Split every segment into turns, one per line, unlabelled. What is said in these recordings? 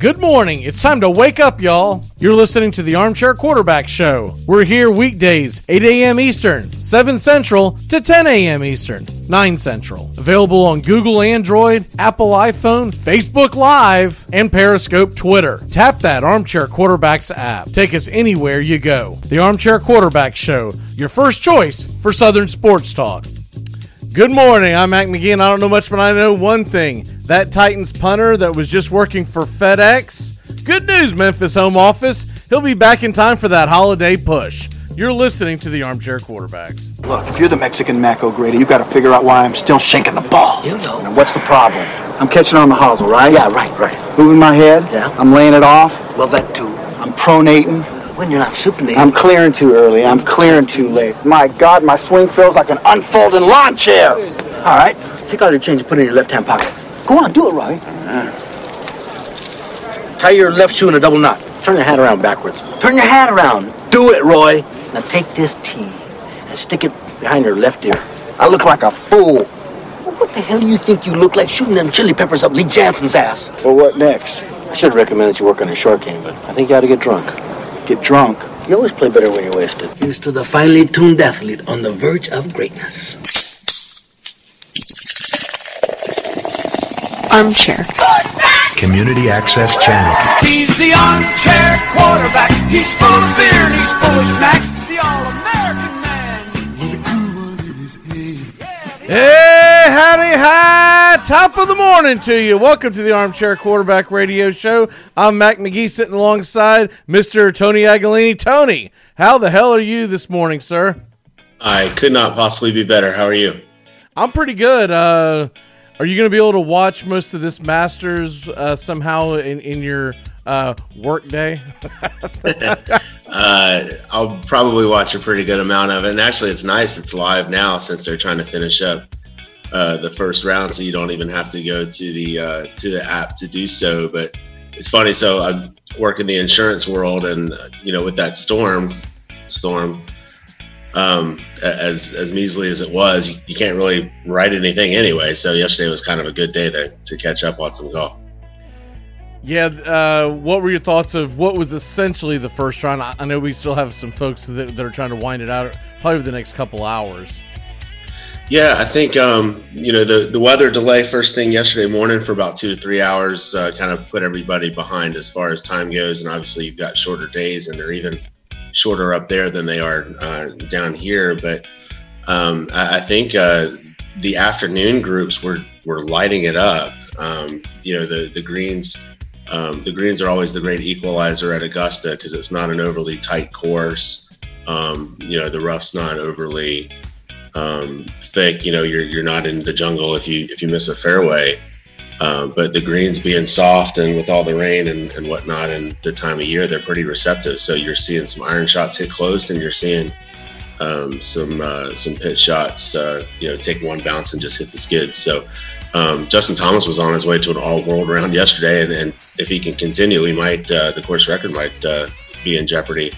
Good morning. It's time to wake up, y'all. You're listening to the Armchair Quarterback Show. We're here weekdays, 8 a.m. Eastern, 7 Central to 10 a.m. Eastern, 9 Central. Available on Google Android, Apple iPhone, Facebook Live, and Periscope Twitter. Tap that Armchair Quarterbacks app. Take us anywhere you go. The Armchair Quarterback Show, your first choice for Southern Sports Talk. Good morning. I'm Mac McGee, and I don't know much, but I know one thing. That Titans punter that was just working for FedEx. Good news, Memphis home office. He'll be back in time for that holiday push. You're listening to the Armchair Quarterbacks.
Look, if you're the Mexican Mac O'Grady, you got to figure out why I'm still shaking the ball.
You know.
Now, what's the problem? I'm catching on the hosel, right?
Yeah, right, right.
Moving my head.
Yeah.
I'm laying it off.
Well, that too.
I'm pronating.
When you're not supinating.
I'm clearing too early. I'm clearing too late. My God, my swing feels like an unfolding lawn chair.
All right. Take all your change and put it in your left-hand pocket. Go on, do it, Roy. Tie your left shoe in a double knot. Turn your hat around backwards. Turn your hat around. Do it, Roy. Now take this T and stick it behind your left ear.
I look like a fool.
Well, what the hell do you think you look like shooting them chili peppers up Lee Janzen's ass?
Well, what next?
I should recommend that you work on a short game, but I think you ought to get drunk.
Get drunk.
You always play better when you're wasted. Here's to the finely tuned athlete on the verge of greatness.
Armchair.
Community Access Channel.
He's the armchair quarterback. He's full of beer and he's full of snacks. The all-American man. With a cool one in his head.
Hey, howdy, hi. Top of the morning to you. Welcome to the Armchair Quarterback Radio Show. I'm Mac McGee sitting alongside Mr. Tony Aguilini. Tony, how the hell are you this morning, sir?
I could not possibly be better. How are you?
I'm pretty good. Uh, are you going to be able to watch most of this Masters uh, somehow in, in your uh, work day?
Uh, I'll probably watch a pretty good amount of it. And actually, it's nice. It's live now since they're trying to finish up uh, the first round, so you don't even have to go to the uh, to the app to do so. But it's funny. So I work in the insurance world, and uh, you know, with that storm, storm, um, as as measly as it was, you, you can't really write anything anyway. So yesterday was kind of a good day to to catch up on some golf.
Yeah, uh, what were your thoughts of what was essentially the first round? I I know we still have some folks that, that are trying to wind it out probably over the next couple hours.
Yeah, I think um, you know the the weather delay first thing yesterday morning for about two to three hours uh, kind of put everybody behind as far as time goes, and obviously you've got shorter days, and they're even shorter up there than they are uh, down here. But um, I, I think uh, the afternoon groups were were lighting it up. Um, you know the the greens. Um, the greens are always the great equalizer at Augusta because it's not an overly tight course. Um, you know the rough's not overly um, thick. You know, you're you're not in the jungle if you if you miss a fairway. Um, but the greens being soft and with all the rain and, and whatnot and the time of year, they're pretty receptive. So you're seeing some iron shots hit close, and you're seeing um, some uh, some pitch shots. Uh, you know, take one bounce and just hit the skid. So um, Justin Thomas was on his way to an all world round yesterday, and, and if he can continue, he might uh, the course record might uh, be in jeopardy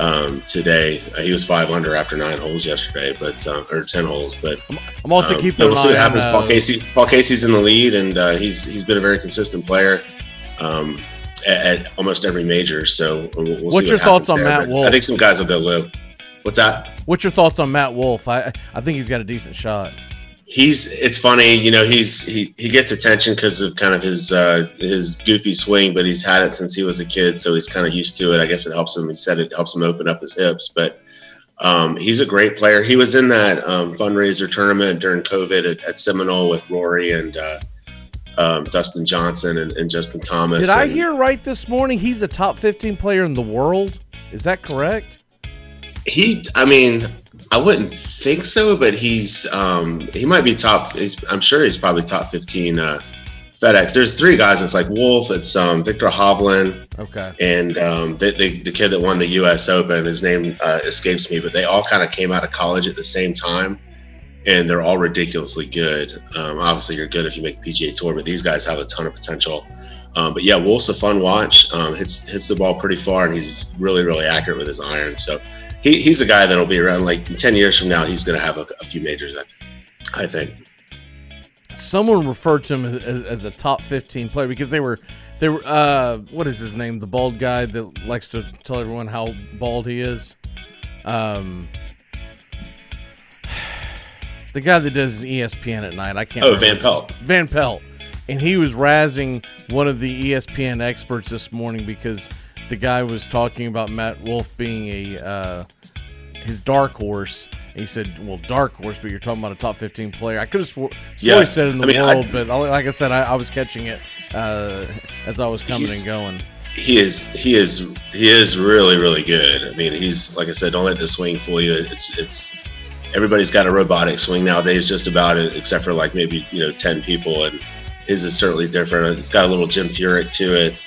um, today. Uh, he was five under after nine holes yesterday, but uh, or ten holes. But
I'm also
um,
keeping
we'll see what happens.
uh,
Paul Casey, Paul Casey's in the lead, and uh, he's he's been a very consistent player um, at, at almost every major. So we'll, we'll see
What's
what
your thoughts on
there,
Matt
but
Wolff?
I think some guys will go low. What's that?
What's your thoughts on Matt Wolff? I I think he's got a decent shot.
He's it's funny, you know. He's he, he gets attention because of kind of his uh, his goofy swing, but he's had it since he was a kid, so he's kind of used to it. I guess it helps him. He said it helps him open up his hips, but um, he's a great player. He was in that um, fundraiser tournament during COVID at, at Seminole with Rory and uh, um, Dustin Johnson and, and Justin Thomas.
Did I
and-
hear right this morning? He's a top 15 player in the world. Is that correct?
He, I mean, I wouldn't think so, but he's um, he might be top. He's, I'm sure he's probably top 15 uh, FedEx. There's three guys. It's like Wolff. It's um, Viktor Hovland.
Okay.
and um, the, the, the kid that won the U.S. Open, his name uh, escapes me, but they all kind of came out of college at the same time, and they're all ridiculously good. Um, obviously, you're good if you make the PGA Tour, but these guys have a ton of potential. Um, but yeah, Wolff's a fun watch. Um, hits hits the ball pretty far, and he's really really accurate with his iron. So he, he's a guy that'll be around. Like ten years from now, he's going to have a, a few majors. I, I think.
Someone referred to him as, as, as a top 15 player because they were There, uh, what is his name? The bald guy that likes to tell everyone how bald he is. Um, the guy that does ESPN at night. I can't.
Oh,
remember
Van Pelt.
Van Pelt, and he was razzing one of the ESPN experts this morning because the guy was talking about Matt Wolff being a uh, his dark horse. And he said, "Well, dark horse, but you're talking about a top 15 player." I could have swore, swore
Yeah,
he said in the
I mean, I-
world, but like I said, I, I was catching it uh, as I was coming and going.
He is he is he is really really good. I mean, he's like I said, don't let the swing fool you. It's it's everybody's got a robotic swing nowadays, just about it, except for like maybe you know ten people, and his is certainly different. It's got a little Jim Furyk to it.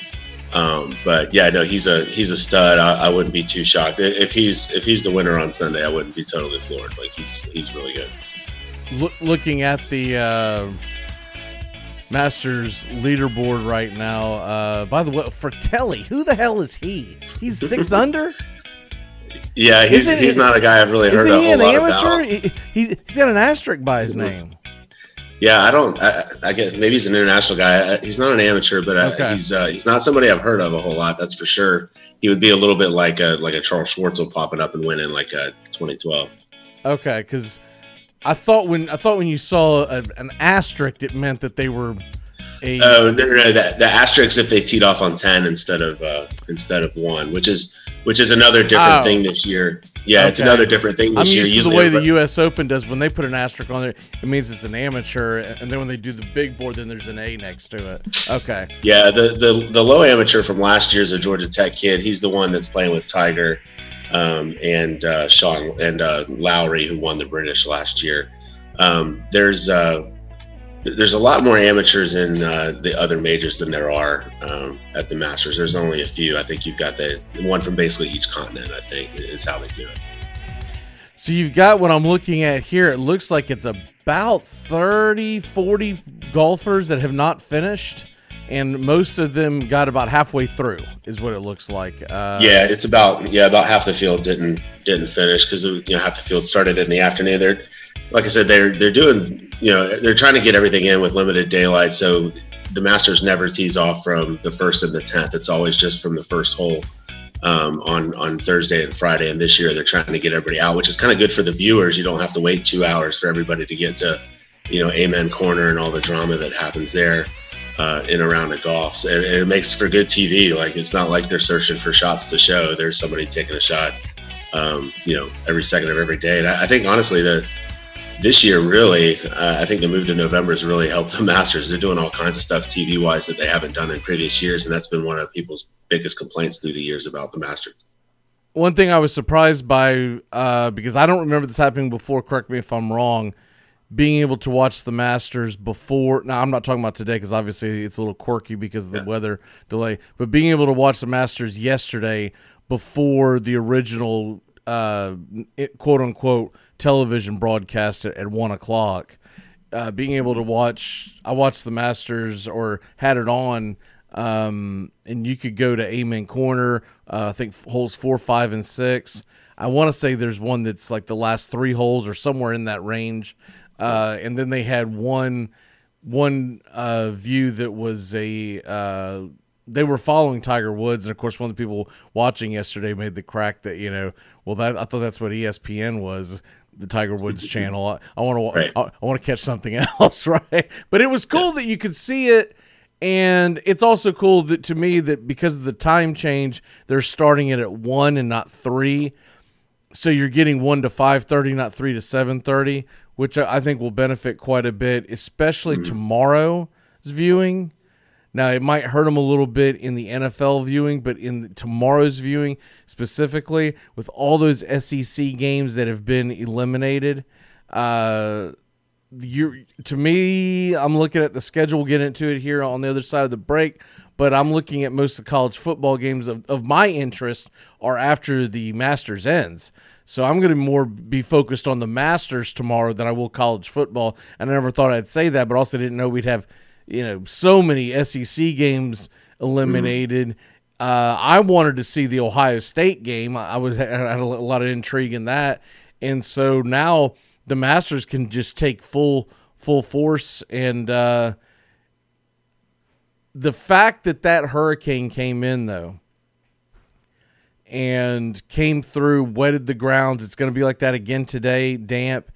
Um, but yeah, no, he's a he's a stud. I, I wouldn't be too shocked if he's if he's the winner on Sunday. I wouldn't be totally floored. Like he's he's really good.
Look, looking at the uh, Masters leaderboard right now. Uh, by the way, Frittelli, who the hell is he? He's six under.
Yeah, he's
Isn't
he's not a guy I've really heard a
he
whole
an
lot
amateur?
about.
He, he's got an asterisk by his name.
Yeah, I don't. I, I guess maybe he's an international guy. I, he's not an amateur, but uh,
Okay.
he's uh, he's not somebody I've heard of a whole lot. That's for sure. He would be a little bit like a like a Charles Schwartzel popping up and winning like a 2012.
Okay, because I thought when I thought when you saw a, an asterisk, it meant that they were a.
Oh no, no, no, the, the asterisks if they teed off on ten instead of uh, instead of one, which is which is another different
Oh.
thing this year. Yeah, it's another different thing
I'm
year.
used to the way the U.S. Open does when they put an asterisk on there. It means it's an amateur, and then when they do the big board, then there's an A next to it. Okay,
Yeah, the, the the low amateur from last year is a Georgia Tech kid. He's the one that's playing with Tiger um, and uh, Sean and uh, Lowry, who won the British last year. Um, there's uh, there's a lot more amateurs in uh, the other majors than there are um, at the Masters. There's only a few. I think you've got the one from basically each continent. I think is how they do it.
so you've got what I'm looking at here. It looks like it's about 30, 40 golfers that have not finished, and most of them got about halfway through. Is what it looks like. Uh,
yeah, it's about yeah about half the field didn't didn't finish because you know half the field started in the afternoon. They're like I said, they're they're doing you know they're trying to get everything in with limited daylight, so the Masters never tees off from the first and the tenth. It's always just from the first hole um, on on Thursday and Friday. And this year they're trying to get everybody out, which is kind of good for the viewers. You don't have to wait two hours for everybody to get to you know Amen Corner and all the drama that happens there. Uh, in a round of golf, So- and, and it makes for good TV. Like it's not like they're searching for shots to show. There's somebody taking a shot, um, you know, every second of every day. And I, I think honestly, the this year really, uh, I think the move to November has really helped the Masters. They're doing all kinds of stuff TV wise that they haven't done in previous years, and that's been one of people's biggest complaints through the years about the Masters.
one thing I was surprised by uh, because I don't remember this happening before. Correct me if I'm wrong. Being able to watch the Masters before now, I'm not talking about today because obviously it's a little quirky because of the weather delay. But being able to watch the Masters yesterday before the original uh, quote unquote television broadcast at, at one o'clock, uh, being able to watch, I watched the Masters or had it on um, and you could go to Amen Corner. Uh, I think holes four, five, and six. I want to say there's one that's like the last three holes or somewhere in that range. Uh, and then they had one one uh, view that was a uh, they were following Tiger Woods, and of course, one of the people watching yesterday made the crack that you know, well, that I thought that's what ESPN was, the Tiger Woods mm-hmm. channel. I, I want
Right.
to I, I want to catch something else, right? But it was cool that you could see it, and it's also cool that to me that because of the time change, they're starting it at one and not three so you're getting one to five thirty, not three to seven thirty, which I I think will benefit quite a bit, especially mm-hmm. tomorrow's viewing. Now it might hurt them a little bit in the NFL viewing, but in tomorrow's viewing specifically, with all those SEC games that have been eliminated, uh, you to me, I'm looking at the schedule. We'll get into it here on the other side of the break. But I'm looking at most of the college football games of, of my interest are after the Masters ends. So I'm going to more be focused on the Masters tomorrow than I will college football. And I never thought I'd say that, but also didn't know we'd have you know so many SEC games eliminated. Uh, I wanted to see the Ohio State game. I was I had a lot of intrigue in that, and so now the Masters can just take full full force and uh, the fact that that hurricane came in though and came through, wetted the grounds. It's going to be like that again today, damp.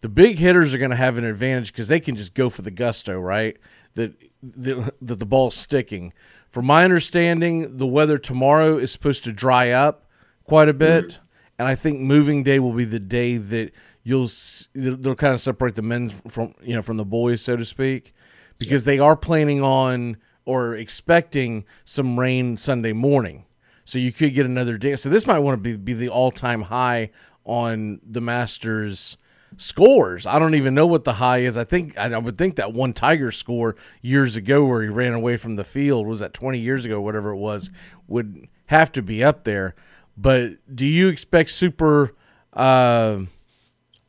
The big hitters are going to have an advantage because they can just go for the gusto, right? That that, that the ball's sticking. From my understanding, the weather tomorrow is supposed to dry up quite a bit, mm-hmm. and I think moving day will be the day that you'll they'll kind of separate the men from you know from the boys, so to speak, because they are planning on or expecting some rain Sunday morning. So you could get another day. So this might want to be, be the all time high on the Masters scores. I don't even know what the high is. I think I, I would think that one Tiger score years ago where he ran away from the field was that 20 years ago, whatever it was, would have to be up there. But do you expect super uh,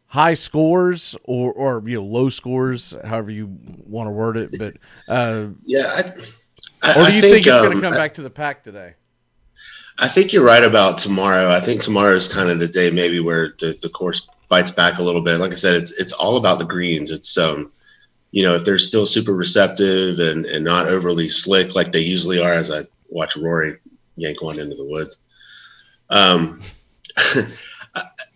high scores or or you know low scores, however you want to word it? But uh,
Yeah. I, I,
or do you
I
think, it's going
um,
to come back to the pack today?
I think you're right about tomorrow. I think tomorrow is kind of the day maybe where the, the course bites back a little bit. Like I said, it's it's all about the greens. It's um, you know, if they're still super receptive and and not overly slick like they usually are, as I watch Rory yank one into the woods. Um,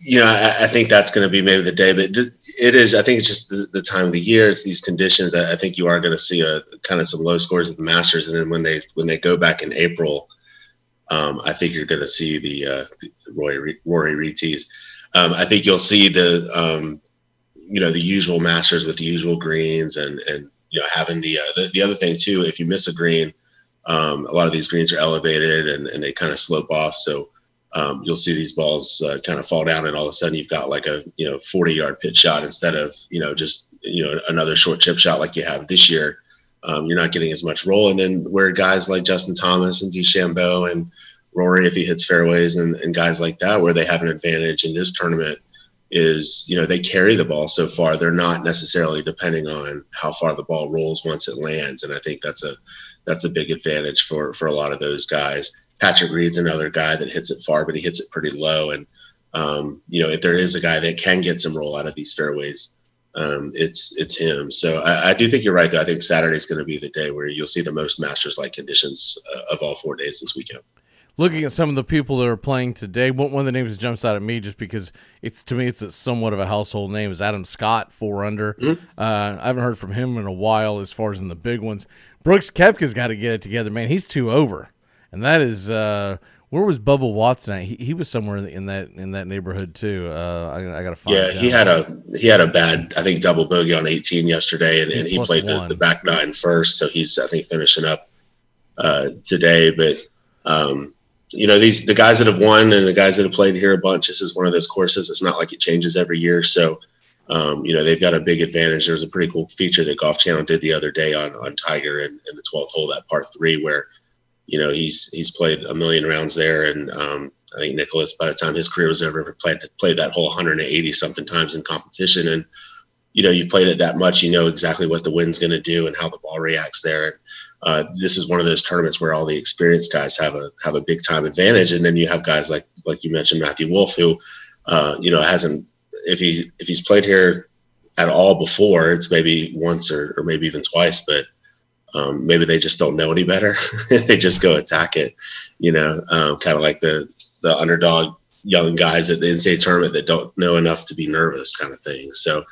you know, I, I think that's going to be maybe the day, but it is. I think it's just the, the time of the year. It's these conditions. I, I think you are going to see a kind of some low scores at the Masters, and then when they when they go back in April, um, I think you're going to see the, uh, Rory Rory Retees. Um, I think you'll see the um, you know the usual Masters with the usual greens, and and you know having the uh, the, the other thing too. If you miss a green, um, a lot of these greens are elevated and, and they kind of slope off, so um, you'll see these balls uh, kind of fall down, and all of a sudden you've got like a you know 40 yard pitch shot instead of you know just you know another short chip shot like you have this year. Um, you're not getting as much roll, and then where guys like Justin Thomas and DeChambeau and Rory, if he hits fairways, and, and guys like that, where they have an advantage in this tournament, is you know they carry the ball so far. They're not necessarily depending on how far the ball rolls once it lands, and I think that's a that's a big advantage for for a lot of those guys. Patrick Reed's another guy that hits it far, but he hits it pretty low. And um, you know, if there is a guy that can get some roll out of these fairways, um, it's it's him. So I, I do think you're right. Though I think Saturday's going to be the day where you'll see the most Masters-like conditions uh, of all four days this weekend.
Looking at some of the people that are playing today, one of the names that jumps out at me just because it's to me it's a somewhat of a household name is Adam Scott, four under. Uh, I haven't heard from him in a while as far as in the big ones. Brooks Koepka's got to get it together, man. He's two over, and that is uh, where was Bubba Watson at? He, he was somewhere in, the, in that in that neighborhood too. Uh, I, I got to find.
Yeah, he had a he had a bad I think double bogey on 18 yesterday, and, and he played the, the back nine first, so he's I think finishing up uh, today. But um, you know these the guys that have won and the guys that have played here a bunch. This is one of those courses. It's not like it changes every year, so um, you know they've got a big advantage. There's a pretty cool feature that Golf Channel did the other day on on Tiger and, in the 12th hole, that par three, where you know he's he's played a million rounds there, and um, I think Nicklaus, by the time his career was over, played played that whole 180 something times in competition, and you know you've played it that much, you know exactly what the wind's going to do and how the ball reacts there. Uh, this is one of those tournaments where all the experienced guys have a have a big time advantage, and then you have guys like like you mentioned Matthew Wolff, who uh, you know hasn't if he if he's played here at all before, it's maybe once or, or maybe even twice, but um, maybe they just don't know any better. they just go attack it, you know, um, kind of like the the underdog young guys at the NCAA tournament that don't know enough to be nervous, kind of thing. So,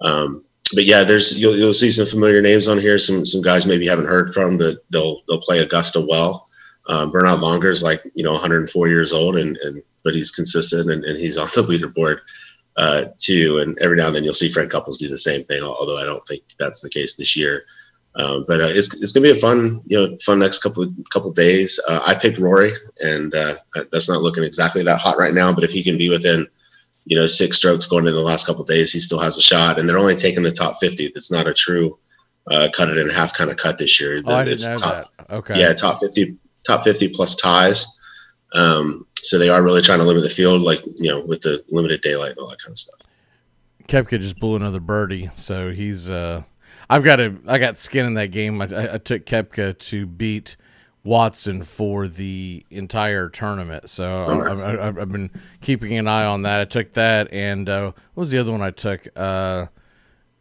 um, but yeah, there's you'll you'll see some familiar names on here. Some some guys maybe haven't heard from, but they'll they'll play Augusta well. Um, Bernhard Langer is like you know 104 years old, and and but he's consistent and, and he's on the leaderboard uh, too. And every now and then you'll see Fred Couples do the same thing, although I don't think that's the case this year. Um, but uh, it's, it's to be a fun, you know, fun next couple couple days. Uh, I picked Rory, and uh, that's not looking exactly that hot right now. But if he can be within, you know, six strokes going into the last couple of days, he still has a shot. And they're only taking the top fifty. That's not a true uh, cut it in half kind of cut this year.
Oh, I didn't
It's
know
top,
that. Okay.
Yeah, top fifty, top fifty plus ties. Um, so they are really trying to limit the field, like you know, with the limited daylight and all that kind of stuff.
Koepka just blew another birdie, so he's. Uh, I've got a. I got skin in that game. I, I, I took Koepka to beat Watson for the entire tournament, so I,
nice.
I, I've I've been keeping an eye on that. I took that, and uh, what was the other one I took? Uh,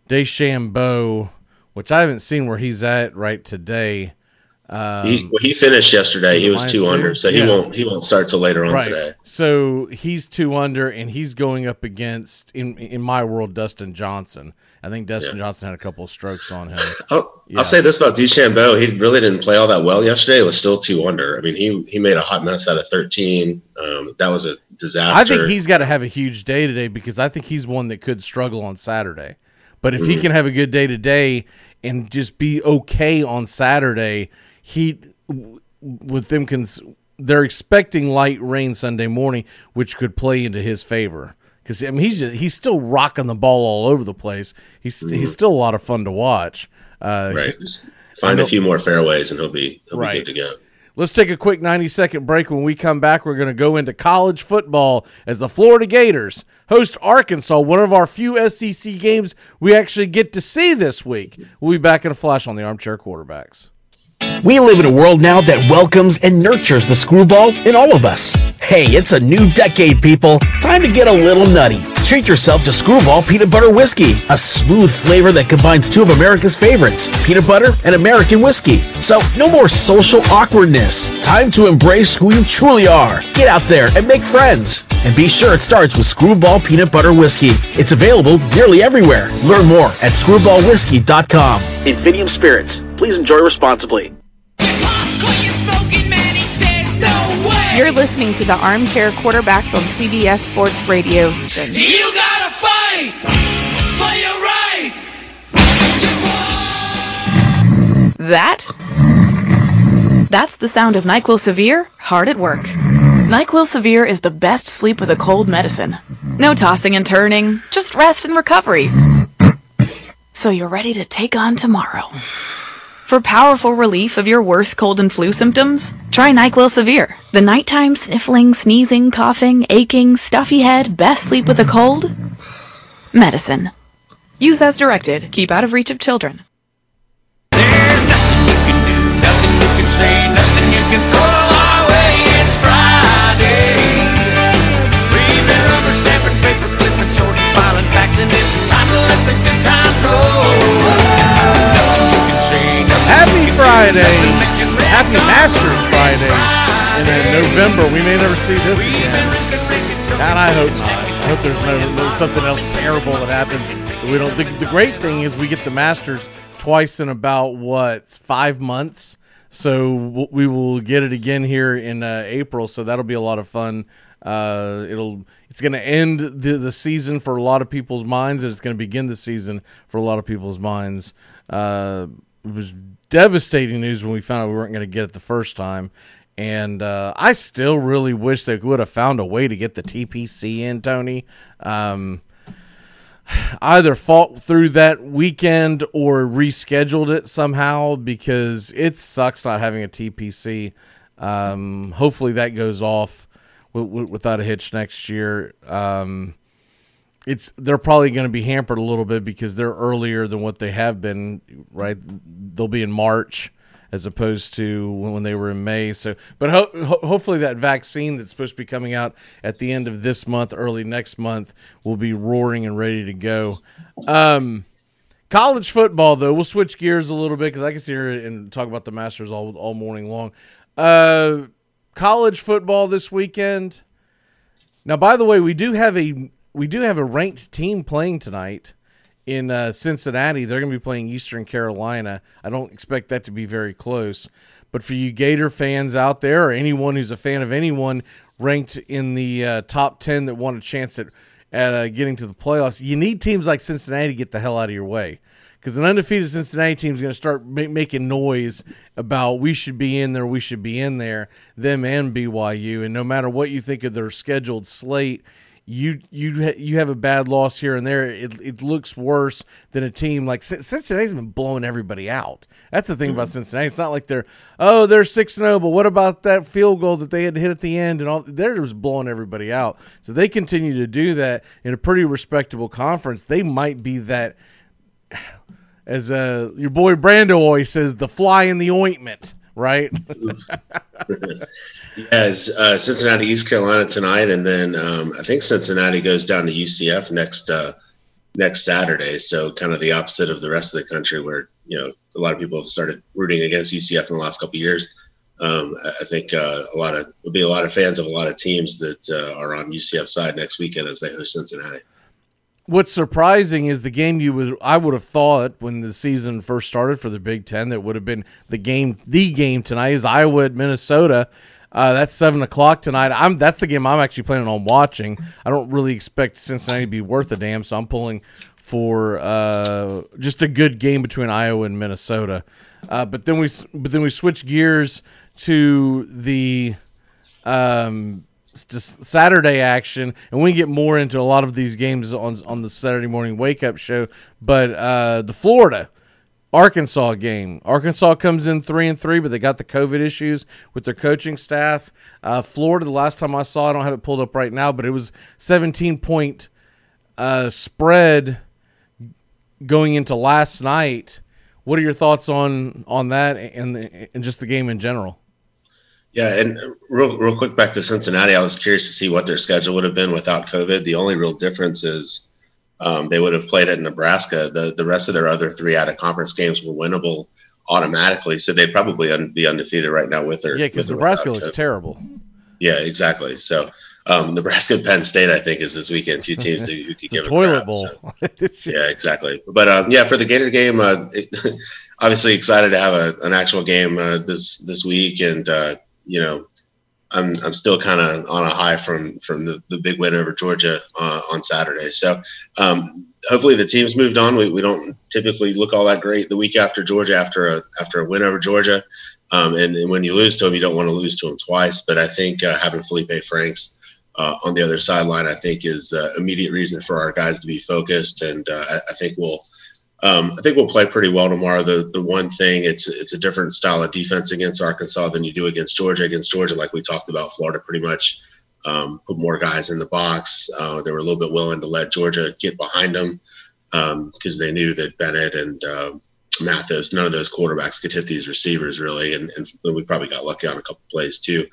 DeChambeau, which I haven't seen where he's at right today. Um,
he well, he finished yesterday. He was two
two?
under, so he won't he won't start till later on
right.
today.
So he's two under, and he's going up against in in my world Dustin Johnson. I think Dustin Johnson had a couple of strokes on him.
I'll,
Yeah.
I'll say this about DeChambeau. He really didn't play all that well yesterday. It was still two under. I mean, he he made a hot mess out of 13. Um, that was a disaster.
I think he's got to have a huge day today because I think he's one that could struggle on Saturday. But if he can have a good day today and just be okay on Saturday, he with them cons- they're expecting light rain Sunday morning, which could play into his favor. Because I mean, he's just, he's still rocking the ball all over the place. He's he's still a lot of fun to watch. Uh,
right. Just find a few more fairways and he'll be he'll
Right.
be good to go.
Let's take a quick 90 second break. When we come back, we're going to go into college football as the Florida Gators host Arkansas, one of our few SEC games we actually get to see this week. We'll be back in a flash on the Armchair Quarterbacks.
We live in a world now that welcomes and nurtures the screwball in all of us. Hey, it's a new decade, people. Time to get a little nutty. Treat yourself to Screwball Peanut Butter Whiskey, a smooth flavor that combines two of America's favorites, peanut butter and American whiskey. So, no more social awkwardness. Time to embrace who you truly are. Get out there and make friends. And be sure it starts with Screwball Peanut Butter Whiskey. It's available nearly everywhere. Learn more at screwballwhiskey.com. Infinium Spirits. Please enjoy responsibly.
You're listening to the Armchair Quarterbacks on CBS Sports Radio.
You gotta fight for your right to
That? That's the sound of NyQuil Severe hard at work. NyQuil Severe is the best sleep with a cold medicine. No tossing and turning, just rest and recovery. So you're ready to take on tomorrow. For powerful relief of your worst cold and flu symptoms, try NyQuil Severe. The nighttime sniffling, sneezing, coughing, aching, stuffy head, best sleep with a cold medicine. Use as directed. Keep out of reach of children.
Nothing you can say, nothing you can throw way. It's Friday. Rubber stamping, paper clipping, filing. It's time to let the good times roll.
Happy Friday! Happy Masters Friday! And in
Friday.
November, we may never see this again. And I hope not. I hope there's no something else terrible that happens. that We don't. The, the great thing is we get the Masters twice in about what five months. So we will get it again here in uh, April. So that'll be a lot of fun. Uh, it'll it's going to end the the season for a lot of people's minds, and it's going to begin the season for a lot of people's minds. Uh, it was devastating news when we found out we weren't going to get it the first time. And uh, I still really wish they would have found a way to get the TPC in, Tony. Um, either fought through that weekend or rescheduled it somehow because it sucks not having a TPC. Um, hopefully that goes off w- w- without a hitch next year. Um, it's they're probably going to be hampered a little bit because they're earlier than what they have been. Right, they'll be in March as opposed to when they were in May. So, but ho- ho- hopefully that vaccine that's supposed to be coming out at the end of this month, early next month, will be roaring and ready to go. Um, college football, though, we'll switch gears a little bit because I can sit here and talk about the Masters all all morning long. Uh, college football this weekend. Now, by the way, we do have a we do have a ranked team playing tonight in uh, Cincinnati. They're going to be playing Eastern Carolina. I don't expect that to be very close. But for you Gator fans out there, or anyone who's a fan of anyone ranked in the uh, top ten that want a chance at at uh, getting to the playoffs, you need teams like Cincinnati to get the hell out of your way. Because an undefeated Cincinnati team is going to start ma- making noise about we should be in there, we should be in there, them and BYU. And no matter what you think of their scheduled slate, you you you have a bad loss here and there. It, it looks worse than a team like Cincinnati's been blowing everybody out. That's the thing about Cincinnati. It's not like they're oh they're six zero, but what about that field goal that they had to hit at the end and all? They're just blowing everybody out. So they continue to do that in a pretty respectable conference. They might be that as uh, your boy Brando always says, the fly in the ointment, right?
Yeah, uh, Cincinnati, East Carolina tonight, and then um, I think Cincinnati goes down to UCF next uh, next Saturday. So kind of the opposite of the rest of the country, where you know a lot of people have started rooting against UCF in the last couple of years. Um, I, I think uh, a lot of will be a lot of fans of a lot of teams that uh, are on UCF side next weekend as they host Cincinnati.
What's surprising is the game you would I would have thought when the season first started for the Big Ten that would have been the game the game tonight is Iowa at Minnesota. Uh, that's seven o'clock tonight. I'm that's the game I'm actually planning on watching. I don't really expect Cincinnati to be worth a damn, so I'm pulling for uh, just a good game between Iowa and Minnesota. Uh, but then we but then we switch gears to the um, Saturday action, and we get more into a lot of these games on on the Saturday morning wake up show. But uh, the Florida Arkansas game, Arkansas comes in three and three, but they got the COVID issues with their coaching staff. Uh, Florida, the last time I saw, I don't have it pulled up right now, but it was 17 point uh, spread going into last night. What are your thoughts on on that and and just the game in general?
Yeah, and real real quick back to Cincinnati. I was curious to see what their schedule would have been without COVID. The only real difference is um, they would have played at Nebraska. The the rest of their other three out of conference games were winnable automatically, so they'd probably un- be undefeated right now with their
yeah. Because Nebraska looks COVID. terrible.
Yeah, exactly. So um, Nebraska Penn State, I think, is this weekend. Two teams who, who could give
a toilet bowl.
So. yeah, exactly. But um, yeah, for the Gator game, uh, it, obviously excited to have a, an actual game uh, this this week, and uh, you know, I'm I'm still kind of on a high from from the, the big win over Georgia uh, on Saturday. So um, hopefully the team's moved on. We, we don't typically look all that great the week after Georgia after a after a win over Georgia. Um, and, and, when you lose to them, you don't want to lose to them twice. But I think uh, having Felipe Franks uh, on the other sideline, I think, is uh, immediate reason for our guys to be focused. And uh, I, I, think we'll um, I think we'll play pretty well tomorrow. The the one thing it's it's a different style of defense against Arkansas than you do against Georgia. Against Georgia, like we talked about, Florida pretty much um, put more guys in the box. Uh, they were a little bit willing to let Georgia get behind them because um, they knew that Bennett and uh, Mathis, none of those quarterbacks could hit these receivers really, and, and we probably got lucky on a couple plays too.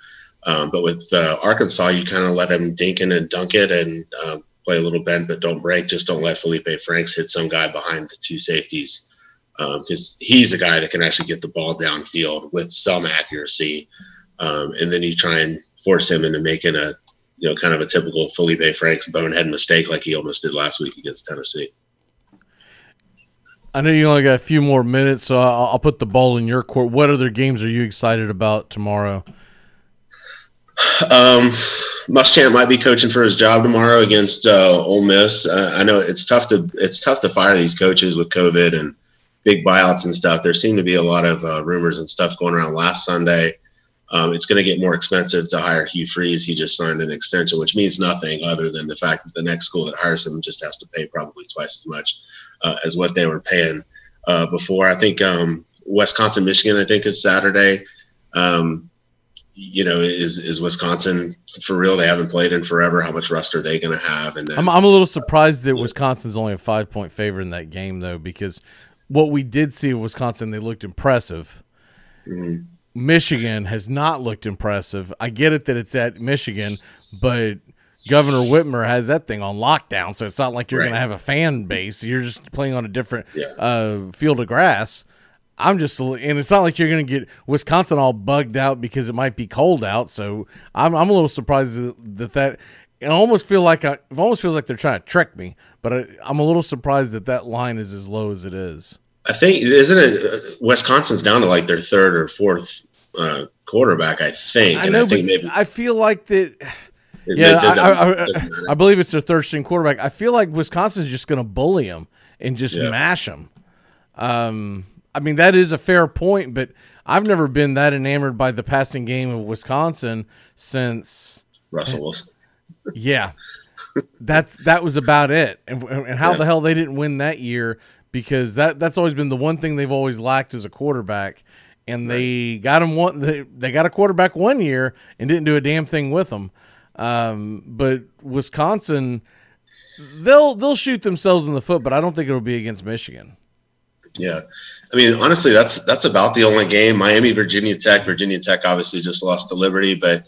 Um, but with uh, Arkansas, you kind of let them dink and dunk it, and uh, play a little bend but don't break. Just don't let Felipe Franks hit some guy behind the two safeties because um, he's a guy that can actually get the ball downfield with some accuracy. Um, and then you try and force him into making a you know kind of a typical Felipe Franks bonehead mistake like he almost did last week against Tennessee.
I know you only got a few more minutes, so I'll, I'll put the ball in your court. What other games are you excited about tomorrow?
Um, Muschamp might be coaching for his job tomorrow against uh, Ole Miss. Uh, I know it's tough to it's tough to fire these coaches with COVID and big buyouts and stuff. There seemed to be a lot of uh, rumors and stuff going around last Sunday. Um, it's going to get more expensive to hire Hugh Freeze. He just signed an extension, which means nothing other than the fact that the next school that hires him just has to pay probably twice as much uh, as what they were paying uh, before. I think um, Wisconsin, Michigan, I think is Saturday. Um, you know, is is Wisconsin for real? They haven't played in forever. How much rust are they going to have? And then,
I'm I'm a little surprised that Wisconsin's only a five point favorite in that game though, because what we did see of Wisconsin, they looked impressive. Mm-hmm. Michigan has not looked impressive. I get it that it's at Michigan, but Governor Whitmer has that thing on lockdown, so it's not like you're right. going to have a fan base. You're just playing on a different yeah. uh, field of grass. I'm just, and it's not like you're going to get Wisconsin all bugged out because it might be cold out. So I'm, I'm a little surprised that that, and I almost feel like I, it almost feels like they're trying to trick me. But I, am a little surprised that that line is as low as it is.
I think isn't it uh, Wisconsin's down to like their third or fourth uh, quarterback. I think.
I know, I but maybe, I feel like that. Yeah, I, I, I, believe it's their third string quarterback. I feel like Wisconsin's just going to bully him and just yeah. mash him. Um, I mean, that is a fair point, but I've never been that enamored by the passing game of Wisconsin since
Russell Wilson.
yeah, that's that was about it. And, and how yeah. the hell they didn't win that year because that that's always been the one thing they've always lacked as a quarterback. And right. they got him one. They, they got a quarterback one year and didn't do a damn thing with them. Um, but Wisconsin, they'll they'll shoot themselves in the foot, but I don't think it'll be against Michigan.
Yeah, I mean, honestly, that's that's about the only game. Miami, Virginia Tech. Virginia Tech obviously just lost to Liberty, but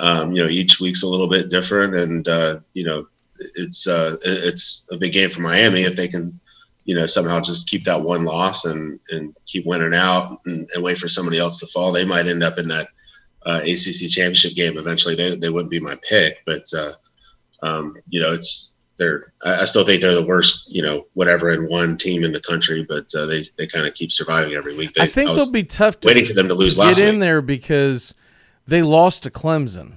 um, you know each week's a little bit different, and uh, you know it's uh, it's a big game for Miami if they can you know, somehow just keep that one loss and and keep winning out and, and wait for somebody else to fall. They might end up in that uh, ACC championship game eventually. They they wouldn't be my pick, but uh, um, you know, it's they're. I I still think they're the worst, you know, whatever in one team in the country, but uh, they they kind of keep surviving every week. They,
I think
was
they'll be tough to,
waiting for them to lose
get
last
in
week.
there because they lost to Clemson.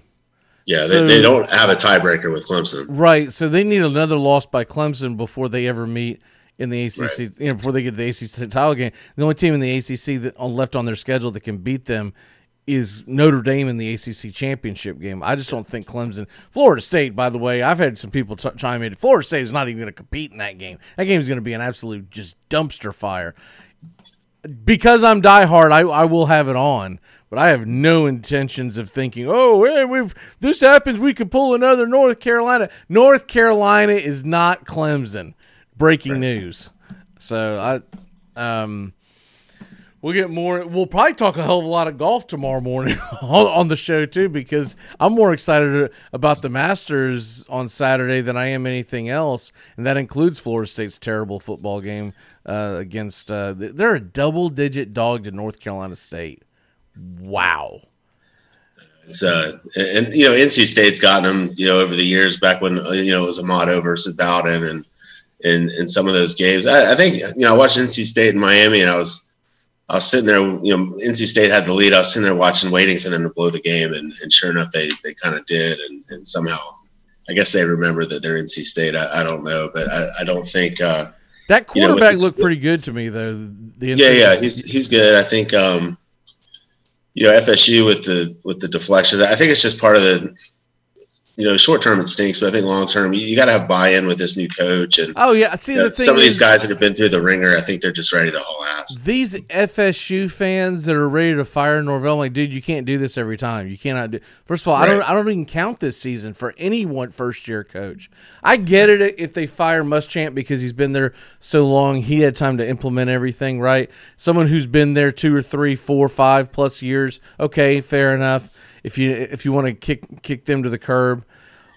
Yeah,
So-
they, they don't have a tiebreaker with Clemson.
Right. So they need another loss by Clemson before they ever meet in the ACC.
Right.
You know, before they get the ACC title game. The only team in the ACC that left on their schedule that can beat them is Notre Dame in the ACC championship game. I just don't think Clemson, Florida State. By the way, I've had some people t- chime in. Florida State is not even going to compete in that game. That game is going to be an absolute just dumpster fire. Because I'm diehard, I, I will have it on, but I have no intentions of thinking, oh, hey, we've this happens, we could pull another North Carolina. North Carolina is not Clemson. Breaking news. So I, um, we'll get more. We'll probably talk a hell of a lot of golf tomorrow morning on, the show too, because I'm more excited about the Masters on Saturday than I am anything else, and that includes Florida State's terrible football game uh, against. Uh, they're a double-digit dog to North Carolina State. Wow.
It's uh, and, and, you know, NC State's gotten them, you know, over the years. Back when uh, you know it was Amato versus Bowden, and in in some of those games, I, I think you know I watched NC State in Miami, and I was I was sitting there. You know, NC State had the lead. I was sitting there watching, waiting for them to blow the game, and, and sure enough, they they kind of did, and, and somehow, I guess they remember that they're NC State. I, I don't know, but I, I don't think. Uh,
That
You know,
quarterback
the-
looked pretty good to me though. The
yeah, yeah, he's he's good. I think um, you know FSU with the with the deflections. I think it's just part of the you know short term it stinks, but I think long term you, you got to have buy in with this new coach and
Oh yeah, see
you know,
the thing
some of these
is-
guys that have been through the ringer. I think they're just ready to haul ass.
these FSU fans that are ready to fire Norvell, I'm like, dude, you can't do this every time. You cannot do. First of all, I don't, I don't even count this season for any one first year coach. I get it if they fire Muschamp because he's been there so long, he had time to implement everything. Right? Someone who's been there two or three, four, five plus years, okay, fair enough. If you if you want to kick kick them to the curb.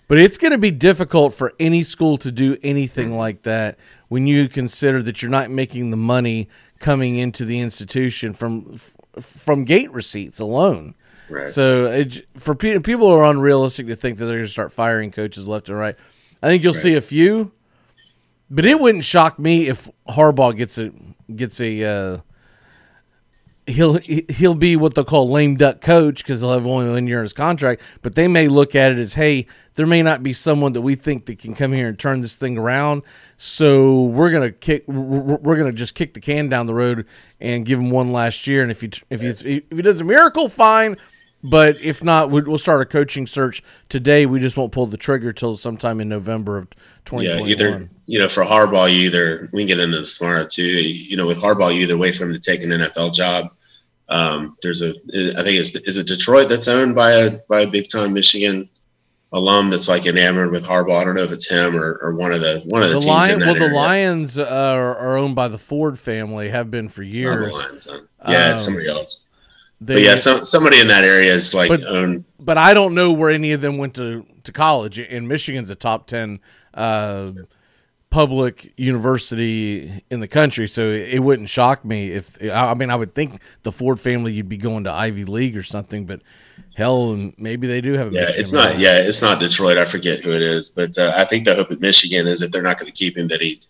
But it's going to be difficult for any school to do anything like that when you consider that you're not making the money coming into the institution from from gate receipts alone.
Right.
So it, for pe- people who are unrealistic to think that they're going to start firing coaches left and right, I think you'll see a few. But it wouldn't shock me if Harbaugh gets a gets a uh, he'll he'll be what they'll call lame duck coach because he'll have only one year in his contract. But they may look at it as, hey, there may not be someone that we think that can come here and turn this thing around. So we're gonna kick, we're gonna just kick the can down the road and give him one last year. And if he if he's if he does a miracle, fine. But if not, we- we'll start a coaching search today. We just won't pull the trigger till sometime in November of
Yeah,
2021.
either you know for Harbaugh, you either we can get into this tomorrow too. You know, with Harbaugh, you either wait for him to take an NFL job. Um, there's a, I think it's is it Detroit that's owned by a by a big time Michigan alum that's like enamored with Harbaugh. I don't know if it's him or, or one of the one of the,
the
teams
lion, well, the
area.
Lions uh, are, owned by the Ford family. Have been for
the
years.
Lions. Yeah, it's
Um,
somebody else.
They,
but yeah, some, somebody in that area is like
But-
owned.
but I don't know where any of them went to, to college. And Michigan's a top ten uh, public university in the country, so it wouldn't shock me if I mean I would think the Ford family you'd be going to Ivy League or something, but hell, and maybe they do have a
Yeah,
Michigan
it's not. Yeah, it's not Detroit. I forget who it is, but uh, I think the hope at Michigan is if they're not going to keep him, that he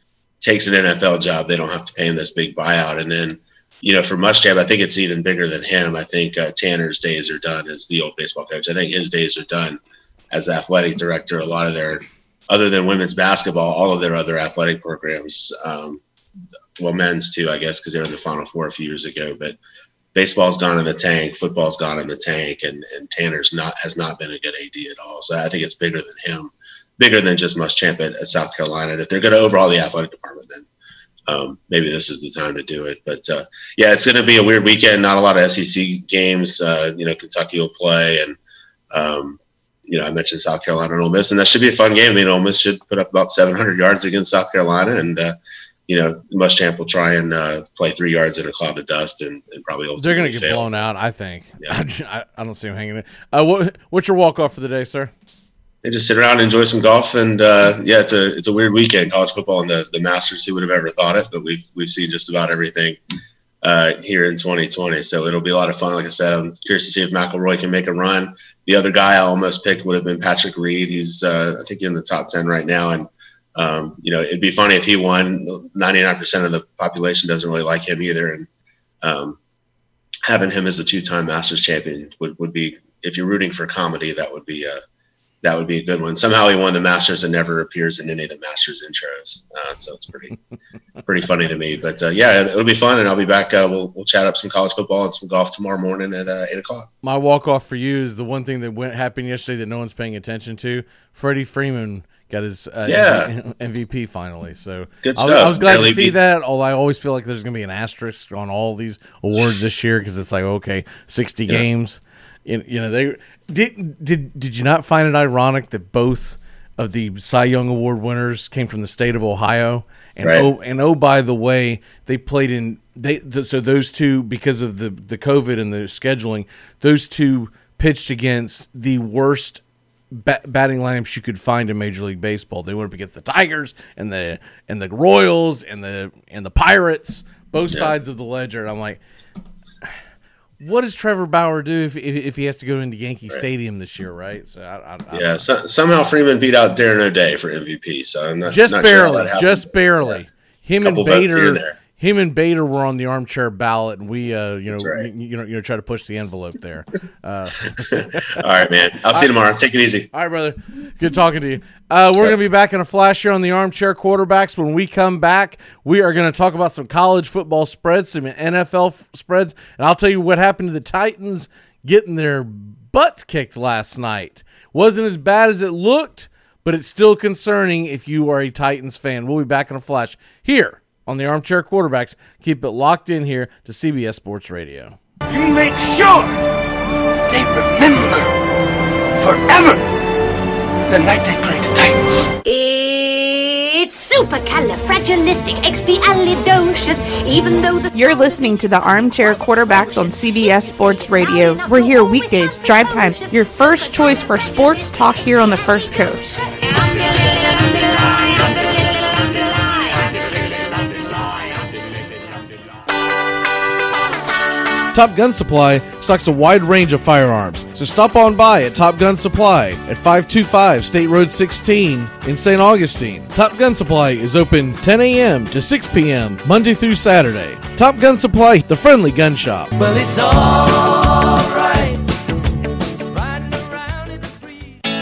takes an NFL job. They don't have to pay him this big buyout, and then you know, for Muschamp, I think it's even bigger than him. I think uh, Tanner's days are done as the old baseball coach. I think his days are done as athletic director. A lot of their, other than women's basketball, all of their other athletic programs, um, well, men's too, I guess, because they were in the Final Four a few years ago. But baseball's gone in the tank, football's gone in the tank, and, and Tanner's not has not been a good AD at all. So I think it's bigger than him, bigger than just Muschamp at, at South Carolina. And if they're going to overhaul the athletic department, then um, maybe this is the time to do it. But uh, yeah, it's going to be a weird weekend. Not a lot of SEC games. Uh, you know, Kentucky will play, and um, you know, I mentioned South Carolina and Ole Miss, and that should be a fun game. I mean, Ole Miss should put up about 700 yards against South Carolina, and uh, you know, Muschamp will try and uh, play three yards in a cloud of dust, and, and probably
They're going to get
fail.
blown out, I think.
Yeah.
I, I don't see them hanging in. Uh, what, what's your walk off for the day, sir?
And just sit around and enjoy some golf. And uh, yeah, it's a it's a weird weekend, college football and the the Masters. Who would have ever thought it? But we've we've seen just about everything uh, here in 2020. So it'll be a lot of fun. Like I said, I'm curious to see if McIlroy can make a run. The other guy I almost picked would have been Patrick Reed. He's uh, I think in the top 10 right now, and um, you know it'd be funny if he won. 99% of the population doesn't really like him either, and um, having him as a two-time Masters champion would, would be if you're rooting for comedy, that would be a that would be a good one. Somehow he won the Masters and never appears in any of the Masters intros, uh, so it's pretty pretty funny to me. But uh, yeah, it'll be fun, and I'll be back. Uh, we'll we'll chat up some college football and some golf tomorrow morning at uh, eight o'clock.
My walk off for you is the one thing that went happened yesterday that no one's paying attention to. Freddie Freeman got his uh,
Yeah.
MVP finally. So
Good
I, was-
stuff.
I was glad to see that. Although I always feel like there's going to be an asterisk on all these awards this year because it's like okay, sixty
Yeah.
games. You, you know they did did did you not find it ironic that both of the Cy Young Award winners came from the state of Ohio and
Right.
oh and oh by the way they played in they th- so those two because of the the COVID and the scheduling those two pitched against the worst ba- batting lineups you could find in Major League Baseball. They went up against the Tigers and the and the Royals and the and the Pirates, both
Yeah.
sides of the ledger. And I'm like, what does Trevor Bauer do if if, he has to go into Yankee Stadium this year, right? So I, I, I
Yeah, so, somehow Freeman beat out Darren O'Day for MVP. So I'm not
just
not sure
barely,
happened.
just barely. Him and
Couple here and
Bader,
there.
Him and Bader were on the armchair ballot, and we, uh, you know,
right.
you, you know, you know, try to push the envelope there. Uh,
All right, man. I'll see you tomorrow. Take it easy.
All right, brother. Good talking to you. Uh, we're going to be back in a flash here on the Armchair Quarterbacks. When we come back, we are going to talk about some college football spreads, some NFL f- spreads, and I'll tell you what happened to the Titans getting their butts kicked last night. Wasn't as bad as it looked, but it's still concerning if you are a Titans fan. We'll be back in a flash here on the Armchair Quarterbacks. Keep it locked in here to CBS Sports Radio.
You make sure they remember forever the night they played the Titans.
It's supercalifragilisticexpialidocious, even though the
You're listening to the Armchair Quarterbacks on CBS Sports Radio. We're here weekdays, drive time, your first choice for sports talk here on the First Coast.
Top Gun Supply stocks a wide range of firearms, so stop on by at Top Gun Supply at 525 State Road 16 in St. Augustine. Top Gun Supply is open 10 a.m. to 6 p.m. Monday through Saturday. Top Gun Supply, the friendly gun shop.
Well, it's alright.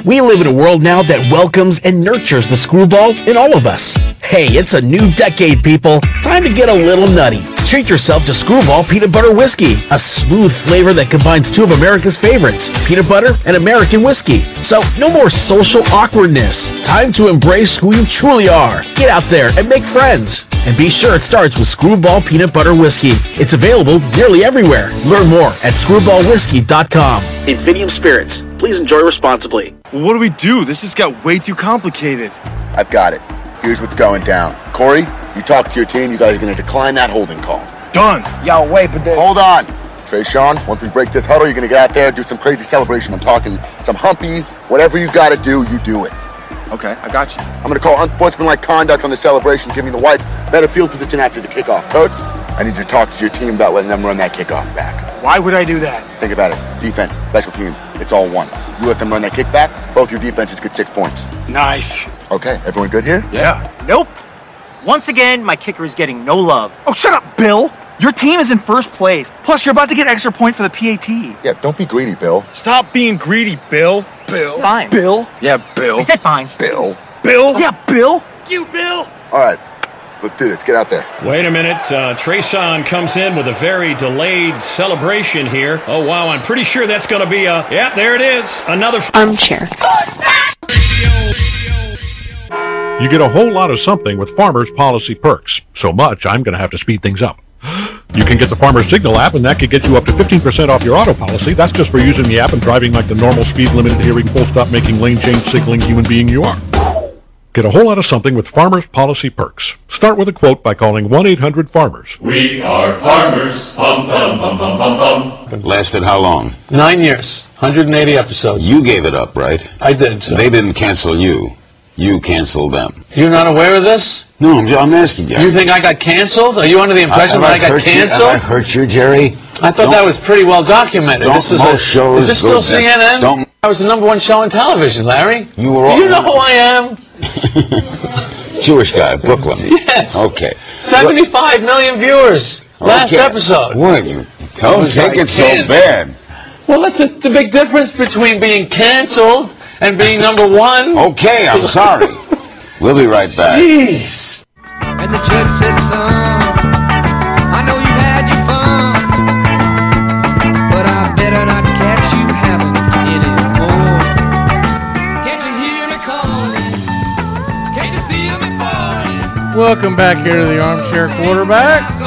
We live in a world now that welcomes and nurtures the screwball in all of us. Hey, it's a new decade, people. Time to get a little nutty. Treat yourself to Screwball Peanut Butter Whiskey, a smooth flavor that combines two of America's favorites, peanut butter and American whiskey. So, no more social awkwardness. Time to embrace who you truly are. Get out there and make friends. And be sure it starts with Screwball Peanut Butter Whiskey. It's available nearly everywhere. Learn more at screwballwhiskey.com. Infinium Spirits. Please enjoy responsibly.
What do we do? This just got way too complicated.
I've got it. Here's what's going down. Corey, you talk to your team. You guys are going to decline that holding call.
Done.
Yo, wait, but Hold on. Trey Sean, once we break this huddle, you're going to get out there, do some crazy celebration. I'm talking some humpies. Whatever you got to do, you do it.
Okay, I got you.
I'm going to call unsportsmanlike conduct on the celebration, giving the Whites better field position after the kickoff. Coach, I need you to talk to your team about letting them run that kickoff back.
Why would I do that?
Think about it. Defense, special teams, it's all one. You let them run that kickback, both your defenses get six points.
Nice.
Okay, everyone good here?
Yeah.
Nope. Once again, my kicker is getting no love.
Oh, shut up, Bill. Your team is in first place. Plus, you're about to get extra point for the PAT.
Yeah, don't be greedy, Bill.
Stop being greedy, Bill. Bill.
Fine.
Bill. Yeah, Bill.
I said fine.
Bill.
Bill. Yeah, Bill.
You, Bill.
All right, let's do this. Get out there.
Wait a minute. Uh, Trayshawn comes in with a very delayed celebration here. Oh, wow. I'm pretty sure that's going to be a. Yeah, there it is. Another.
Armchair.
You get a whole lot of something with Farmers Policy Perks. So much, I'm going to have to speed things up. You can get the Farmers Signal app, and that could get you up to 15% off your auto policy. That's just for using the app and driving like the normal speed limit adhering, full stop making lane change signaling human being you are. Get a whole lot of something with Farmers Policy Perks. Start with a quote by calling 1 800 Farmers.
We are farmers. Bum, bum, bum, bum, bum, bum.
Lasted how long?
Nine years, 180 episodes.
You gave it up, right?
I did. So.
They didn't cancel you. You canceled them.
You're not aware of this?
No, I'm, I'm asking you.
You think I got canceled? Are you under the impression
Have
that I got
hurt you?
canceled?
Have I hurt you, Jerry?
I thought that was pretty well documented.
Don't
This is
most
a,
shows
is this still CNN?
don't-
I was the number one show on television, Larry.
You were
Do you know who I am?
Jewish guy, Brooklyn.
Yes.
Okay.
75 million viewers. Last
Okay.
episode.
What? You don't
was
take
like
it so
kids.
bad.
Well, that's a, the big difference between being canceled and being number one.
Okay, I'm sorry. We'll be right back.
Jeez.
And the judge said, son, I know you've had your fun, but I better not catch you having any more. Can't you hear me calling? Can't you feel me falling?
Welcome back here to the Armchair Quarterbacks.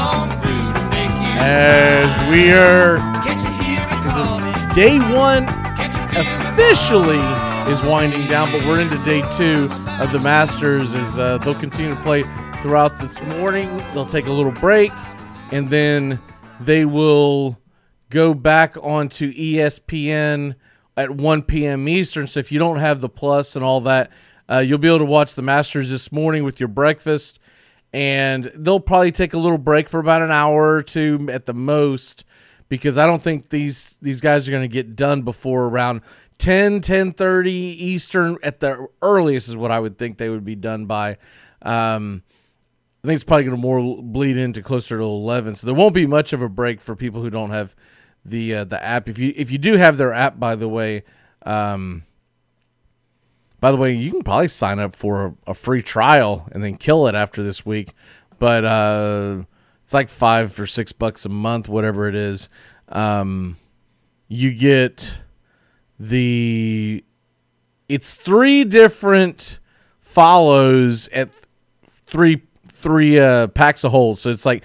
As we are, this is day one officially is winding down, but we're into day two of the Masters. As uh, they'll continue to play throughout this morning, they'll take a little break, and then they will go back onto ESPN at 1 p.m. Eastern. So if you don't have the plus and all that, uh, you'll be able to watch the Masters this morning with your breakfast. And they'll probably take a little break for about an hour or two at the most because I don't think these these guys are going to get done before around 10 10:30 Eastern at the earliest is what I would think they would be done by. Um, I think it's probably going to more bleed into closer to 11. So there won't be much of a break for people who don't have the uh, the app. If you if you do have their app, by the way, um, by the way, you can probably sign up for a, a free trial and then kill it after this week. But uh, it's like five or six bucks a month, whatever it is. Um, you get the it's three different follows at three three uh, packs of holes. So it's like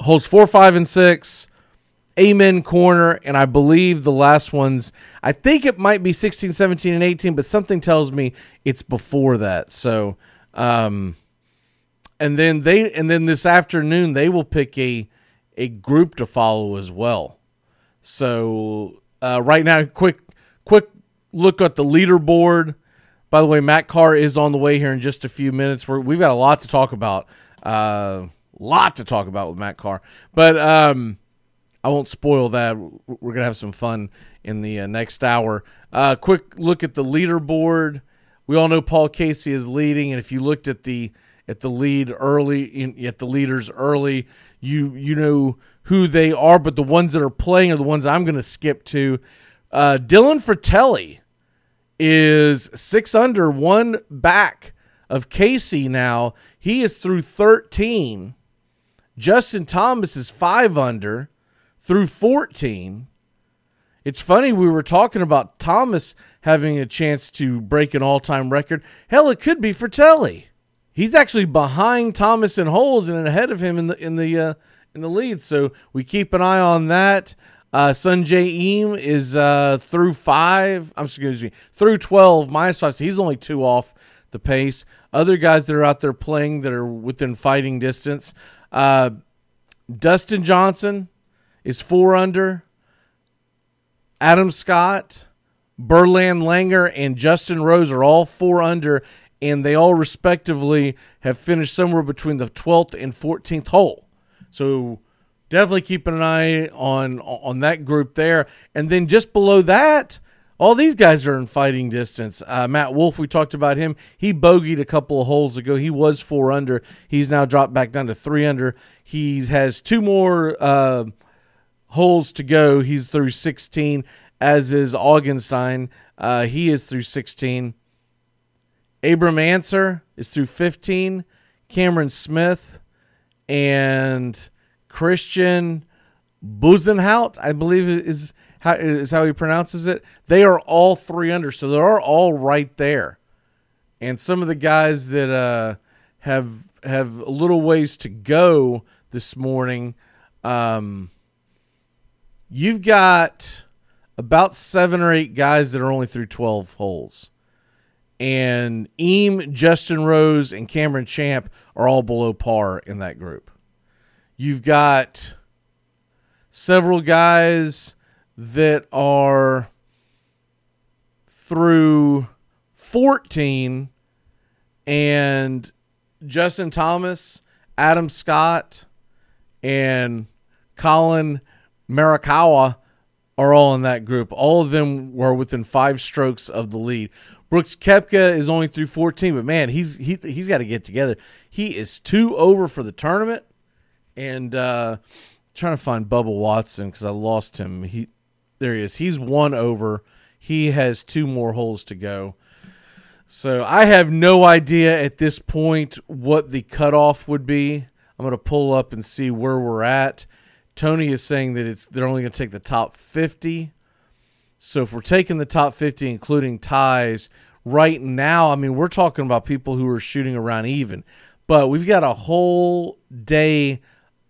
holes four, five, and six. Amen corner, and I believe the last one's I think it might be 16, 17, and 18, but something tells me it's before that. So um and then they and then this afternoon they will pick a a group to follow as well. So uh, right now, quick quick look at the leaderboard. By the way, Matt Carr is on the way here in just a few minutes. We're, we've got a lot to talk about. Uh, lot to talk about with Matt Carr, but um, I won't spoil that. We're gonna have some fun in the uh, next hour. Uh, quick look at the leaderboard. We all know Paul Casey is leading, and if you looked at the at the lead early, in, at the leaders early, you you know who they are. But the ones that are playing are the ones I'm going to skip to. Uh, Dylan Frittelli is six under, one back of Casey now. He is through 13. Justin Thomas is five under through 14. It's funny, we were talking about Thomas having a chance to break an all time record. Hell, it could be Frittelli. He's actually behind Thomas in holes and ahead of him in the in the uh, in the lead. So we keep an eye on that. Uh, Sungjae Im is uh, through five. I'm excuse me, through twelve minus five. So he's only two off the pace. Other guys that are out there playing that are within fighting distance. Uh, Dustin Johnson is four under. Adam Scott, Bernhard Langer, and Justin Rose are all four under, and they all respectively have finished somewhere between the 12th and 14th hole. So definitely keep an eye on on that group there. And then just below that, all these guys are in fighting distance. Uh, Matt Wolff, we talked about him. He bogeyed a couple of holes ago. He was four under. He's now dropped back down to three under. He has two more uh, holes to go. He's through 16, as is Augenstein. Uh, he is through 16. Abraham Ancer is through 15. Cameron Smith and Christiaan Bezuidenhout, I believe is how is how he pronounces it. They are all three under, so they're all right there. And some of the guys that uh, have have a little ways to go this morning, um, you've got about seven or eight guys that are only through twelve holes, and Im, Justin Rose, and Cameron Champ are all below par in that group. You've got several guys that are through 14 and Justin Thomas, Adam Scott, and Collin Morikawa are all in that group. All of them were within five strokes of the lead. Brooks Koepka is only through 14, but man, he's he he's got to get together. He is two over for the tournament, and uh, trying to find Bubba Watson because I lost him. He there he is. He's one over. He has two more holes to go. So I have no idea at this point what the cutoff would be. I'm going to pull up and see where we're at. Tony is saying that it's they're only going to take the top 50. So if we're taking the top 50, including ties, right now, I mean, we're talking about people who are shooting around even. But we've got a whole day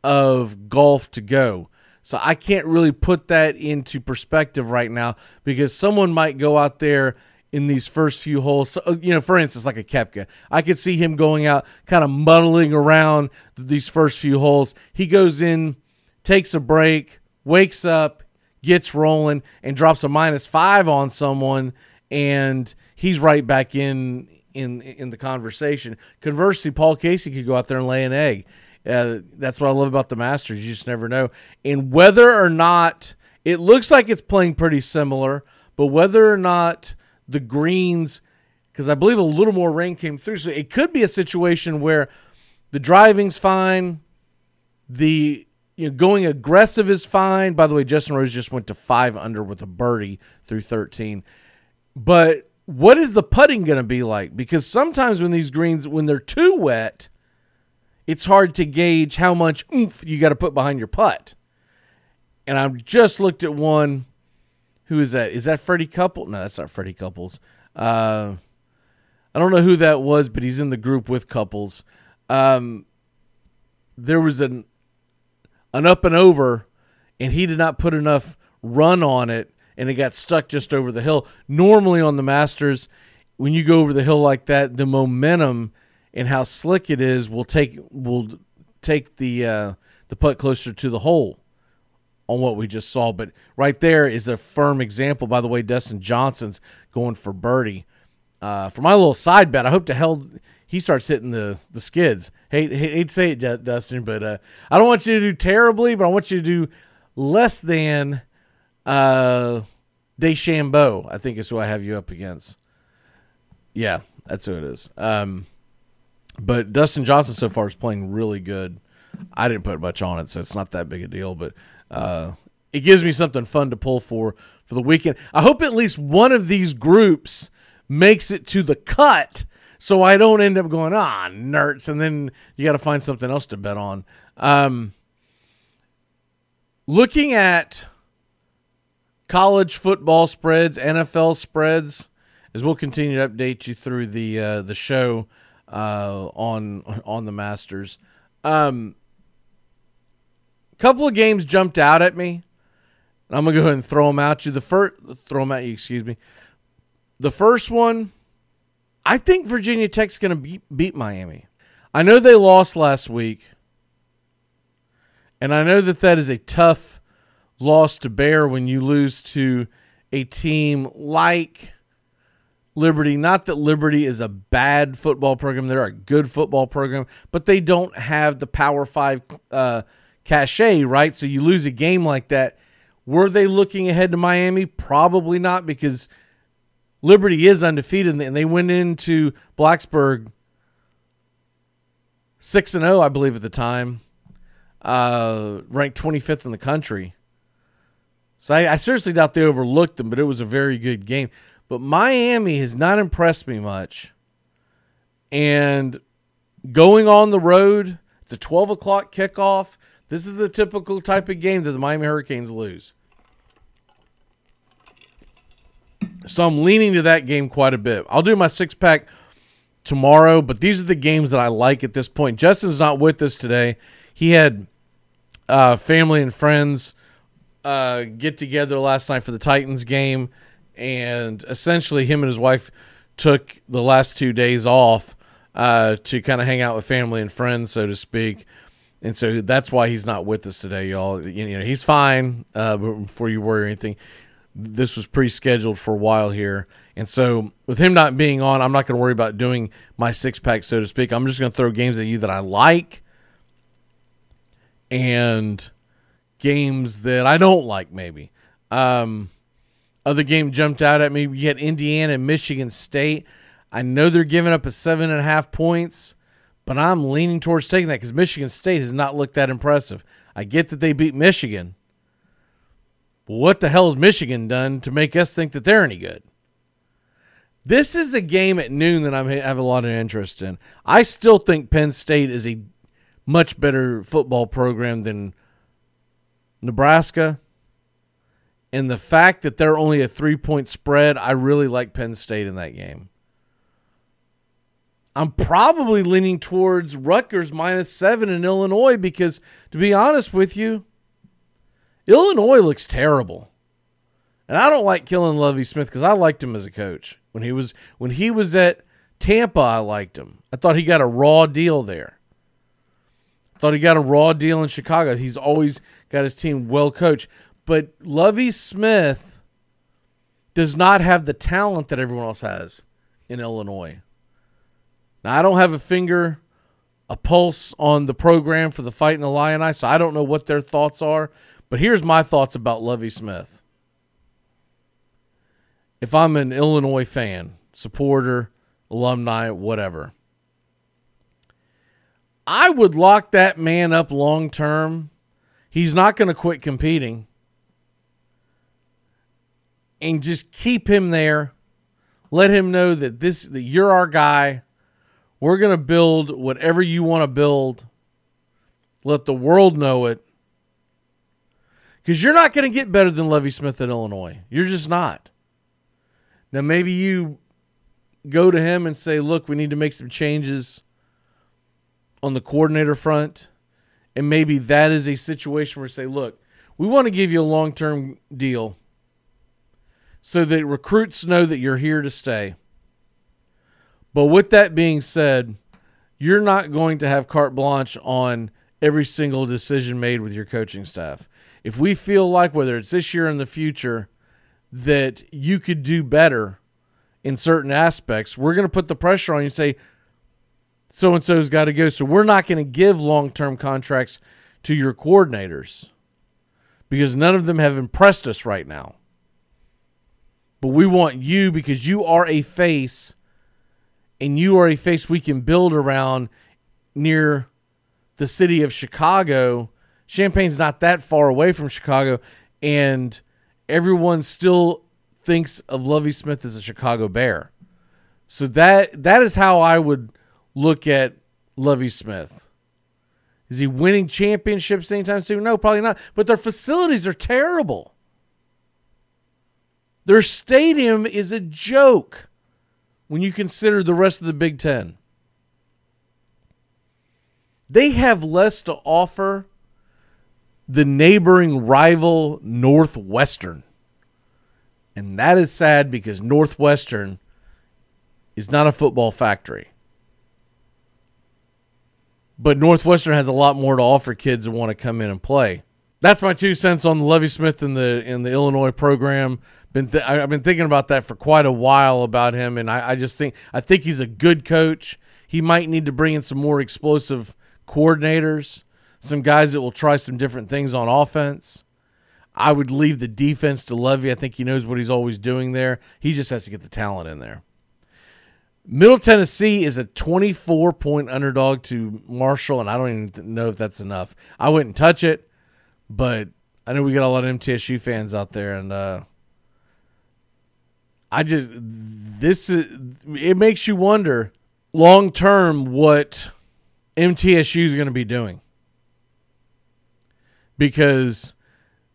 of golf to go. So I can't really put that into perspective right now because someone might go out there in these first few holes. So, you know, for instance, like a Koepka, I could see him going out kind of muddling around these first few holes. He goes in, takes a break, wakes up, gets rolling, and drops a minus five on someone, and he's right back in in in the conversation. Conversely, Paul Casey could go out there and lay an egg. Uh, that's what I love about the Masters. You just never know. And whether or not it looks like it's playing pretty similar, but whether or not the greens, because I believe a little more rain came through, so it could be a situation where the driving's fine, the you know going aggressive is fine. By the way, Justin Rose just went to five under with a birdie through thirteen, but what is the putting going to be like? Because sometimes when these greens, when they're too wet, it's hard to gauge how much oomph you got to put behind your putt. And I've just looked at one. Who is that? Is that Freddie Couple? No, that's not Freddie Couples. Uh, I don't know who that was, but he's in the group with Couples. Um, there was an an up and over, and he did not put enough run on it, and it got stuck just over the hill. Normally on the Masters, when you go over the hill like that, the momentum and how slick it is will take will take the uh, the putt closer to the hole on what we just saw. But right there is a firm example. By the way, Dustin Johnson's going for birdie. Uh, for my little side bet, I hope to hell he starts hitting the the skids. Hate hate say it, Dustin, but uh, I don't want you to do terribly, but I want you to do less than uh, DeChambeau. I think is who I have you up against. Yeah, that's who it is. Um, but Dustin Johnson so far is playing really good. I didn't put much on it, so it's not that big a deal. But uh, it gives me something fun to pull for for the weekend. I hope at least one of these groups makes it to the cut, so I don't end up going ah nerds, and then you got to find something else to bet on. Um, looking at college football spreads, NFL spreads, as we'll continue to update you through the uh, the show uh, on on the Masters. Um, couple of games jumped out at me. I'm gonna go ahead and throw them at you. The first, throw them at you. Excuse me. The first one, I think Virginia Tech's gonna beat beat Miami. I know they lost last week, and I know that that is a tough loss to bear when you lose to a team like Liberty. Not that Liberty is a bad football program; they're a good football program, but they don't have the Power Five uh, cachet, right? So you lose a game like that. Were they looking ahead to Miami? Probably not, because Liberty is undefeated, and they went into Blacksburg six and zero, I believe, at the time, uh, ranked twenty fifth in the country. So I, I seriously doubt they overlooked them, but it was a very good game. But Miami has not impressed me much. And going on the road, it's a 12 o'clock kickoff. This is the typical type of game that the Miami Hurricanes lose. So I'm leaning to that game quite a bit. I'll do my six pack tomorrow, but these are the games that I like at this point. Justin's not with us today. He had uh, family and friends uh, get together last night for the Titans game, and essentially him and his wife took the last two days off uh, to kind of hang out with family and friends, so to speak. And so that's why he's not with us today, y'all. You know, he's fine. Uh, before you worry or anything, this was pre-scheduled for a while here, and so with him not being on, I'm not going to worry about doing my six pack, so to speak. I'm just going to throw games at you that I like, and games that I don't like, maybe. Um, other game jumped out at me. You had Indiana and Michigan State. I know they're giving up a seven and a half points, but I'm leaning towards taking that because Michigan State has not looked that impressive. I get that they beat Michigan. What the hell has Michigan done to make us think that they're any good? This is a game at noon that I have a lot of interest in. I still think Penn State is a much better football program than Nebraska. And the fact that they're only a three point spread, I really like Penn State in that game. I'm probably leaning towards Rutgers minus seven in Illinois because, to be honest with you, Illinois looks terrible. And I don't like killing Lovie Smith because I liked him as a coach. When he was when he was at Tampa, I liked him. I thought he got a raw deal there. Thought he got a raw deal in Chicago. He's always got his team well coached. But Lovie Smith does not have the talent that everyone else has in Illinois. Now, I don't have a finger, a pulse on the program for the Fighting Illini, so I don't know what their thoughts are. But here's my thoughts about Lovie Smith. If I'm an Illinois fan, supporter, alumni, whatever, I would lock that man up long term. He's not going to quit competing. And just keep him there. Let him know that this that you're our guy. We're going to build whatever you want to build. Let the world know it. Because you're not going to get better than Lovie Smith at Illinois. You're just not. Now, maybe you go to him and say, look, we need to make some changes on the coordinator front. And maybe that is a situation where say, look, we want to give you a long term deal so that recruits know that you're here to stay. But with that being said, you're not going to have carte blanche on every single decision made with your coaching staff. If we feel like, whether it's this year or in the future, that you could do better in certain aspects, we're going to put the pressure on you and say, so and so's got to go. So we're not going to give long term contracts to your coordinators because none of them have impressed us right now. But we want you because you are a face and you are a face we can build around near the city of Chicago. Champaign's not that far away from Chicago, and everyone still thinks of Lovie Smith as a Chicago Bear. So that that is how I would look at Lovie Smith. Is he winning championships anytime soon? No, probably not. But their facilities are terrible. Their stadium is a joke when you consider the rest of the Big Ten. They have less to offer the neighboring rival Northwestern. And that is sad because Northwestern is not a football factory. But Northwestern has a lot more to offer kids who want to come in and play. That's my two cents on Lovie Smith in the in the Illinois program. Been th- I've been thinking about that for quite a while about him, and I, I just think I think he's a good coach. He might need to bring in some more explosive coordinators, some guys that will try some different things on offense. I would leave the defense to Lovie. I think he knows what he's always doing there. He just has to get the talent in there. Middle Tennessee is a 24 point underdog to Marshall, and I don't even know if that's enough. I wouldn't touch it, but I know we got a lot of MTSU fans out there, and uh, I just this is it makes you wonder long term what MTSU is going to be doing because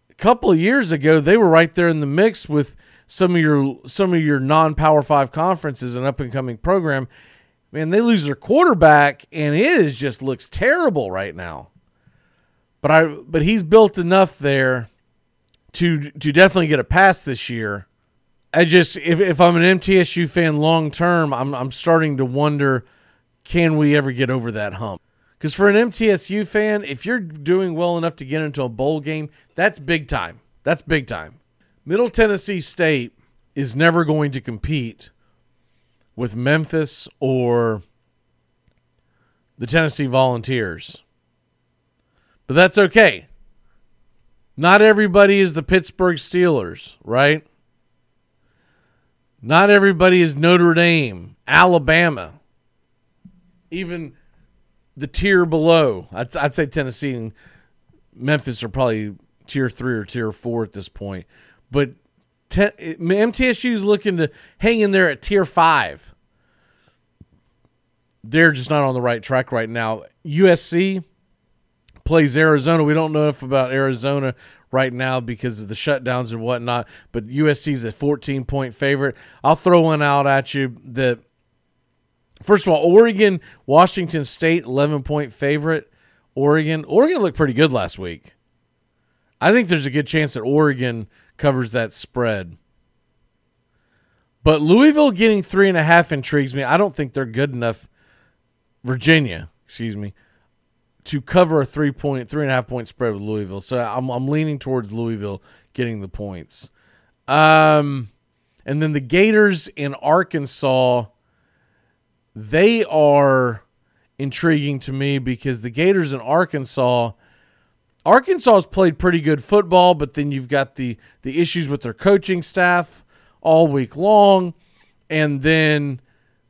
a couple of years ago they were right there in the mix with some of your some of your non Power Five conferences and up and coming program. Man, they lose their quarterback, and it is just looks terrible right now. But I but he's built enough there to to definitely get a pass this year I just if, if I'm an MTSU fan long term, I'm I'm starting to wonder can we ever get over that hump? Because for an MTSU fan, if you're doing well enough to get into a bowl game, that's big time. That's big time. Middle Tennessee State is never going to compete with Memphis or the Tennessee Volunteers. But that's okay. Not everybody is the Pittsburgh Steelers, right? Not everybody is Notre Dame, Alabama, even the tier below. I'd, I'd say Tennessee and Memphis are probably tier three or tier four at this point. But MTSU is looking to hang in there at tier five. They're just not on the right track right now. USC plays Arizona. We don't know enough about Arizona right now because of the shutdowns and whatnot. But USC is a 14 point favorite. I'll throw one out at you that first of all, Oregon, Washington State, 11 point favorite. Oregon, Oregon looked pretty good last week. I think there's a good chance that Oregon covers that spread. But Louisville getting three and a half intrigues me. I don't think they're good enough. Virginia, excuse me, to cover a three point, three and a half point spread with Louisville. So I'm, I'm leaning towards Louisville getting the points. Um, and then the Gators in Arkansas, they are intriguing to me because the Gators in Arkansas, Arkansas has played pretty good football, but then you've got the the issues with their coaching staff all week long, and then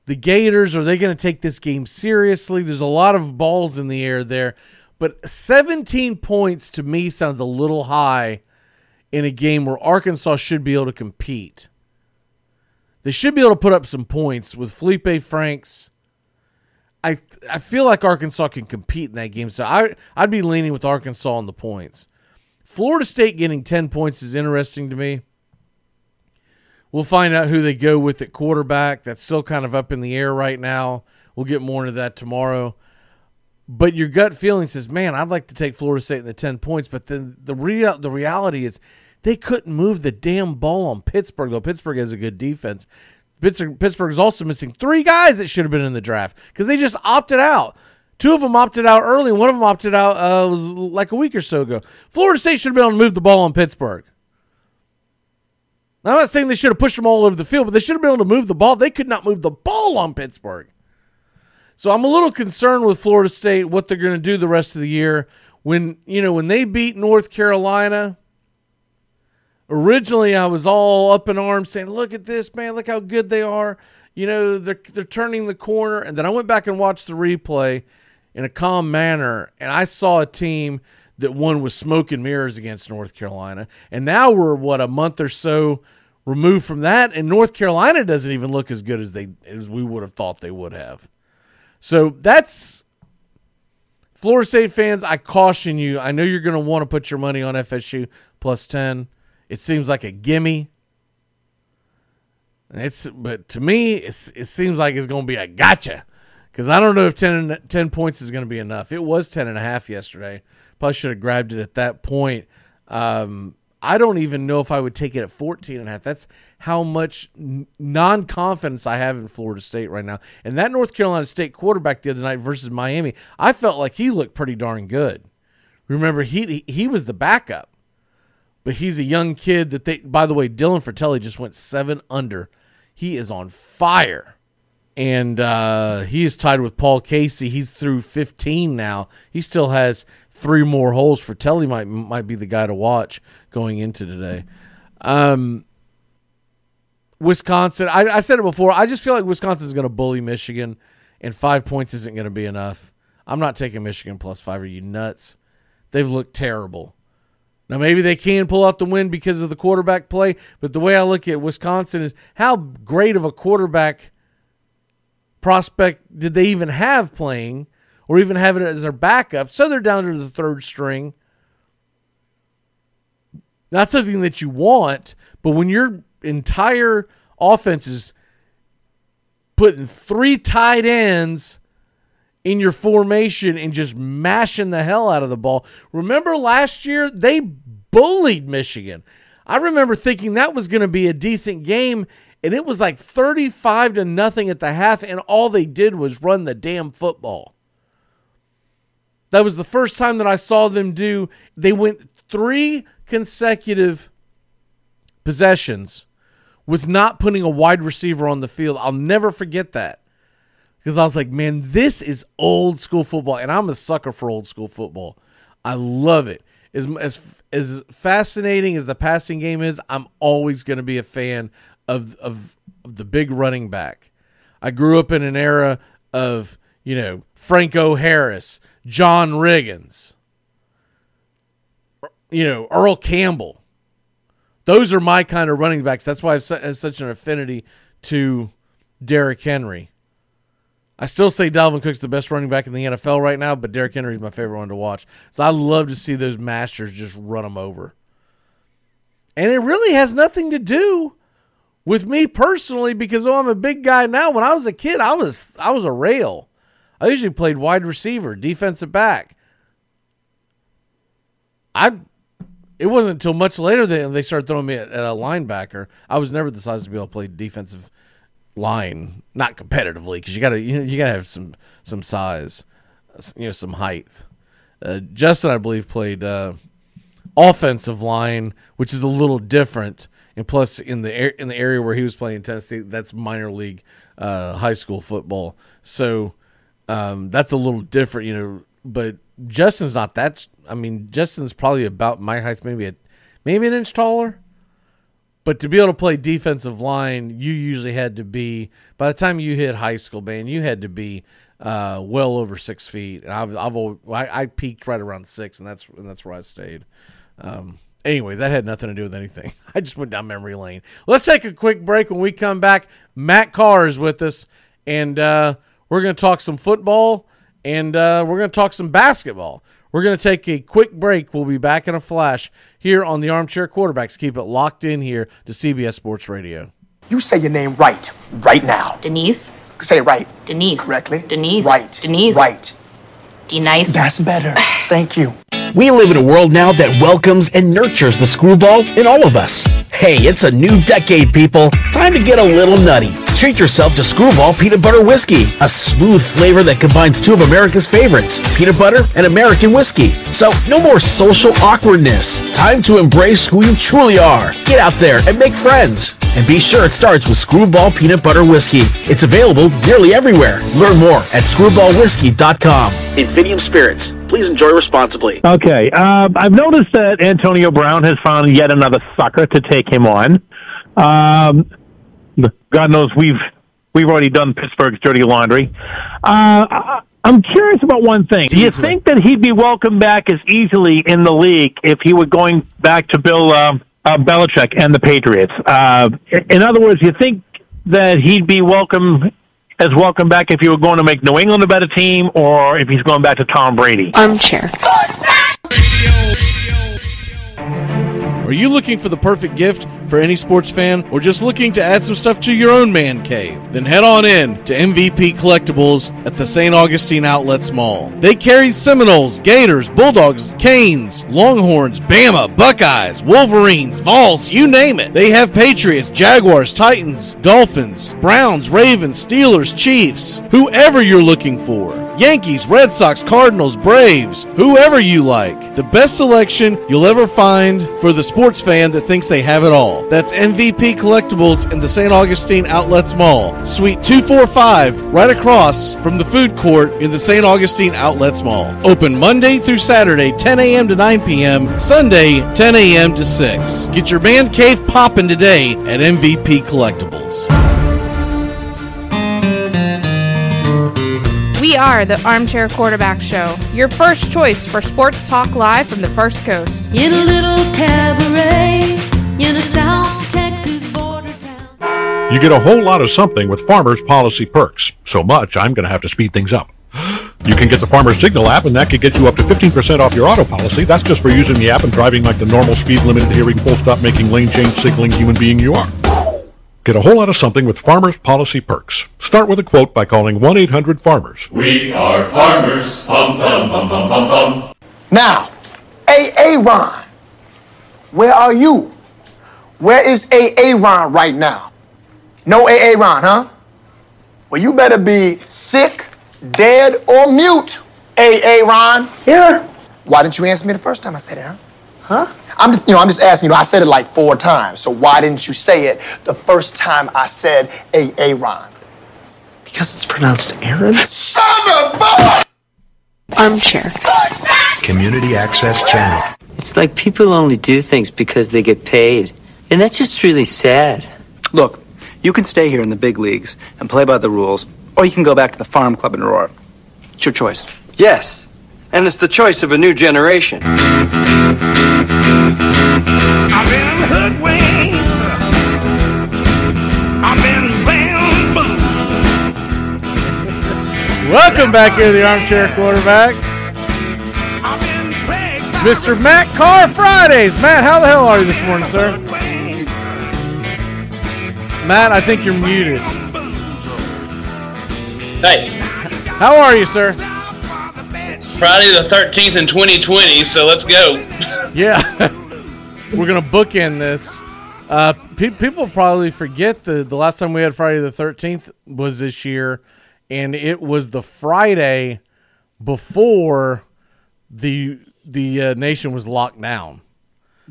the Gators, are they going to take this game seriously? There's a lot of balls in the air there. But 17 points to me sounds a little high in a game where Arkansas should be able to compete. They should be able to put up some points with Felipe Franks. I I feel like Arkansas can compete in that game. So I I'd be leaning with Arkansas on the points. Florida State getting 10 points is interesting to me. We'll find out who they go with at quarterback. That's still kind of up in the air right now. We'll get more into that tomorrow. But your gut feeling says, man, I'd like to take Florida State in the 10 points. But then the, real, the reality is they couldn't move the damn ball on Pittsburgh, though Pittsburgh has a good defense. Pittsburgh, Pittsburgh is also missing three guys that should have been in the draft because they just opted out. Two of them opted out early, and one of them opted out uh, was like a week or so ago. Florida State should have been able to move the ball on Pittsburgh. I'm not saying they should have pushed them all over the field, but they should have been able to move the ball. They could not move the ball on Pittsburgh. So I'm a little concerned with Florida State what they're going to do the rest of the year. When you know when they beat North Carolina, originally I was all up in arms saying, "Look at this, man! Look how good they are." You know they're they're turning the corner, and then I went back and watched the replay in a calm manner, and I saw a team that one was smoke and mirrors against North Carolina. And now we're what a month or so removed from that, and North Carolina doesn't even look as good as they as we would have thought they would have. So that's Florida State fans. I caution you. I know you're going to want to put your money on FSU plus ten. It seems like a gimme. It's but to me, it seems like it's going to be a gotcha because I don't know if 10, 10 points is going to be enough. It was 10 and a half yesterday. Probably should have grabbed it at that point. Um, I don't even know if I would take it at 14 and a half. That's how much non confidence I have in Florida State right now. And that North Carolina State quarterback the other night versus Miami, I felt like he looked pretty darn good. Remember, he he was the backup, but he's a young kid that they. By the way, Dylan Frittelli just went seven under. He is on fire, and uh, he is tied with Paul Casey. He's through 15 now. He still has three more holes. Frittelli might might be the guy to watch going into today. Um, Wisconsin, I, I said it before. I just feel like Wisconsin is going to bully Michigan, and five points isn't going to be enough. I'm not taking Michigan plus five. Are you nuts? They've looked terrible. Now maybe they can pull out the win because of the quarterback play, but the way I look at Wisconsin is how great of a quarterback prospect did they even have playing, or even have it as their backup? So they're down to the third string. Not something that you want, but when your entire offense is putting three tight ends in your formation and just mashing the hell out of the ball. Remember last year they bullied Michigan. I remember thinking that was going to be a decent game, and it was like 35 to nothing at the half, and all they did was run the damn football. That was the first time that I saw them do. They went three consecutive possessions with not putting a wide receiver on the field. I'll never forget that because I was like, man, this is old school football, and I'm a sucker for old school football. I love it. As as as fascinating as the passing game is, I'm always going to be a fan of, of of the big running back. I grew up in an era of you know Franco Harris, John Riggins, you know Earl Campbell. Those are my kind of running backs. That's why I have such an affinity to Derrick Henry. I still say Dalvin Cook's the best running back in the NFL right now, but Derrick Henry is my favorite one to watch. So I love to see those masters just run them over. And it really has nothing to do with me personally because oh, I'm a big guy now. When I was a kid, I was I was a rail. I usually played wide receiver, defensive back. I it wasn't until much later that they started throwing me at, at a linebacker. I was never the size to be able to play defensive line, not competitively, because you gotta you, you gotta have some some size, you know, some height. Uh, Justin, I believe, played uh, offensive line, which is a little different. And plus, in the in the area where he was playing in Tennessee, that's minor league uh, high school football. So um, that's a little different, you know. But Justin's not that. I mean, Justin's probably about my height, maybe a, maybe an inch taller. But to be able to play defensive line, you usually had to be by the time you hit high school, man, you had to be uh, well over six feet. And I've, I've I, I, peaked right around six, and that's and that's where I stayed. Um, anyway, that had nothing to do with anything. I just went down memory lane. Let's take a quick break. When we come back, Matt Carr is with us, and uh, we're going to talk some football, and uh, we're going to talk some basketball. We're going to take a quick break. We'll be back in a flash here on the Armchair Quarterbacks. Keep it locked in here to CBS Sports Radio.
You say your name right, right now.
Denise.
Say it right.
Denise.
Correctly.
Denise.
Right.
Denise.
Right.
Denise.
That's better. Thank you.
We live in a world now that welcomes and nurtures the screwball in all of us. Hey, it's a new decade, people. Time to get a little nutty. Treat yourself to Screwball Peanut Butter Whiskey, a smooth flavor that combines two of America's favorites, peanut butter and American whiskey. So, no more social awkwardness. Time to embrace who you truly are. Get out there and make friends. And be sure it starts with Screwball Peanut Butter Whiskey. It's available nearly everywhere. Learn more at screwballwhiskey.com. Infinium Spirits. Please enjoy responsibly.
Okay. Uh, I've noticed that Antonio Brown has found yet another sucker to take him on. Um, God knows we've we've already done Pittsburgh's dirty laundry. Uh, I'm curious about one thing. Do you think that he'd be welcomed back as easily in the league if he were going back to Bill uh, uh, Belichick and the Patriots? Uh, in other words, you think that he'd be welcome as welcome back if he were going to make New England a better team, or if he's going back to Tom Brady?
Armchair.
Are you looking for the perfect gift for any sports fan or just looking to add some stuff to your own man cave? Then head on in to MVP Collectibles at the St. Augustine Outlets Mall. They carry Seminoles, Gators, Bulldogs, Canes, Longhorns, Bama, Buckeyes, Wolverines, Vols, you name it. They have Patriots, Jaguars, Titans, Dolphins, Browns, Ravens, Steelers, Chiefs, whoever you're looking for. Yankees, Red Sox, Cardinals, Braves, whoever you like. The best selection you'll ever find for the sports fan that thinks they have it all. That's MVP Collectibles in the St. Augustine Outlets Mall, Suite 245, right across from the food court in the St. Augustine Outlets Mall. Open Monday through Saturday, 10 a.m. to 9 p.m., Sunday, 10 a.m. to 6. Get your man cave popping today at MVP Collectibles.
We are the Armchair Quarterback Show, your first choice for sports talk live from the First Coast.
In a little cabaret in a South Texas border town.
You get a whole lot of something with Farmers Policy Perks. So much, I'm going to have to speed things up. You can get the Farmers Signal app, and that could get you up to 15% off your auto policy. That's just for using the app and driving like the normal speed limited hearing, full stop making lane change signaling human being you are. Get a whole lot of something with Farmers Policy Perks. Start with a quote by calling 1 800 Farmers.
We are farmers. Bum, bum, bum, bum, bum, bum.
Now, AA Ron, where are you? Where is AA Ron right now? No AA Ron, huh? Well, you better be sick, dead, or mute, AA Ron. Here. Why didn't you answer me the first time I said it, huh? Huh? I'm just, you know, I'm just asking. You know, I said it like four times. So why didn't you say it the first time I said AA Ron?
Because it's pronounced Aaron?
Son of a!
Armchair.
Community Access Channel.
It's like people only do things because they get paid. And that's just really sad.
Look, you can stay here in the big leagues and play by the rules, or you can go back to the farm club in Aurora. It's your choice.
Yes, and it's the choice of a new generation.
I've been hoodwinked. I've been bamboozled.
Welcome back here to the Armchair Quarterbacks. Mr. Matt Carr Fridays. Matt, how the hell are you this morning, sir? Matt, I think you're muted.
Hey,
How are you, sir?
Friday the 13th in 2020, so let's go.
Yeah. We're going to bookend this. Uh, pe- people probably forget the, the last time we had Friday the 13th was this year, and it was the Friday before the the uh, nation was locked down.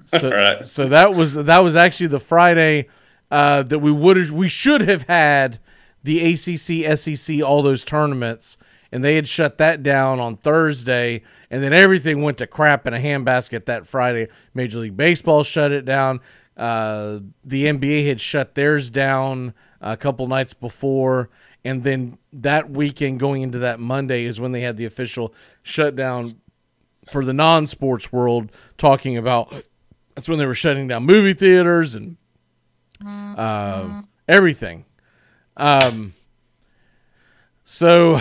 So,
Right.
so that was that was actually the Friday uh, that we would we should have had the ACC, SEC, all those tournaments, and they had shut that down on Thursday, and then everything went to crap in a handbasket that Friday. Major League Baseball shut it down. Uh, the NBA had shut theirs down a couple nights before, and then that weekend going into that Monday is when they had the official shutdown for the non-sports world talking about that's when they were shutting down movie theaters and uh, everything. Um, so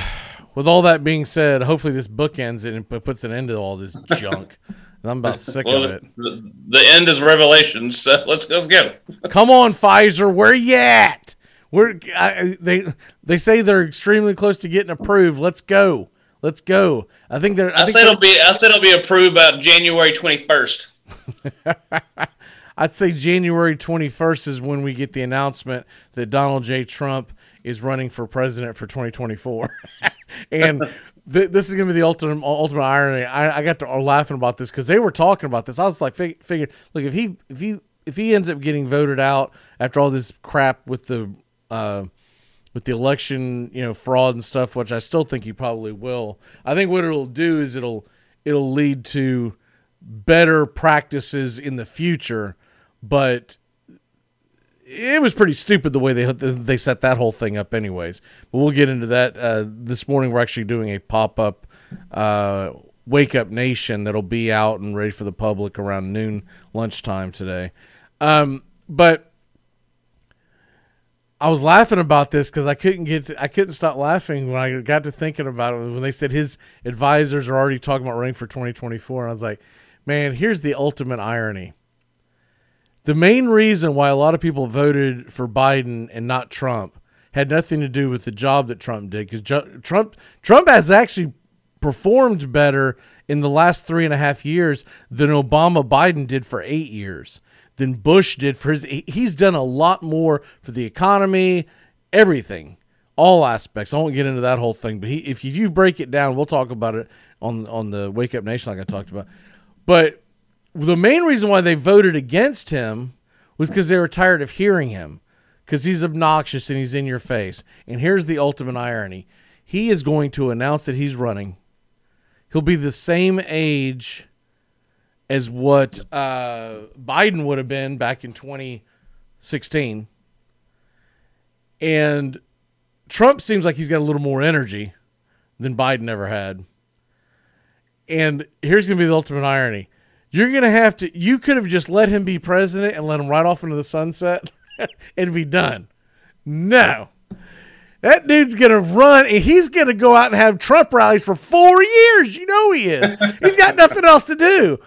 with all that being said hopefully this bookends it and puts an end to all this junk. I'm about sick
Well,
of it.
The, the end is Revelation, so let's let's go.
come on pfizer where you at? We're I, they they say they're extremely close to getting approved. Let's go. Let's go. I think they're i,
I
think
said
they're-
it'll be I said it'll be approved about January 21st.
I'd say January 21st is when we get the announcement that Donald J. Trump is running for president for 2024. and th- this is going to be the ultimate ultimate irony. I, I got to laughing about this because they were talking about this. I was like, fig- figured, look, if he if he if he ends up getting voted out after all this crap with the uh, with the election, you know, fraud and stuff, which I still think he probably will. I think what it'll do is it'll it'll lead to better practices in the future, but it was pretty stupid the way they they set that whole thing up, anyways. But we'll get into that uh, this morning. We're actually doing a pop up uh, Wake Up Nation that'll be out and ready for the public around noon lunchtime today. Um, but I was laughing about this because I couldn't get to, I couldn't stop laughing when I got to thinking about it when they said his advisors are already talking about running for 2024 and I was like, man, here's the ultimate irony. The main reason why a lot of people voted for Biden and not Trump had nothing to do with the job that Trump did because Trump Trump has actually performed better in the last three and a half years than Obama Biden did for eight years than Bush did for his. He's done a lot more for the economy, everything, all aspects. I won't get into that whole thing, but he, if you, break it down, we'll talk about it on on the Wake Up Nation, like I talked about. But the main reason why they voted against him was because they were tired of hearing him, because he's obnoxious and he's in your face. And here's the ultimate irony: he is going to announce that he's running. He'll be the same age as what uh, Biden would have been back in 2016. And Trump seems like he's got a little more energy than Biden ever had. And here's going to be the ultimate irony. You're to have to, you could have just let him be president and let him ride off into the sunset and be done. No. That dude's to run and he's to go out and have Trump rallies for four years. You know he is. He's got nothing else to do.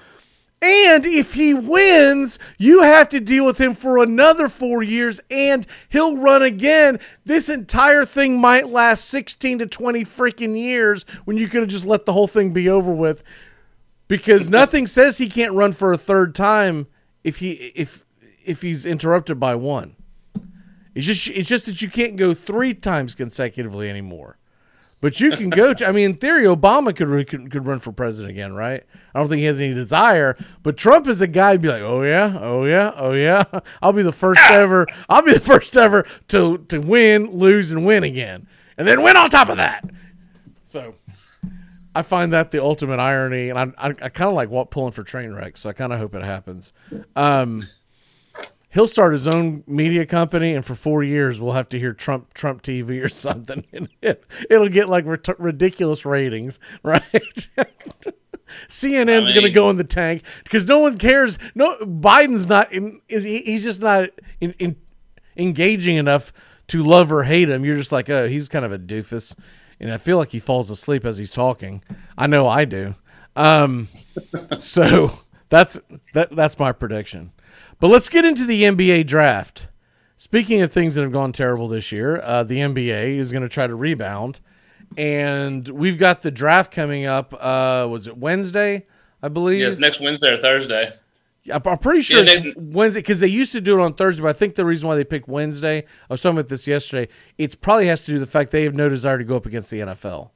And if he wins, you have to deal with him for another four years and he'll run again. This entire thing might last 16 to 20 freaking years when you could have just let the whole thing be over with because nothing says he can't run for a third time if he if if he's interrupted by one. It's just it's just that you can't go three times consecutively anymore. But you can go. To, I mean, in theory, Obama could, could could run for president again, right? I don't think he has any desire. But Trump is a guy who'd be like, oh yeah, oh yeah, oh yeah. I'll be the first ever. I'll be the first ever to to win, lose, and win again, and then win on top of that. So, I find that the ultimate irony, and I I, I kind of like what pulling for train wrecks. So I kind of hope it happens. Um, he'll start his own media company, and for four years we'll have to hear Trump Trump TV or something. And it, it'll get like rit- ridiculous ratings, right? CNN's
I
going to go in the tank because no one cares. No, Biden's not. In, is he, he's just not in, in, engaging enough to love or hate him. You're just like, oh, he's kind of a doofus, and I feel like he falls asleep as he's talking. I know I do. Um, so that's that. That's my prediction. But let's get into the NBA draft. Speaking of things that have gone terrible this year, uh, the NBA is going to try to rebound, and we've got the draft coming up. Uh, was it Wednesday? I believe.
Yes, next Wednesday or Thursday.
I'm pretty sure
Yeah,
it's Wednesday because they used to do it on Thursday, but I think the reason why they picked Wednesday, I was talking about this yesterday, it's probably has to do with the fact they have no desire to go up against the NFL.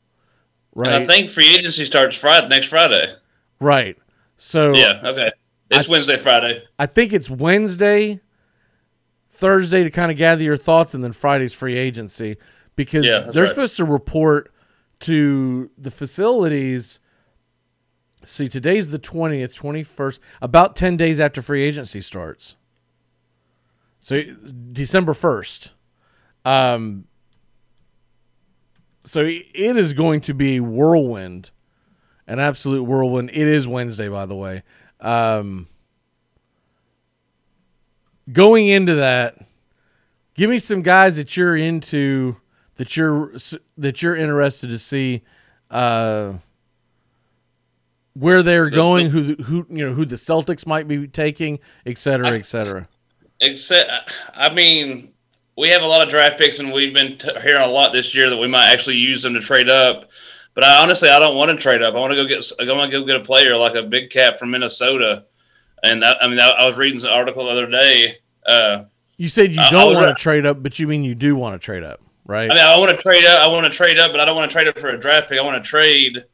Right.
And I think free agency starts Friday next Friday.
right. So
yeah. Okay. It's Wednesday, Friday.
I think it's Wednesday, Thursday to kind of gather your thoughts, and then Friday's free agency because
Yeah,
they're
right.
supposed to report to the facilities. See, today's the 20th, 21st, about 10 days after free agency starts. So December 1st. Um, so it is going to be whirlwind, an absolute whirlwind. It is Wednesday, by the way. Um, going into that, give me some guys that you're into, that you're that you're interested to see, uh, where they're going, who the- who you know who the Celtics might be taking, et cetera, et cetera.
Except, I mean, we have a lot of draft picks, and we've been t- hearing a lot this year that we might actually use them to trade up. But I honestly, I don't want to trade up. I want to go get. I want to go get a player like a big cat from Minnesota. And that, I mean, I, I was reading an article the other day. Uh,
You said you
I- I
don't want to trade up, but you mean you do want to trade up, right?
I mean, I want to trade up. I want to trade up, but I don't want to trade up for a draft pick. I want to trade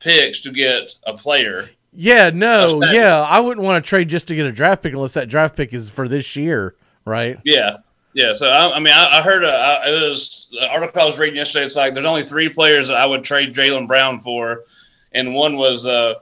picks to get a player.
Yeah, no, yeah, I wouldn't want to trade just to get a draft pick unless that draft pick is for this year, right?
Yeah, yeah. So I, I mean, I, I heard a, I, it was the article I was reading yesterday. It's like there's only three players that I would trade Jaylen Brown for, and one was uh,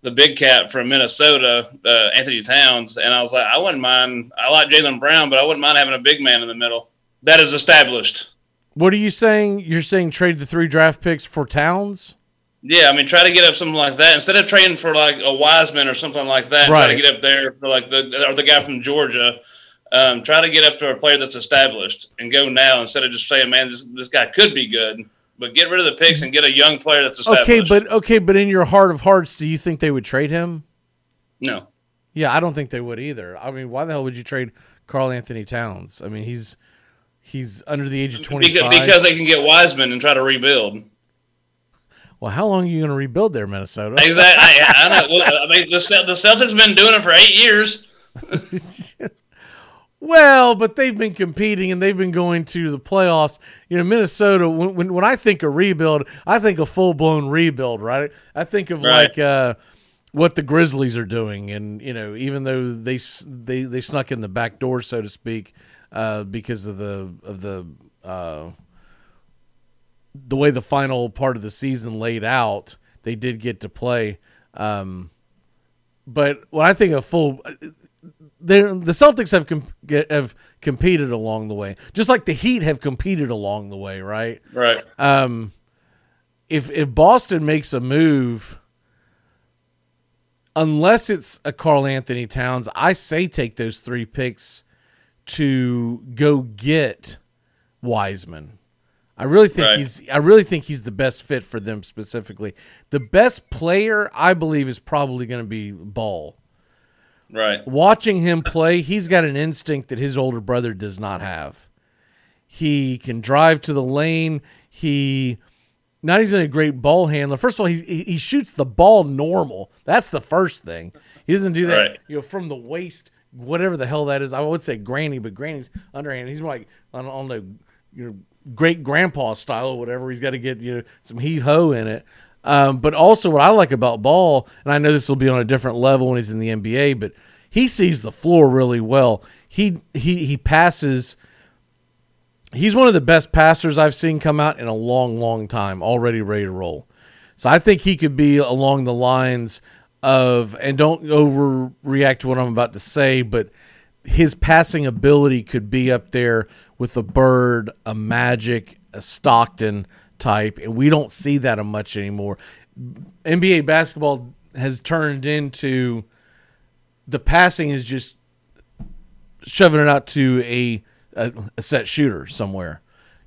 the big cat from Minnesota, uh, Anthony Towns. And I was like, I wouldn't mind. I like Jaylen Brown, but I wouldn't mind having a big man in the middle. That is established.
What are you saying? You're saying trade the three draft picks for Towns?
Yeah, I mean, try to get up something like that instead of trading for like a Wiseman or something like that. Right. Try to get up there for like the or the guy from Georgia. Um, try to get up to a player that's established and go now instead of just saying, "Man, this this guy could be good." But get rid of the picks and get a young player that's established.
Okay, but okay, but in your heart of hearts, do you think they would trade him?
no,
Yeah, I don't think they would either. I mean, why the hell would you trade Karl-Anthony Towns? I mean, he's he's under the age of twenty
because, because they can get Wiseman and try to rebuild.
Well, how long are you going to rebuild there, Minnesota?
Exactly. I, I know. Well, I mean, the, the Celtics have been doing it for eight years.
Well, but they've been competing and they've been going to the playoffs. You know, Minnesota. When when, when I think of rebuild, I think of full blown rebuild, right? I think of
Right.
like uh, what the Grizzlies are doing, and you know, even though they they they snuck in the back door, so to speak, uh, because of the of the uh, the way the final part of the season laid out, they did get to play. Um, but when I think of full, the Celtics have com- get- have competed along the way, just like the Heat have competed along the way, right?
Right.
Um, if if Boston makes a move, unless it's a Karl-Anthony Towns, I say take those three picks to go get Wiseman. I really think
Right.
he's I really think he's the best fit for them specifically. The best player I believe is probably going to be Ball.
Right.
Watching him play, he's got an instinct that his older brother does not have. He can drive to the lane. He not he's a great ball handler. First of all, he he shoots the ball normal. That's the first thing. He doesn't do that
Right.
you know from the waist whatever the hell that is. I would say granny, but granny's underhand. He's like on, on the you know, great grandpa style or whatever. He's got to get you know some heave ho in it. Um, but also, what I like about Ball, and I know this will be on a different level when he's in the NBA, but he sees the floor really well. He he he passes. He's one of the best passers I've seen come out in a long, long time. Already ready to roll. So I think he could be along the lines of, and don't overreact to what I'm about to say, but his passing ability could be up there with a Bird, a Magic, a Stockton type, and we don't see that a much anymore. NBA basketball has turned into the passing is just shoving it out to a a, a set shooter somewhere.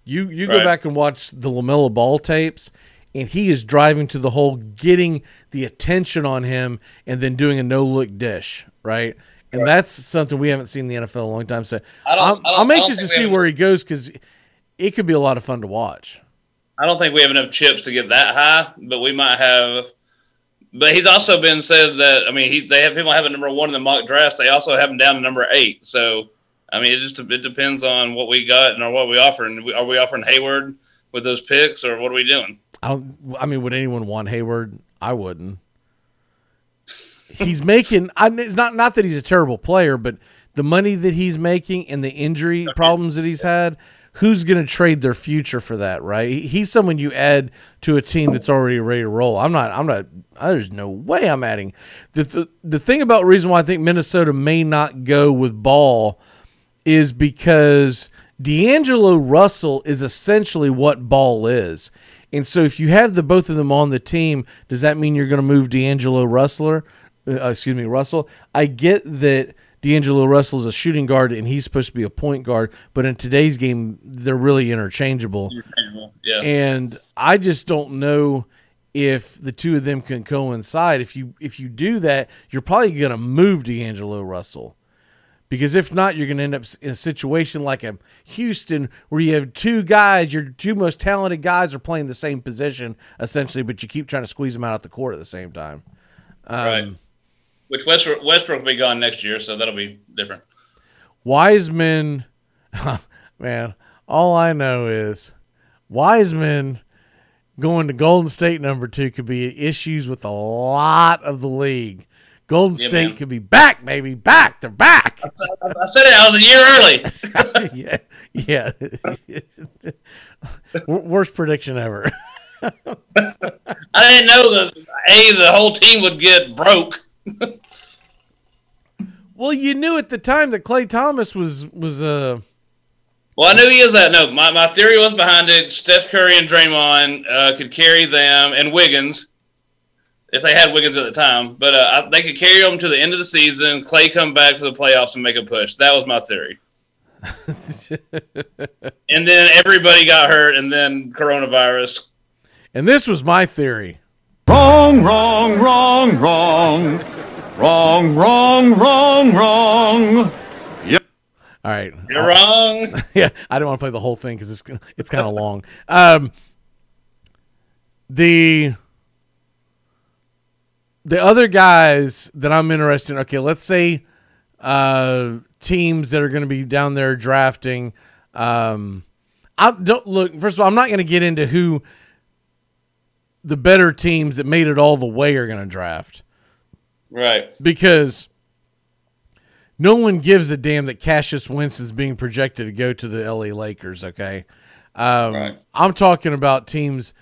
You you go back and watch the LaMelo Ball tapes, and he is driving to the hole, getting the attention on him, and then doing a no look dish, right? And that's something we haven't seen in the NFL in a long time. So
I don't-
I'm,
I don't-
I'm
I don't
anxious to see where he goes because it could be a lot of fun to watch.
I don't think we have enough chips to get that high, but we might have. But he's also been said that I mean he they have people have a number one in the mock draft. They also have him down to number eight. So I mean it just it depends on what we got and or what we offer. And are we offering Hayward with those picks or what are we doing?
I don't. I mean, would anyone want Hayward? I wouldn't. He's making. I, it's not not that he's a terrible player, but the money that he's making and the injury problems that he's had. Who's going to trade their future for that? Right? He's someone you add to a team that's already ready to roll. I'm not. I'm not. There's no way I'm adding. The the, the thing about reason why I think Minnesota may not go with Ball is because D'Angelo Russell is essentially what Ball is. And so if you have the both of them on the team, does that mean you're going to move D'Angelo Russell? Uh, excuse me, Russell. I get that D'Angelo Russell is a shooting guard and he's supposed to be a point guard, but in today's game, they're really interchangeable.
Yeah.
And I just don't know if the two of them can coincide. If you if you do that, you're probably going to move D'Angelo Russell. Because if not, you're going to end up in a situation like a Houston where you have two guys, your two most talented guys are playing the same position essentially, but you keep trying to squeeze them out at the court at the same time. Um,
right. Which Westbrook, Westbrook will be gone next year, so that'll be different.
Wiseman, man, all I know is Wiseman going to Golden State number two could be issues with a lot of the league. Golden
Yeah,
State
man.
could be back, baby, back. They're back.
I said it. I was a year early.
yeah, yeah. Worst prediction ever.
I didn't know that a the whole team would get broke.
Well, you knew at the time that Klay Thompson was was uh
Well, I knew he is that. No, my, my theory was behind it. Steph Curry and Draymond uh, could carry them, and Wiggins, if they had Wiggins at the time. But uh, I, they could carry them to the end of the season. Klay come back for the playoffs and make a push. That was my theory. and then everybody got hurt, and then coronavirus.
and this was my theory.
Wrong, wrong, wrong, wrong. Wrong, wrong, wrong, wrong. Yep.
All right.
You're wrong.
yeah, I don't want to play the whole thing because it's it's kind of long. Um, the the other guys that I'm interested in. Okay, let's say uh, teams that are going to be down there drafting. Um, I don't look. First of all, I'm not going to get into who the better teams that made it all the way are going to draft
Right.
because no one gives a damn that Cassius Winston's being projected to go to the LA Lakers. Okay, um, I'm talking about teams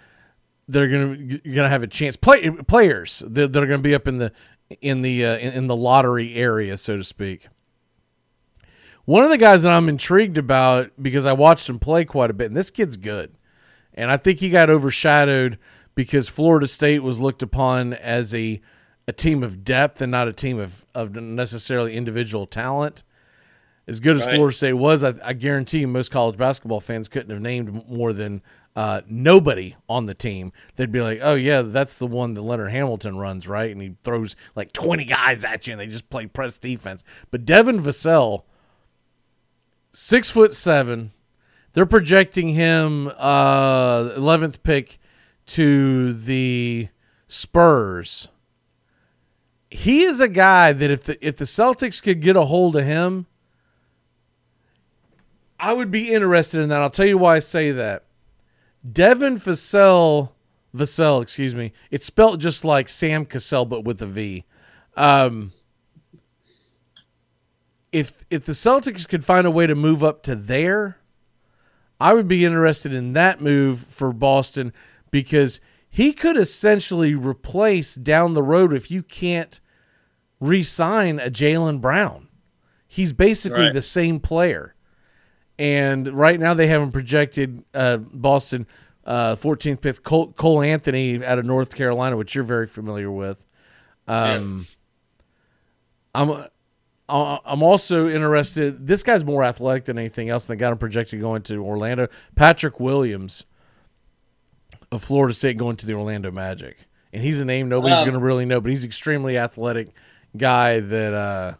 that are going to going to have a chance. Play players that, that are going to be up in the in the uh, in, in the lottery area, so to speak. One of the guys that I'm intrigued about because I watched him play quite a bit, and this kid's good, and I think he got overshadowed because Florida State was looked upon as a a team of depth and not a team of, of necessarily individual talent. As good as
Right.
Florida State was, I, I guarantee you most college basketball fans couldn't have named more than uh, nobody on the team. They'd be like, "Oh yeah, that's the one that Leonard Hamilton runs, right?" And he throws like twenty guys at you, and they just play press defense. But Devin Vassell, six foot seven, they're projecting him uh, 11th pick to the Spurs. He is a guy that if the if the Celtics could get a hold of him, I would be interested in that. I'll tell you why I say that. Devin Vassell, Vassell, excuse me. It's spelled just like Sam Cassell, but with a V. Um, if if the Celtics could find a way to move up to there, I would be interested in that move for Boston because he could essentially replace down the road if you can't re-sign a Jaylen Brown. He's basically
Right.
the same player. And right now they haven't projected uh, Boston uh, 14th pick Cole, Cole Anthony out of North Carolina, which you're very familiar with. Um, I'm I- I'm also interested. This guy's more athletic than anything else. They got him projected going to Orlando. Patrick Williams of Florida State going to the Orlando Magic, and he's a name nobody's
Um,
going to really know, but he's an extremely athletic guy that uh,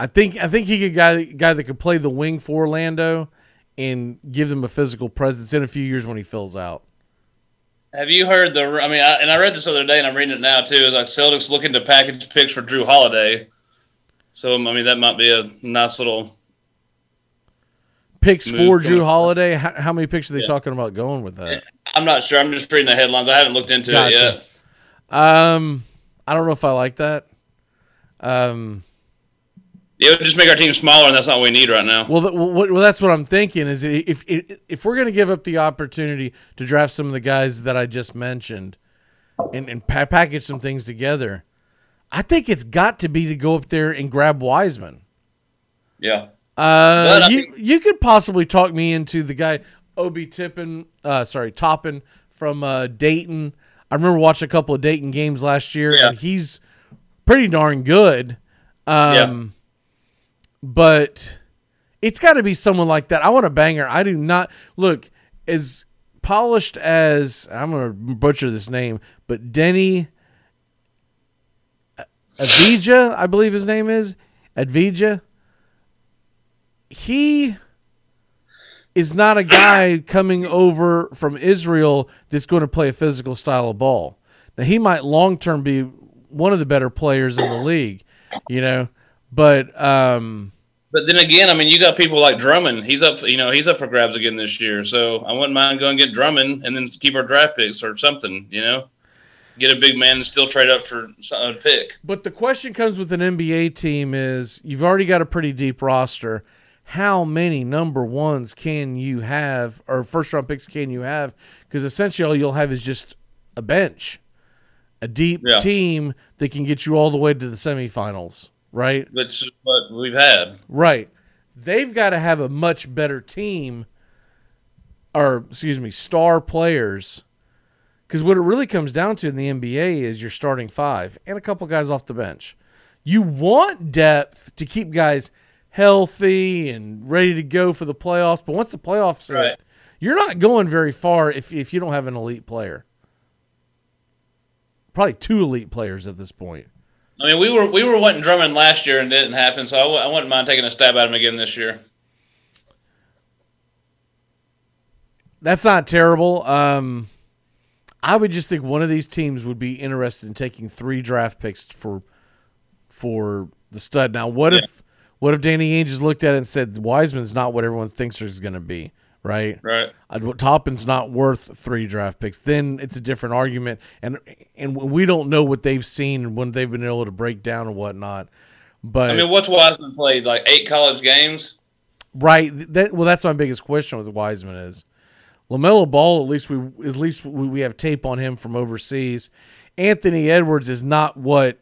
I think I think he could guy guy that could play the wing for Orlando and give them a physical presence in a few years when he fills out.
Have you heard the? I mean, I, and I read this the other day, and I'm reading it now too. Like Celtics looking to package picks for Jrue Holiday. So I mean, that might be a nice little.
Picks for Jrue Holiday. How, how many picks are they
Yeah.
talking about going with that?
I'm not sure. I'm just reading the headlines. I haven't looked into it yet.
Um, I don't know if I like that. Um,
It would just make our team smaller, and that's not what we need right now.
well, well, well, that's what I'm thinking. Is if if, if we're going to give up the opportunity to draft some of the guys that I just mentioned, and and pa- package some things together, I think it's got to be to go up there and grab Wiseman.
Yeah.
Uh, you you could possibly talk me into the guy Obi Tippin, uh, sorry Toppin from uh, Dayton. I remember watching a couple of Dayton games last year,
Yeah.
and he's pretty darn good. Um, but it's got to be someone like that. I want a banger. I do not look as polished as I'm going to butcher this name, but Denny Avija, I believe his name is Advija. He is not a guy coming over from Israel that's going to play a physical style of ball. Now he might long term be one of the better players in the league, you know, but um,
But then again, I mean, you got people like Drummond. He's up, you know, he's up for grabs again this year. So I wouldn't mind going and get Drummond and then keep our draft picks or something. You know, get a big man and still trade up for a pick.
But the question comes with an NBA team is you've already got a pretty deep roster. How many number ones can you have, or first round picks can you have? Because essentially all you'll have is just a bench, a deep
Yeah.
team that can get you all the way to the semifinals, right?
Which is what we've had.
Right. They've got to have a much better team, or excuse me, star players. Because what it really comes down to in the NBA is your starting five and a couple guys off the bench. You want depth to keep guys healthy and ready to go for the playoffs, but once the playoffs
Right.
hit, you're not going very far if, if you don't have an elite player. Probably two elite players at this point.
I mean, we were we were wanting Drummond last year and it didn't happen. So I w- I wouldn't mind taking a stab at him again this year.
That's not terrible. Um, I would just think one of these teams would be interested in taking three draft picks for for the stud. Now, what if what if Danny Ainge just looked at it and said Wiseman's not what everyone thinks he's going to be, right?
Right.
Uh, Toppin's not worth three draft picks. Then it's a different argument, and and we don't know what they've seen and when they've been able to break down and whatnot. But
I mean, what's Wiseman played like eight college games?
Right. That well, that's my biggest question with Wiseman is LaMelo Ball. At least we at least we, we have tape on him from overseas. Anthony Edwards is not what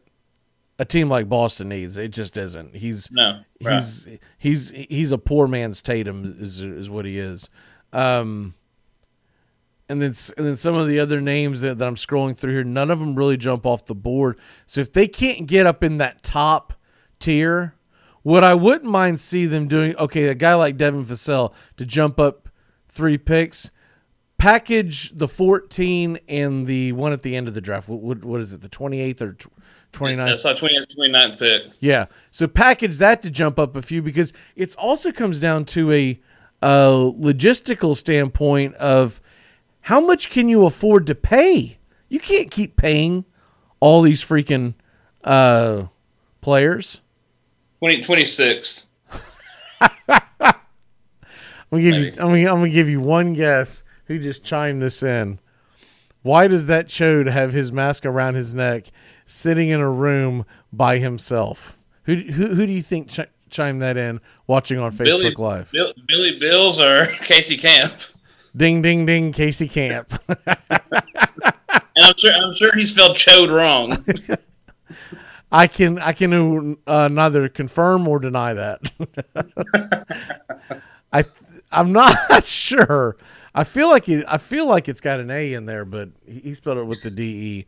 a team like Boston needs. It just isn't. He's
No,
he's he's he's a poor man's Tatum is is what he is. Um, and then and then some of the other names that, that I'm scrolling through here, none of them really jump off the board. So if they can't get up in that top tier, what I wouldn't mind see them doing, okay, a guy like Devin Vassell to jump up three picks, package the 14 and the one at the end of the draft. What what, what is it? The 28th or 29th?
That's like 20, 29th pick.
Yeah. So package that to jump up a few because it also comes down to a, a logistical standpoint of how much can you afford to pay? You can't keep paying all these freaking uh, players.
20, 26th.
I'm gonna give you. I'm gonna, I'm gonna give you one guess. Who just chimed this in? Why does that chode have his mask around his neck, sitting in a room by himself? Who who, who do you think ch- chimed that in? Watching on Facebook
Billy,
Live.
Bill, Billy Bills or Casey Camp.
Ding ding ding. Casey Camp.
And I'm sure I'm sure he spelled chode wrong.
I can I can uh, neither confirm or deny that. I I'm not sure. I feel like it, I feel like it's got an A in there, but he he spelled it with the D E.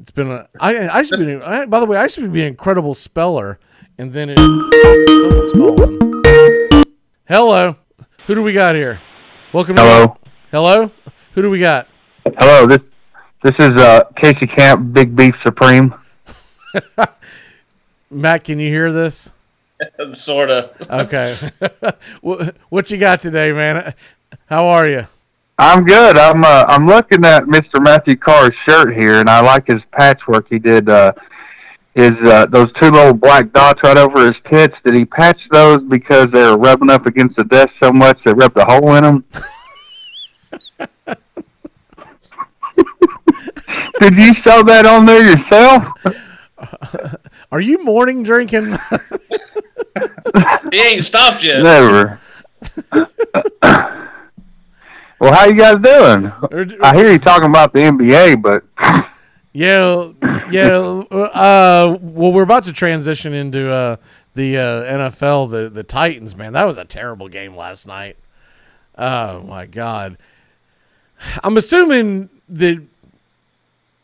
It's been a I I should be I, by the way I should be an incredible speller, and then it someone's calling. Hello, who do we got here? Welcome. to-
Hello.
Hello. Who do we got?
Hello, this this is uh, Casey Camp, Big Beef Supreme.
Matt, can you hear this?
Sorta.
Okay. what, what you got today, man? How are you?
I'm good. I'm uh, I'm looking at Mr. Matthew Carr's shirt here, and I like his patchwork. He did uh, his uh, those two little black dots right over his tits. Did he patch those because they were rubbing up against the desk so much they ripped a hole in them? did you sew that on there yourself?
Are you morning drinking?
he ain't stopped yet.
Never. Well, how you guys doing? I hear you talking about the NBA, but
Yeah, yeah. Uh, well, we're about to transition into uh, the uh, NFL, the the Titans. Man, that was a terrible game last night. Oh my God! I'm assuming that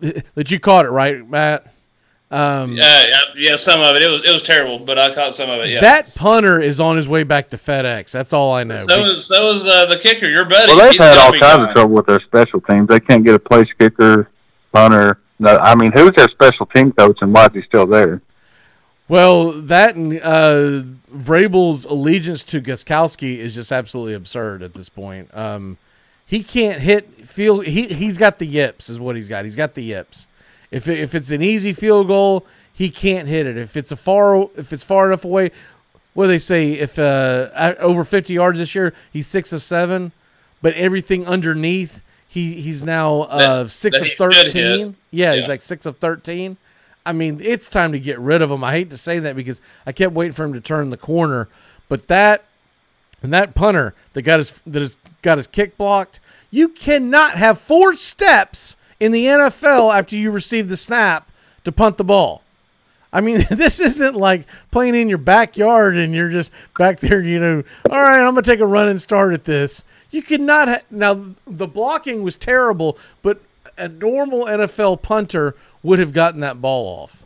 that you caught it right, Matt. Um,
Yeah, yeah, yeah, some of it. It was it was terrible, but I caught some of it. Yeah.
That punter is on his way back to FedEx. That's all I know.
so is so is uh, the kicker, your buddy.
well, they've
He's
had all kinds
on.
of trouble with their special teams. They can't get a place kicker, punter. No, I mean, who's their special team coach, and why is he still there?
Well, that and uh, Vrabel's allegiance to Gostkowski is just absolutely absurd at this point. Um, he can't hit field. He he's got the yips, is what he's got. He's got the yips. If it, if it's an easy field goal, he can't hit it. If it's a far if it's far enough away, what do they say? If uh, over fifty yards this year, he's six of seven. But everything underneath, he he's now uh,
That-
six
that
of
he should hit.
thirteen. Yeah, he's like six of thirteen. I mean, it's time to get rid of him. I hate to say that because I kept waiting for him to turn the corner, but that and that punter that got his that has got his kick blocked, you cannot have four steps in the NFL after you receive the snap to punt the ball. I mean, this isn't like playing in your backyard and you're just back there, you know, all right, I'm going to take a running start at this. You cannot ha- now the blocking was terrible, but a normal NFL punter would have gotten that ball off.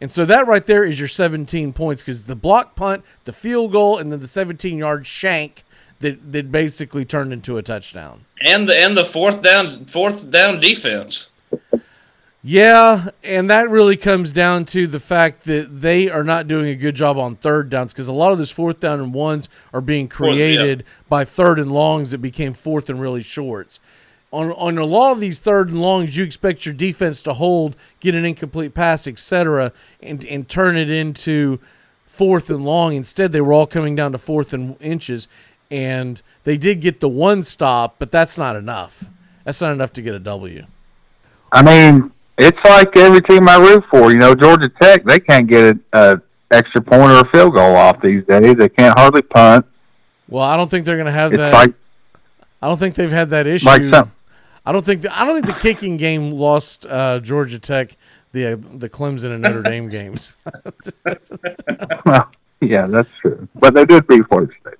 And so that right there is your 17 points because the block punt, the field goal, and then the 17 yard shank that, that basically turned into a touchdown.
And the and the fourth down fourth down defense.
Yeah, and that really comes down to the fact that they are not doing a good job on third downs because a lot of those fourth down and ones are being
Fourth, yeah.
created by third and longs that became fourth and really shorts. On, on a lot of these third and longs, you expect your defense to hold, get an incomplete pass, etc., and, and turn it into fourth and long. Instead, they were all coming down to fourth and inches, and they did get the one stop, but that's not enough. That's not enough to get a W.
I mean, it's like every team I root for. You know, Georgia Tech, they can't get a, a extra point or a field goal off these days. They can't hardly punt.
Well, I don't think they're going to have
It's
that.
like
I don't think they've had that issue.
Like some-
I don't think. I don't think the kicking game lost uh, Georgia Tech the uh, the Clemson and Notre Dame games.
well, yeah, that's true. But they did beat Florida State.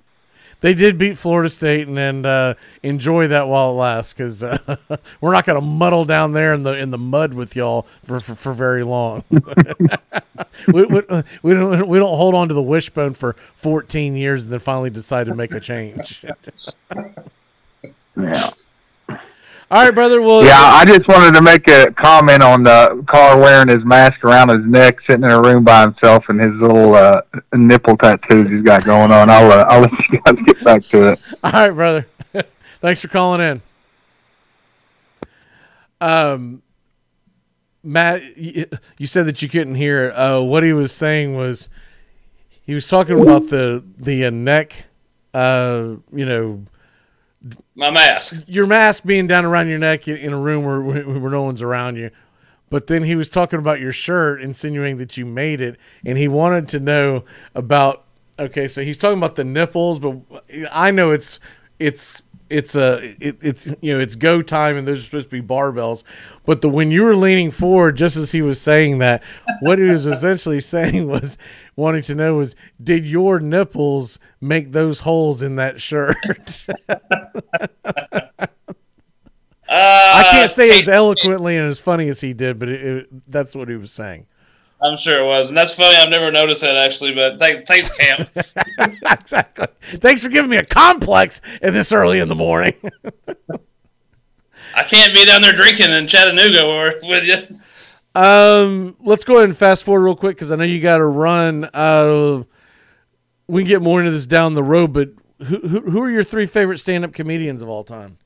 They did beat Florida State and, and uh, enjoy that while it lasts because uh, we're not going to muddle down there in the in the mud with y'all for for, for very long. we, we, we don't we don't hold on to the wishbone for 14 years and then finally decide to make a change.
Yeah.
All right, brother. Well,
Yeah, I just wanted to make a comment on the car wearing his mask around his neck, sitting in a room by himself, and his little uh, nipple tattoos he's got going on. I'll uh, I'll let you guys get back to it.
All right, brother. Thanks for calling in. Um, Matt, you, said that you couldn't hear. Uh, what he was saying was he was talking about the the uh, neck. Uh, you know,
My mask.
your mask being down around your neck in, a room where where no one's around you. But then he was talking about your shirt, insinuating that you made it, and he wanted to know about. Okay, so he's talking about the nipples, but I know it's it's it's a it, it's you know it's go time, and those are supposed to be barbells. But the when you were leaning forward, just as he was saying that, what he was essentially saying was wanting to know was, did your nipples make those holes in that shirt? I uh, can't say as eloquently and as funny as he did, but it, it, that's what he was saying.
I'm sure it was, and that's funny. I've never noticed that actually, but thank, thanks, Cam.
exactly. Thanks for giving me a complex at this early in the morning.
I can't be down there drinking in Chattanooga or with you.
um, let's go ahead and fast forward real quick because I know you got to run. Uh, we can get more into this down the road, but who who, who are your three favorite stand up comedians of all time?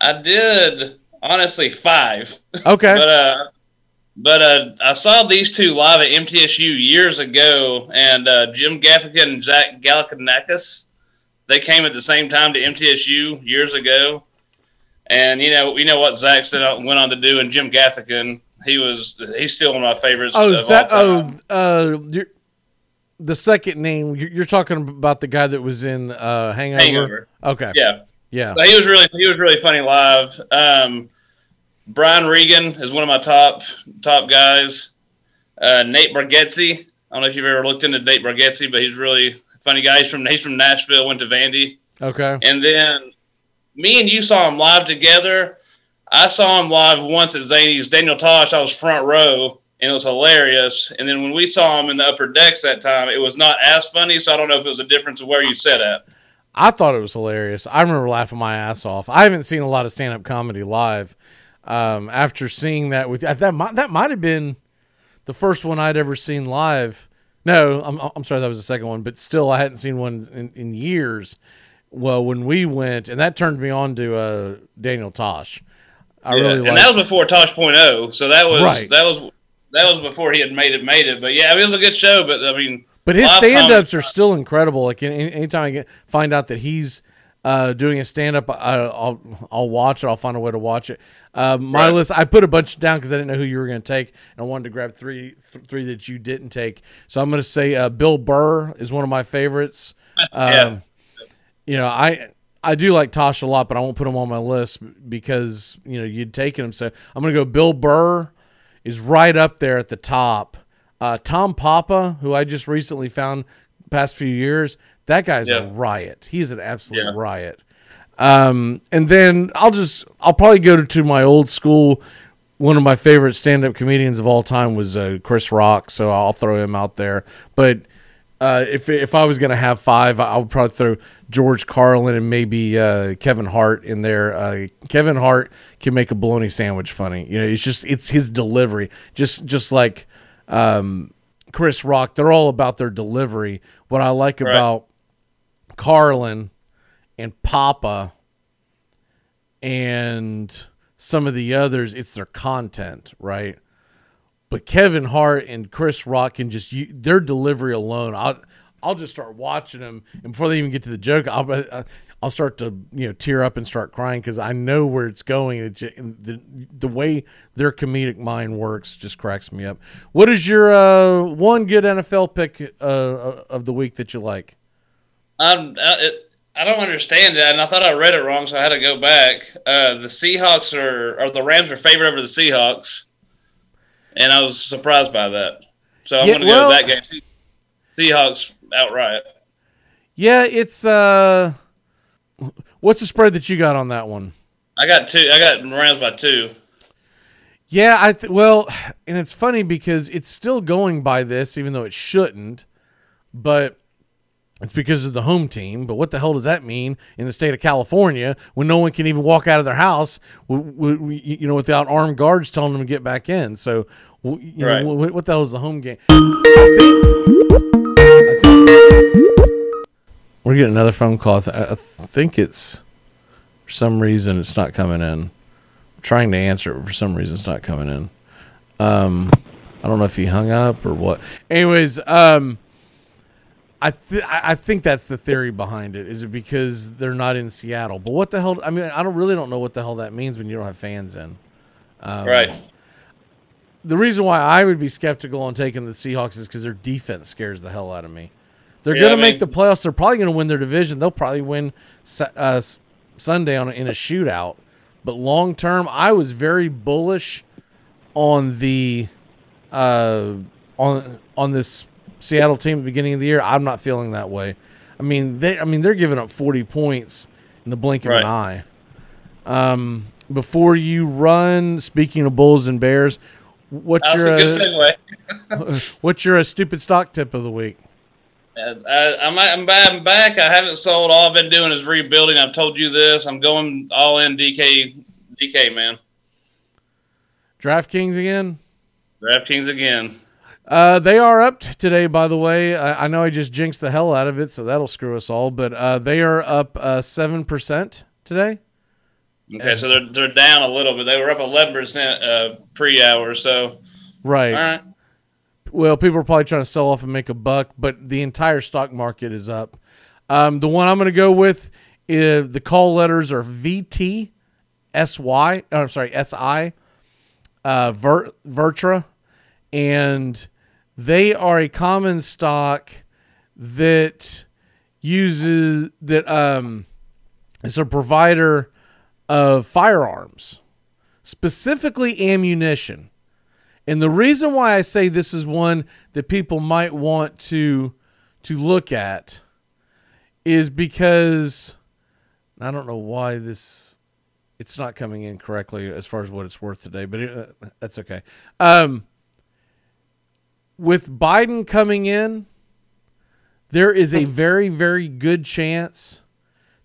I did honestly five.
Okay.
but uh, but uh, I saw these two live at MTSU years ago, and uh, Jim Gaffigan and Zach Galifianakis. They came at the same time to MTSU years ago, and you know, you know what Zach said uh, went on to do, and Jim Gaffigan. He was he's still one of my favorites.
Oh,
of
Zach,
all time.
oh, uh, the second name you're, you're talking about the guy that was in uh, Hangover.
Hangover.
Okay.
Yeah.
Yeah.
So he was really he was really funny live. Um, Brian Regan is one of my top top guys. Uh, Nate Bargatze. I don't know if you've ever looked into Nate Bargatze, but he's really funny guy. He's from he's from Nashville. Went to Vandy,
Okay.
and then me and you saw him live together. I saw him live once at Zany's. Daniel Tosh. I was front row, and it was hilarious. And then when we saw him in the upper decks that time, it was not as funny. So I don't know if it was a difference of where you sat at.
I thought it was hilarious. I remember laughing my ass off. I haven't seen a lot of stand up comedy live. Um, after seeing that with that might that might have been the first one I'd ever seen live. No, I'm I'm sorry that was the second one, but still I hadn't seen one in, in years. Well, when we went, and that turned me on to uh, Daniel Tosh. I
Yeah,
really
and that was before Tosh Point Tosh.0, so that was
Right.
that was that was before he had made it made it. But yeah, I mean, it was a good show. But I mean,
But his stand ups are still incredible. Like any, anytime I get, find out that he's uh, doing a stand up, I'll I'll watch it. I'll find a way to watch it. Uh, my
Right.
list, I put a bunch down because I didn't know who you were going to take, and I wanted to grab three th- three that you didn't take. So I'm going to say uh, Bill Burr is one of my favorites. Um,
Yeah.
You know, I I do like Tosh a lot, but I won't put him on my list because you know you'd taken him. So I'm going to go Bill Burr is right up there at the top. Uh, Tom Papa, who I just recently found past few years, that guy's a riot. He's an absolute
Yeah.
riot. Um, and then I'll just I'll probably go to, to my old school. One of my favorite stand-up comedians of all time was uh, Chris Rock, so I'll throw him out there. But uh, if if I was gonna have five, I would probably throw George Carlin and maybe uh, Kevin Hart in there. Uh, Kevin Hart can make a bologna sandwich funny. You know, it's just it's his delivery, just just like um, Chris Rock. They're all about their delivery. What I like
Right.
about Carlin and Papa and some of the others, it's their content, right? But Kevin Hart and Chris Rock can just their delivery alone. I'll I'll just start watching them, and before they even get to the joke, I'll uh, I'll start to you know tear up and start crying because I know where it's going. It ju- and the the way their comedic mind works just cracks me up. What is your uh, one good NFL pick uh, of the week that you like?
I'm, I, it, I don't understand that, and I thought I read it wrong, so I had to go back. Uh, the Seahawks are, or the Rams are favored over the Seahawks, and I was surprised by that. So I'm
Yeah,
going to
well-
go with that game. Seahawks outright.
Yeah, it's uh, what's the spread that you got on that one?
I got two. I got Rams by two.
Yeah, I th- well, and it's funny because it's still going by this, even though it shouldn't. But it's because of the home team. But what the hell does that mean in the state of California when no one can even walk out of their house, you know, without armed guards telling them to get back in? So, you
Right.
know, what, what the hell is the home game? I think, I think we're getting another phone call. I, I think it's for some reason it's not coming in. I'm trying to answer it, but for some reason it's not coming in. Um, I don't know if he hung up or what. Anyways, um, I th- I think that's the theory behind it. Is it because they're not in Seattle? But what the hell? I mean, I don't really don't know what the hell that means when you don't have fans in. Um,
Right.
The reason why I would be skeptical on taking the Seahawks is because their defense scares the hell out of me. They're
Yeah,
going to
I
make the playoffs. They're probably going to win their division. They'll probably win uh, Sunday on in a shootout. But long term, I was very bullish on the uh, on on this Seattle team at the beginning of the year. I'm not feeling that way. I mean, they I mean they're giving up 40 points in the blink of an eye. Um, before you run, speaking of Bulls and Bears, what's your
a
uh, what's your uh, stupid stock tip of the week?
Uh, I, I'm, I'm back. I'm back. I haven't sold. All I've been doing is rebuilding. I've told you this. I'm going all in DK. DK man.
DraftKings again.
DraftKings again.
Uh, they are up today, by the way. I, I know I just jinxed the hell out of it, so that'll screw us all. But uh, they are up uh, seven percent today.
Okay, so they're they're down a little bit. They were up 11 percent uh, pre-hour. So
Right.
all right.
Well, people are probably trying to sell off and make a buck, but the entire stock market is up. Um, the one I'm going to go with is the call letters are VT, SY. Oh, I'm sorry, SI, uh, Ver, Vertra, and they are a common stock that uses that um, is a provider of firearms, specifically ammunition. And the reason why I say this is one that people might want to to look at is because I don't know why this it's not coming in correctly as far as what it's worth today, but it, uh, that's okay. Um, with Biden coming in, there is a very very good chance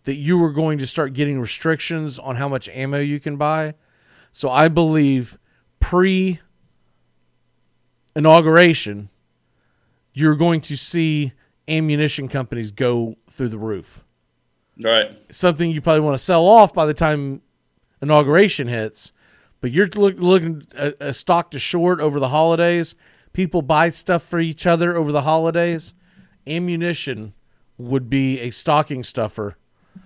that you are going to start getting restrictions on how much ammo you can buy. So I believe pre inauguration, you're going to see ammunition companies go through the roof.
Right.
Something you probably want to sell off by the time inauguration hits, but you're look, looking at a stock to short over the holidays. People buy stuff for each other over the holidays. Ammunition would be a stocking stuffer.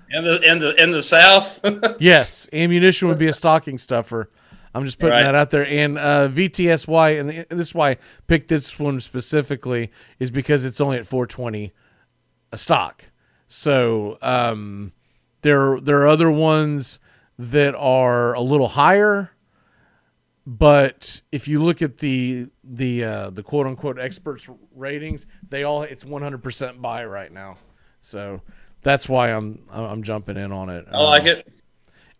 In the in the in the South.
yes, ammunition would be a stocking stuffer. I'm just putting
Right.
that out there. And uh, VTSY, and the, this is why I picked this one specifically, is because it's only at 420 a stock. So um, there there are other ones that are a little higher, but if you look at the the uh, the quote unquote experts ratings, they all it's 100% buy right now. So that's why I'm I'm jumping in on it.
I like
Um,
it.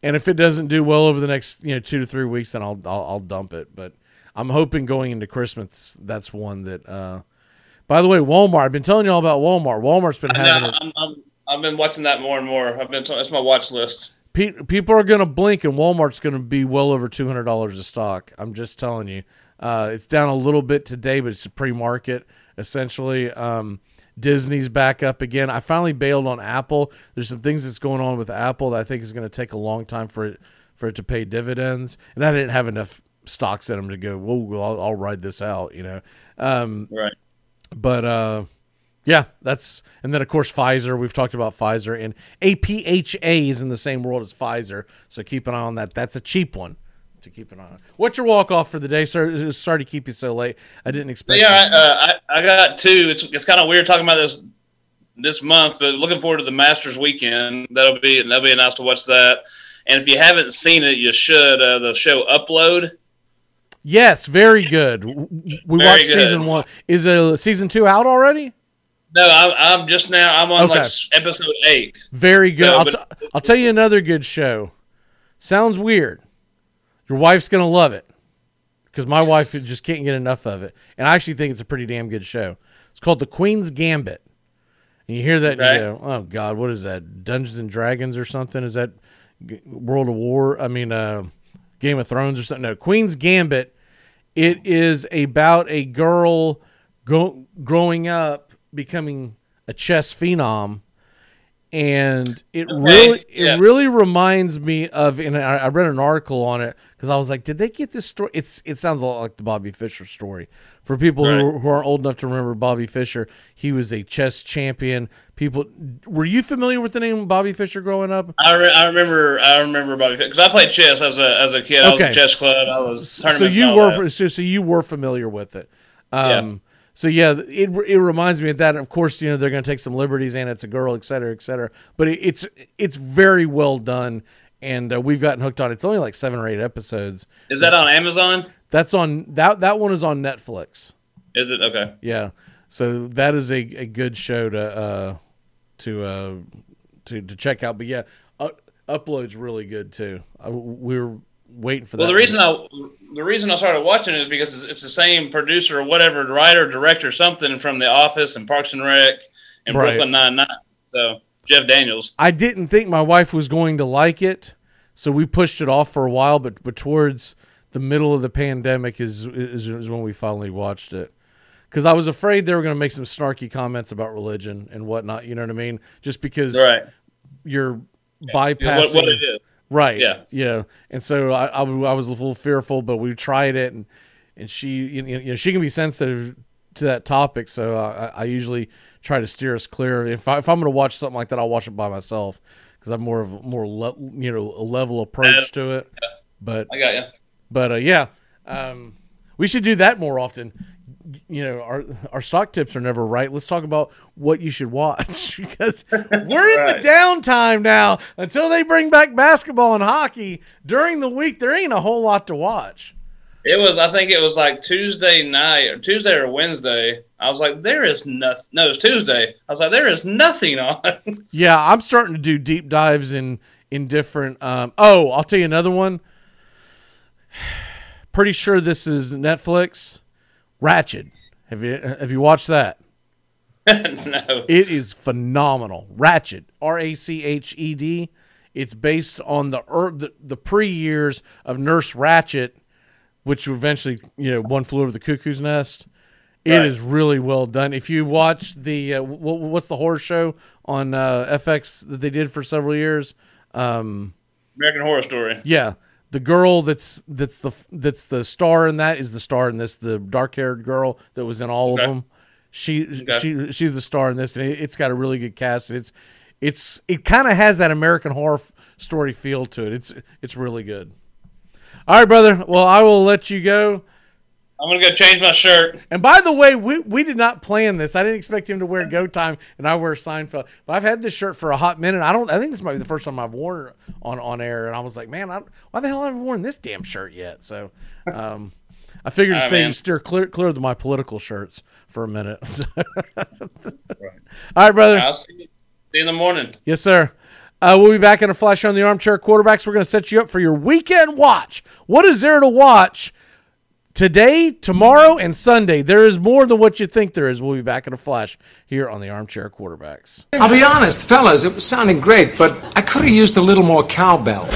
and if it doesn't do well over the next you know two to three weeks, then I'll I'll, I'll dump it. But I'm hoping going into Christmas, that's one that. Uh, by the way, Walmart. I've been telling you all about Walmart. Walmart's been
I
having
know,
it.
I'm, I'm, I've been watching that more and more. I've been. T- that's my watch list.
Pe- people are going to blink, and Walmart's going to be well over two hundred dollars a stock. I'm just telling you. Uh, it's down a little bit today, but it's a pre-market essentially. Um, Disney's back up again. I finally bailed on Apple. There's some things that's going on with Apple that I think is going to take a long time for it for it to pay dividends, and I didn't have enough stocks in them to go. Whoa, well, I'll, I'll ride this out, you know. Um,
Right.
But uh, yeah, that's and then of course Pfizer. We've talked about Pfizer and APHA is in the same world as Pfizer, so keep an eye on that. That's a cheap one to keep an eye on. What's your walk off for the day? sir? sorry to keep you so late. I didn't expect.
yeah, I, uh, I I got two. It's it's kind of weird talking about this this month, but looking forward to the Masters weekend. That'll be that'll be nice to watch that. And if you haven't seen it, you should. Uh, the show Upload.
Yes, very good. We
Very
watched
good.
season one. Is uh, season two out already?
No, I'm, I'm just now. I'm on like
Okay.
s- episode eight.
Very good.
So,
I'll,
but-
t- I'll tell you another good show. Sounds weird. Your wife's gonna love it because my wife just can't get enough of it, and I actually think it's a pretty damn good show. It's called The Queen's Gambit, and you hear that and you go, "Oh God, what is that? Dungeons and Dragons or something? Is that World of War? I mean, uh, Game of Thrones or something?" No, Queen's Gambit. It is about a girl go- growing up becoming a chess phenom and it really it
yeah.
really reminds me of and I, I read an article on it because I was like, did they get this story? It's it sounds a lot like the Bobby Fischer story. For people who, who aren't old enough to remember Bobby Fischer, he was a chess champion. People, were you familiar with the name Bobby Fischer growing up?
I, re- I remember I remember Bobby because I played chess as a as a kid. I was a chess club. I was
so you were
that.
so, so you were familiar with it. Um, So yeah, it it reminds me of that. Of course, you know they're going to take some liberties, and it's a girl, et cetera, et cetera. But it, it's it's very well done, and uh, we've gotten hooked on. it. It's only like seven or eight episodes.
Is that on Amazon?
That's on that that one is on Netflix.
Is it okay?
Yeah, so that is a, a good show to uh, to uh, to to check out. But yeah, uh, upload's really good too. We were waiting for
Well,
that.
the reason I the reason I started watching it is because it's, it's the same producer or whatever, writer, director, something from The Office and Parks and Rec and
Right.
Brooklyn Nine Nine. So Jeff Daniels.
I didn't think my wife was going to like it, so we pushed it off for a while. But but towards the middle of the pandemic is is, is when we finally watched it. Because I was afraid they were going to make some snarky comments about religion and whatnot. You know what I mean? Just because
Right.
you're
Yeah,
bypassing
what- what it is.
Right.
Yeah.
Yeah. And so I, I was a little fearful, but we tried it, and and she you know, she can be sensitive to that topic, so I, I usually try to steer us clear. If I, if I'm going to watch something like that, I'll watch it by myself because I'm more of a more le- you know a level approach to it. But
I got you.
But uh, yeah, um, we should do that more often. You know, our our stock tips are never right. Let's talk about what you should watch because we're in the downtime now until they bring back basketball and hockey. During the week, there ain't a whole lot to watch.
It was I think it was like Tuesday night or Tuesday or Wednesday. I was like, there is nothing. No, it was Tuesday. I was like, there is nothing on.
Yeah, I'm starting to do deep dives in in different. Um, oh, I'll tell you another one. Pretty sure this is Netflix. Ratched. Have you have you watched that?
no.
It is phenomenal. Ratched, R A C H E D. It's based on the er, the, the pre years of Nurse Ratched, which eventually you know one flew over the cuckoo's nest. It is
Right.
really well done. If you watch the uh, what, what's the horror show on uh, FX that they did for several years, um,
American Horror Story.
yeah, the girl that's that's the that's the star in that is the star in this. The dark haired girl that was in all
Okay.
of them. She
Okay.
she she's the star in this, and it, it's got a really good cast. And it's it's it kind of has that American horror story feel to it. It's it's really good. All right, brother. Well, I will let you go.
I'm gonna go change my shirt.
And by the way, we, we did not plan this. I didn't expect him to wear Go Time, and I wear Seinfeld. But I've had this shirt for a hot minute. I don't. I think this might be the first time I've worn it on on air, and I was like, man, I, why the hell haven't I worn this damn shirt yet? So, um, I figured to
right,
stay steer clear clear of my political shirts for a minute. So- All right, brother.
I'll see you, see you in the morning.
Yes, sir. Uh, we'll be back in a flash on the armchair quarterbacks. We're going to set you up for your weekend watch. What is there to watch today, tomorrow, and Sunday? There is more than what you think there is. We'll be back in a flash here on the armchair quarterbacks.
I'll be honest, fellas, it was sounding great, but I could have used a little more cowbell.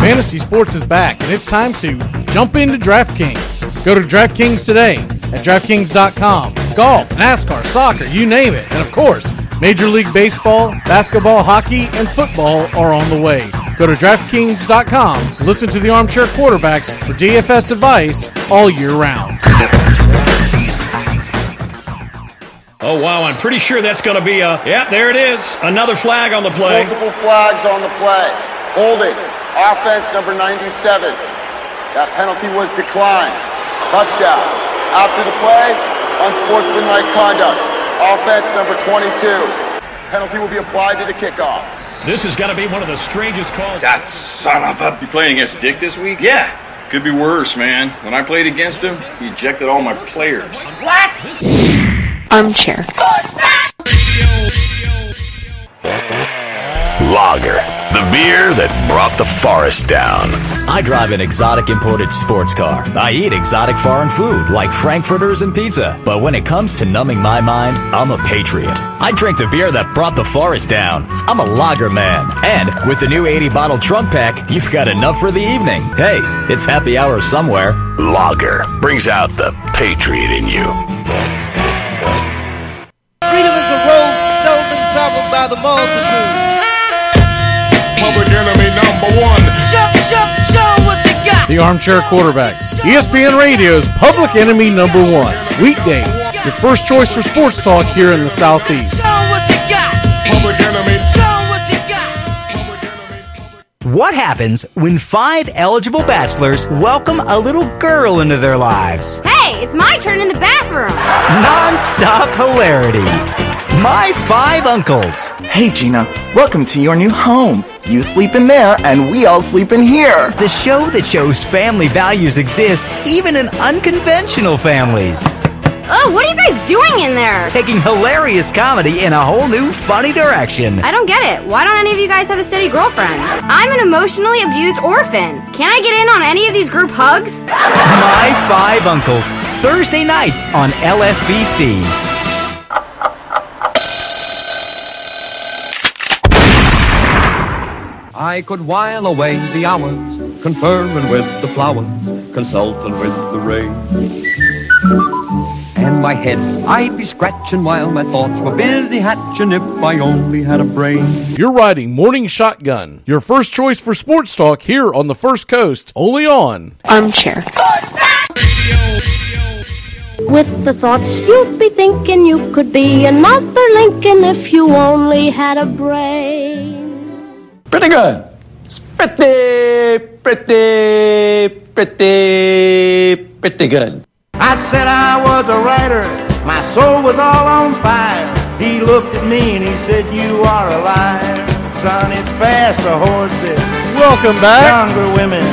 Fantasy sports is back, and it's time to jump into DraftKings. Go to DraftKings today at DraftKings.com. Golf, NASCAR, soccer, you name it. And of course, Major League Baseball, basketball, hockey, and football are on the way. Go to DraftKings.com. Listen to the armchair quarterbacks for DFS advice all year round.
Oh, wow. I'm pretty sure that's going to be a. Yeah, there it is. Another flag on the play.
Multiple flags on the play. Holding. Offense number 97. That penalty was declined. Touchdown. After the play, unsportsmanlike conduct. Offense number 22. Penalty will be applied to the kickoff.
This is going to be one of the strangest calls.
That son of a. You playing against Dick this week? Yeah. Could be worse, man. When I played against him, he ejected all my players.
What?
Armchair.
Lager, the beer that brought the forest down.
I drive an exotic imported sports car. I eat exotic foreign food like frankfurters and pizza. But when it comes to numbing my mind, I'm a patriot. I drink the beer that brought the forest down. I'm a lager man. And with the new 80 bottle trunk pack, you've got enough for the evening. Hey, it's happy hour somewhere.
Lager brings out the patriot in you.
Freedom is a road seldom traveled by the multitude.
Armchair Quarterbacks, ESPN Radio's public enemy number one. Weekdays, your first choice for sports talk here in the Southeast.
What happens when five eligible bachelors welcome a little girl into their lives?
Hey, it's my turn in the bathroom.
Non-stop hilarity. My five uncles.
Hey, Gina, welcome to your new home. You sleep in there, and we all sleep in here.
The show that shows family values exist even in unconventional families.
Oh, what are you guys doing in there?
Taking hilarious comedy in a whole new funny direction.
I don't get it. Why don't any of you guys have a steady girlfriend? I'm an emotionally abused orphan. Can I get in on any of these group hugs?
My Five Uncles, Thursday nights on LSBC.
I could while away the hours, conferring with the flowers, consulting with the rain. And my head I'd be scratching while my thoughts were busy hatching if I only had a brain.
You're riding Morning Shotgun, your first choice for sports talk here on the First Coast, only on
Armchair.
With the thoughts you'd be thinking you could be another Lincoln if you only had a brain.
Pretty good. It's pretty, pretty, pretty, pretty good.
I said I was a writer, my soul was all on fire. He looked at me and he said, You are a liar. Son, it's faster horses.
Welcome back.
Younger women,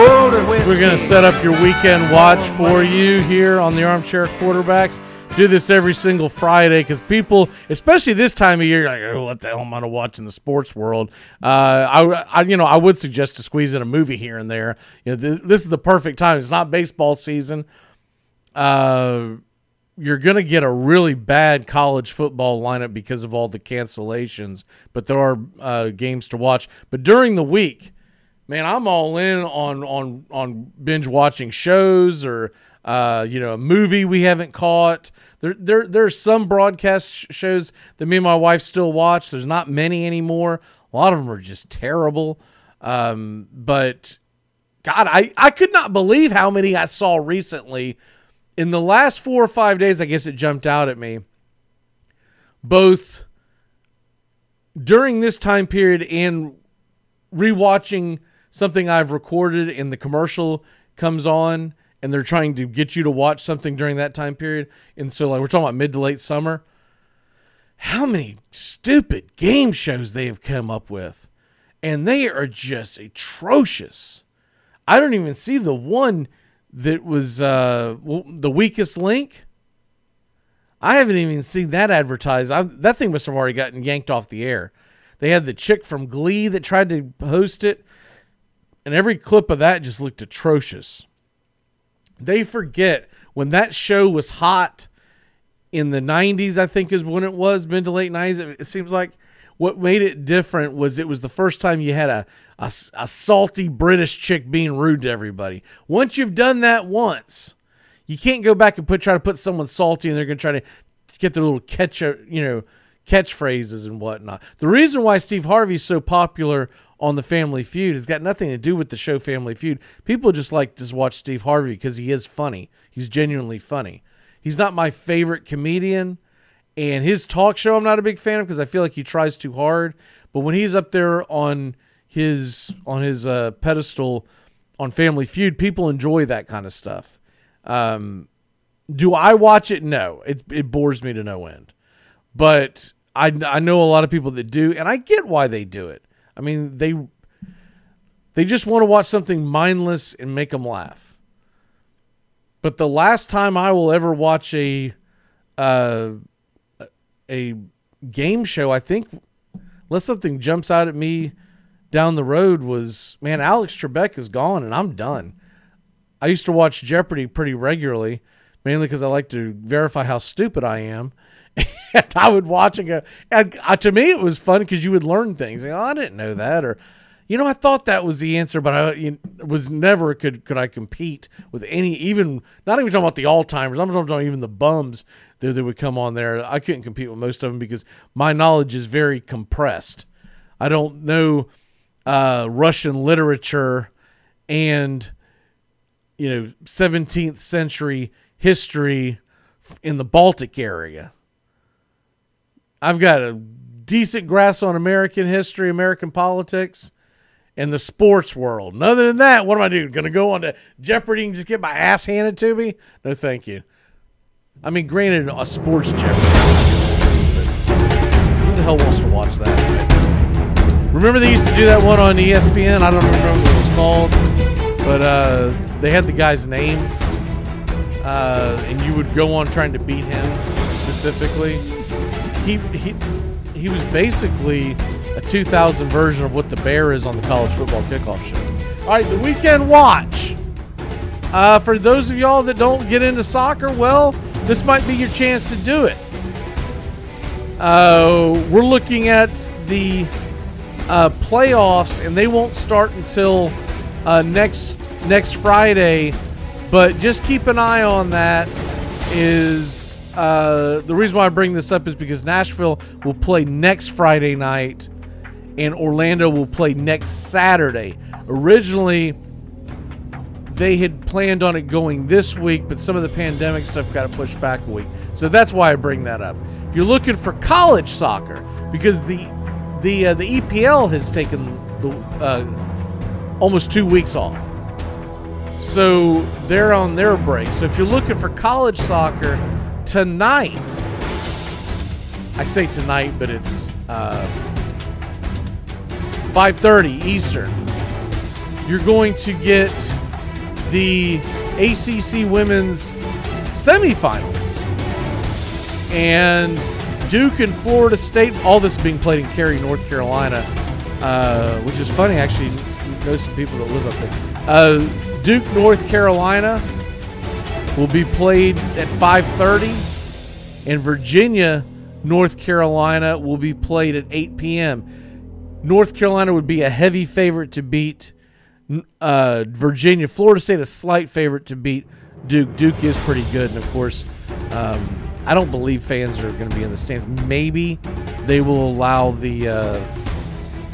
older whiskey.
We're going to set up your weekend watch for you here on the Armchair Quarterbacks. Do this every single Friday because people, especially this time of year, like, oh, what the hell am I going to watch in the sports world? Uh, I, I, you know, I would suggest to squeeze in a movie here and there. You know, th- this is the perfect time. It's not baseball season. Uh, you're going to get a really bad college football lineup because of all the cancellations, but there are uh, games to watch. But during the week, man, I'm all in on on on binge watching shows or uh, you know a movie we haven't caught. There there there's some broadcast sh- shows that me and my wife still watch. There's not many anymore. A lot of them are just terrible. Um, but God, I I could not believe how many I saw recently. In the last four or five days, I guess it jumped out at me. Both during this time period and rewatching something I've recorded and the commercial comes on and they're trying to get you to watch something during that time period. And so like we're talking about mid to late summer. How many stupid game shows they have come up with. And they are just atrocious. I don't even see the one that was uh, the weakest link. I haven't even seen that advertised. I, that thing must have already gotten yanked off the air. They had the chick from Glee that tried to host it, and every clip of that just looked atrocious. They forget when that show was hot in the 90s, I think is when it was, mid to late 90s. It, seems like what made it different was it was the first time you had a, a, a salty British chick being rude to everybody. Once you've done that once, you can't go back and put try to put someone salty and they're going to try to get their little catch you know catchphrases and whatnot. The reason why Steve Harvey's so popular on the Family Feud has got nothing to do with the show Family Feud. People just like to watch Steve Harvey because he is funny. He's genuinely funny. He's not my favorite comedian, and his talk show I'm not a big fan of because I feel like he tries too hard. But when he's up there on his on his uh, pedestal on Family Feud, people enjoy that kind of stuff. Um, do I watch it? No, it it bores me to no end. But I I know a lot of people that do, and I get why they do it. I mean they they just want to watch something mindless and make them laugh. But the last time I will ever watch a uh, a game show, I think, unless something jumps out at me down the road, was man, Alex Trebek is gone, and I'm done. I used to watch Jeopardy pretty regularly, mainly because I like to verify how stupid I am. And I would watch and go, and uh, to me, it was fun because you would learn things. You know, I didn't know that, or you know, I thought that was the answer, but I you, was never could could I compete with any, even not even talking about the all timers. I'm talking about even the bums that, that would come on there. I couldn't compete with most of them because my knowledge is very compressed. I don't know uh, Russian literature and you know 17th century history in the Baltic area. I've got a decent grasp on American history, American politics, and the sports world. And other than that, what am I doing? Going to go on to Jeopardy and just get my ass handed to me? No, thank you. I mean, granted, a sports Jeopardy. Who the hell wants to watch that? Remember they used to do that one on ESPN? I don't remember what it was called, but uh, they had the guy's name, uh, and you would go on trying to beat him specifically. He he he was basically a 2000 version of what the bear is on the college football kickoff show. All right, the weekend watch. Uh, for those of y'all that don't get into soccer, well, this might be your chance to do it. Uh, we're looking at the uh, playoffs, and they won't start until uh, next next Friday. But just keep an eye on that. Is uh, the reason why I bring this up is because Nashville will play next Friday night, and Orlando will play next Saturday. Originally, they had planned on it going this week, but some of the pandemic stuff got pushed back a week. So that's why I bring that up. If you're looking for college soccer, because the the uh, the EPL has taken the uh, almost two weeks off, so they're on their break. So if you're looking for college soccer tonight, I say tonight, but it's uh, 5:30 Eastern. You're going to get the ACC women's semifinals. And Duke and Florida State, all this being played in Cary, North Carolina, uh, which is funny. Actually, know some people that live up there. Uh, Duke, North Carolina, will be played at 5:30, and Virginia, North Carolina, will be played at 8 p.m. North Carolina would be a heavy favorite to beat uh, Virginia. Florida State a slight favorite to beat Duke. Duke is pretty good, and of course, um, I don't believe fans are going to be in the stands. Maybe they will allow the. Uh,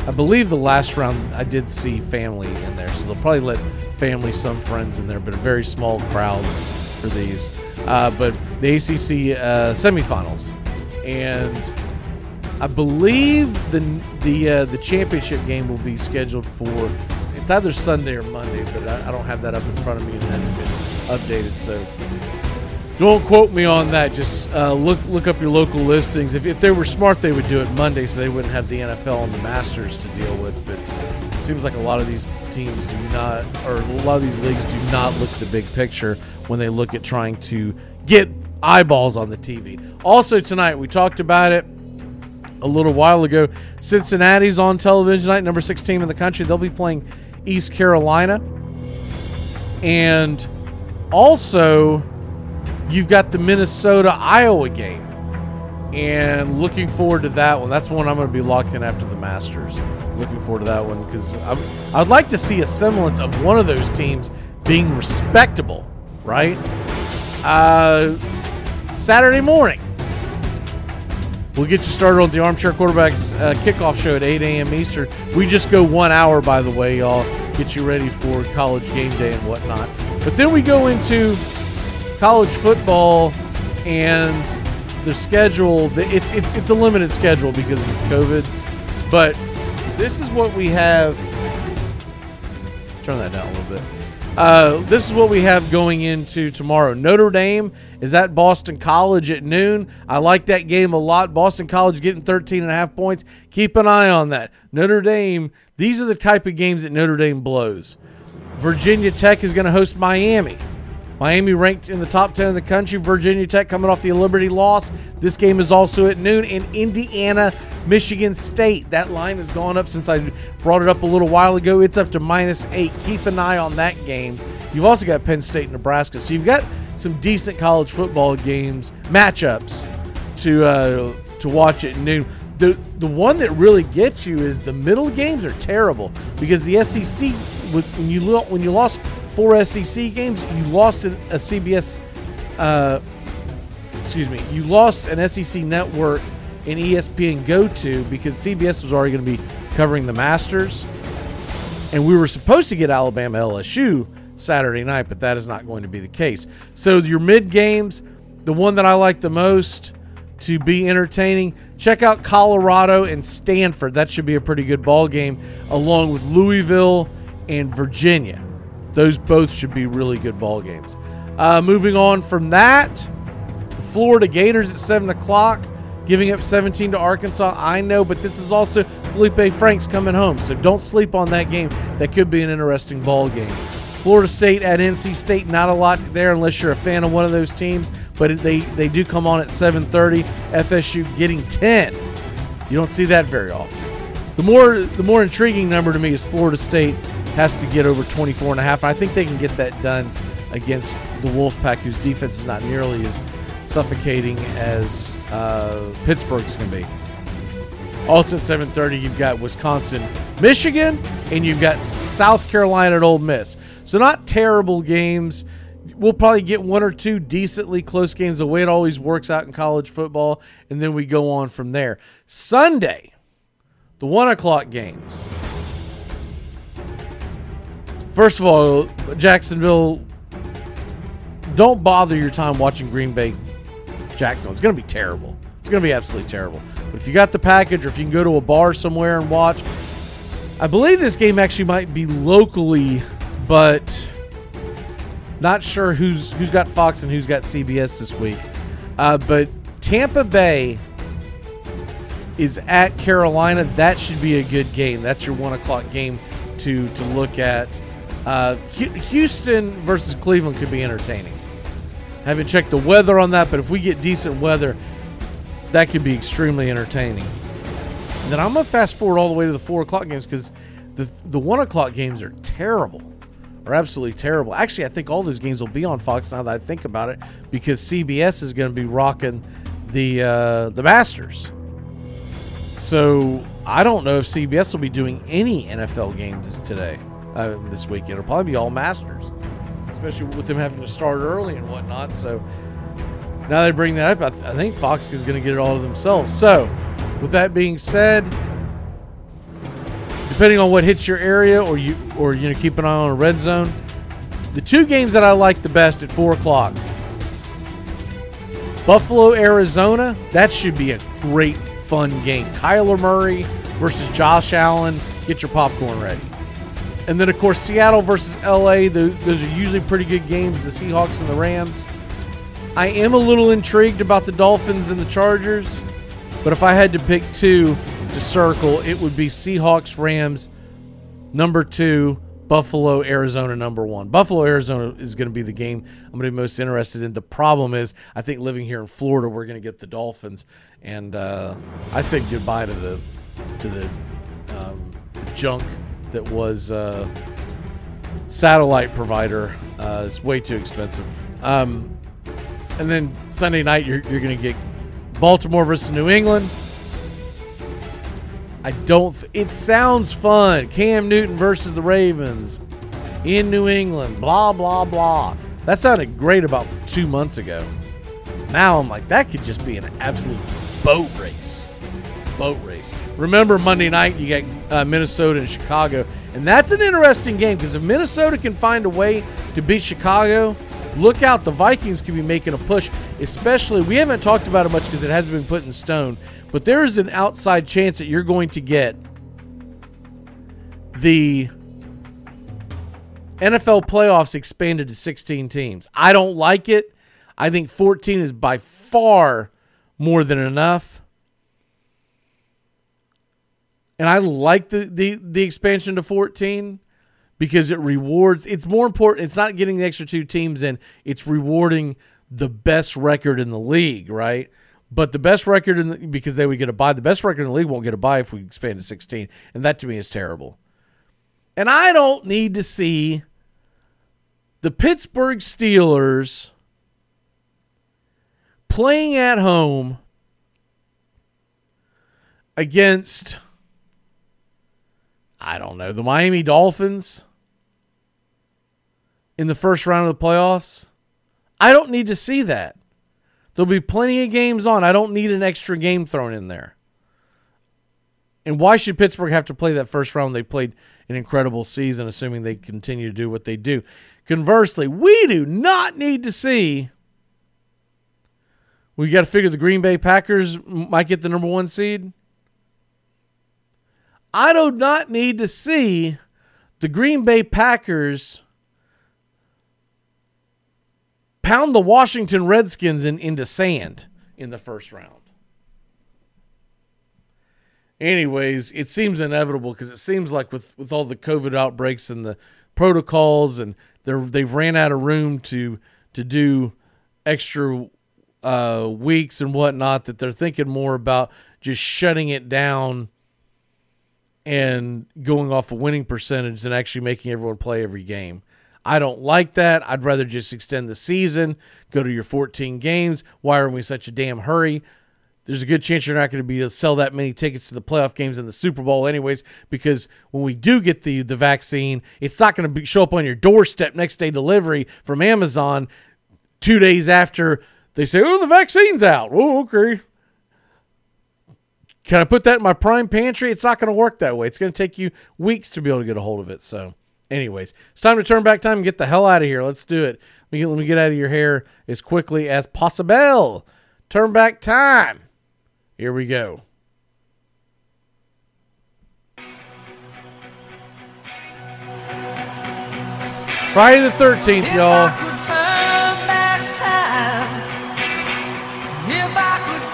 I believe the last round I did see family in there, so they'll probably let family, some friends in there, but very small crowds for these. Uh, but the ACC uh, semifinals, and I believe the the uh, the championship game will be scheduled for it's either Sunday or Monday, but I, I, don't have that up in front of me and it hasn't been updated. So don't quote me on that. Just uh, look look up your local listings. If, if they were smart, they would do it Monday, so they wouldn't have the NFL and the Masters to deal with. But it seems like a lot of these teams do not, or a lot of these leagues do not look at the big picture when they look at trying to get eyeballs on the TV. Also tonight, we talked about it a little while ago. Cincinnati's on television tonight, number six team in the country. They'll be playing East Carolina. And also, you've got the Minnesota Iowa game. And looking forward to that one. That's one I'm going to be locked in after the Masters. Looking forward to that one because I'd like to see a semblance of one of those teams being respectable, right? Uh, Saturday morning. We'll get you started on the Armchair Quarterbacks uh, kickoff show at 8 a.m. Eastern. We just go one hour, by the way, y'all. Get you ready for college game day and whatnot. But then we go into college football and the schedule. It's it's it's a limited schedule because of COVID. But this is what we have. Turn that down a little bit. Uh, this is what we have going into tomorrow. Notre Dame is at Boston College at noon. I like that game a lot. Boston College getting 13 and a half points. Keep an eye on that. Notre Dame, these are the type of games that Notre Dame blows. Virginia Tech is going to host Miami. Miami ranked in the top 10 in the country. Virginia Tech coming off the Liberty loss. This game is also at noon. in Indiana, Michigan State. That line has gone up since I brought it up a little while ago. It's up to minus eight. Keep an eye on that game. You've also got Penn State, Nebraska. So you've got some decent college football games, matchups to uh, to watch at noon. The the one that really gets you is the middle games are terrible because the SEC when you when you lost four SEC games, you lost a CBS. Uh, excuse me, you lost an SEC network in ESPN Go to because CBS was already going to be covering the Masters. And we were supposed to get Alabama LSU Saturday night, but that is not going to be the case. So your mid games, the one that I like the most to be entertaining, check out Colorado and Stanford. That should be a pretty good ball game, along with Louisville and Virginia. Those both should be really good ball games. Uh, moving on from that, the Florida Gators at seven o'clock, giving up 17 to Arkansas. I know, but this is also Felipe Franks coming home, so don't sleep on that game. That could be an interesting ball game. Florida State at NC State, not a lot there unless you're a fan of one of those teams, but they they do come on at 7:30. FSU getting 10. You don't see that very often. The more the more intriguing number to me is Florida State has to get over 24 and a half. I think they can get that done against the Wolfpack, whose defense is not nearly as suffocating as uh, Pittsburgh's going to be. Also at 7:30, you've got Wisconsin, Michigan, and you've got South Carolina at Ole Miss. So not terrible games. We'll probably get one or two decently close games, the way it always works out in college football, and then we go on from there. Sunday, the one o'clock games. First of all, Jacksonville, don't bother your time watching Green Bay Jacksonville. It's going to be terrible. It's going to be absolutely terrible. But if you got the package or if you can go to a bar somewhere and watch, I believe this game actually might be locally, but not sure who's who's got Fox and who's got CBS this week. Uh, but Tampa Bay is at Carolina. That should be a good game. That's your one o'clock game to to look at. Uh, Houston versus Cleveland could be entertaining. Haven't checked the weather on that, but if we get decent weather, that could be extremely entertaining. And then I'm gonna fast forward all the way to the four o'clock games because the the one o'clock games are terrible, are absolutely terrible. Actually, I think all those games will be on Fox now that I think about it because CBS is to be rocking the uh, the Masters. So I don't know if CBS will be doing any NFL games today, uh, this weekend. It'll probably be all Masters, especially with them having to start early and whatnot. So now they bring that up, I, th- I think Fox is going to get it all to themselves. So, with that being said, depending on what hits your area, or you or you know keep an eye on a red zone, the two games that I like the best at four o'clock. Buffalo, Arizona. That should be a great, fun game. Kyler Murray versus Josh Allen. Get your popcorn ready. And then, of course, Seattle versus LA. Those are usually pretty good games. The Seahawks and the Rams. I am a little intrigued about the Dolphins and the Chargers, but if I had to pick two to circle, it would be Seahawks, Rams, number two, Buffalo, Arizona, number one. Buffalo, Arizona is going to be the game I'm going to be most interested in. The problem is, I think living here in Florida, we're going to get the Dolphins, and uh, I said goodbye to the to the, um, junk that was uh, satellite provider. Uh, it's way too expensive. Um, and then Sunday night, you're, you're going to get Baltimore versus New England. I don't. Th- it sounds fun. Cam Newton versus the Ravens in New England. Blah blah blah. That sounded great about two months ago. Now I'm like, that could just be an absolute boat race. Boat race. Remember Monday night you got uh, Minnesota and Chicago, and that's an interesting game because if Minnesota can find a way to beat Chicago, look out. The Vikings could be making a push, especially. We haven't talked about it much because it hasn't been put in stone, but there is an outside chance that you're going to get the NFL playoffs expanded to 16 teams. I don't like it. I think 14 is by far more than enough. And I like the, the, the expansion to 14 because it rewards it's more important it's not getting the extra two teams in it's rewarding the best record in the league right? But the best record in the, because they would get a buy the best record in the league won't get a buy if we expand to 16 and that to me is terrible. And i don't need to see the pittsburgh steelers playing at home against I don't know, the Miami Dolphins in the first round of the playoffs. I don't need to see that. There'll be plenty of games on. I don't need an extra game thrown in there. And why should Pittsburgh have to play that first round? They played an incredible season, assuming they continue to do what they do. Conversely, we do not need to see. We got to figure the Green Bay Packers might get the number one seed. I do not need to see the Green Bay Packers pound the Washington Redskins in, into sand in the first round. Anyways, it seems inevitable because it seems like with, with all the COVID outbreaks and the protocols and they're they've ran out of room to to do extra uh, weeks and whatnot that they're thinking more about just shutting it down and going off a winning percentage than actually making everyone play every game. I don't like that. I'd rather just extend the season, go to your 14 games. Why are we in such a damn hurry? There's a good chance you're not going to be able to sell that many tickets to the playoff games and the Super Bowl, anyways, because when we do get the the vaccine, it's not going to be, show up on your doorstep next day delivery from Amazon two days after they say, "Oh, the vaccine's out." Oh, okay. Can I put that in my prime pantry? It's not going to work that way. It's going to take you weeks to be able to get a hold of it. So, anyways, it's time to turn back time and get the hell out of here. Let's do it. Let me get, let me get out of your hair as quickly as possible. Turn back time. Here we go. Friday the 13th, y'all.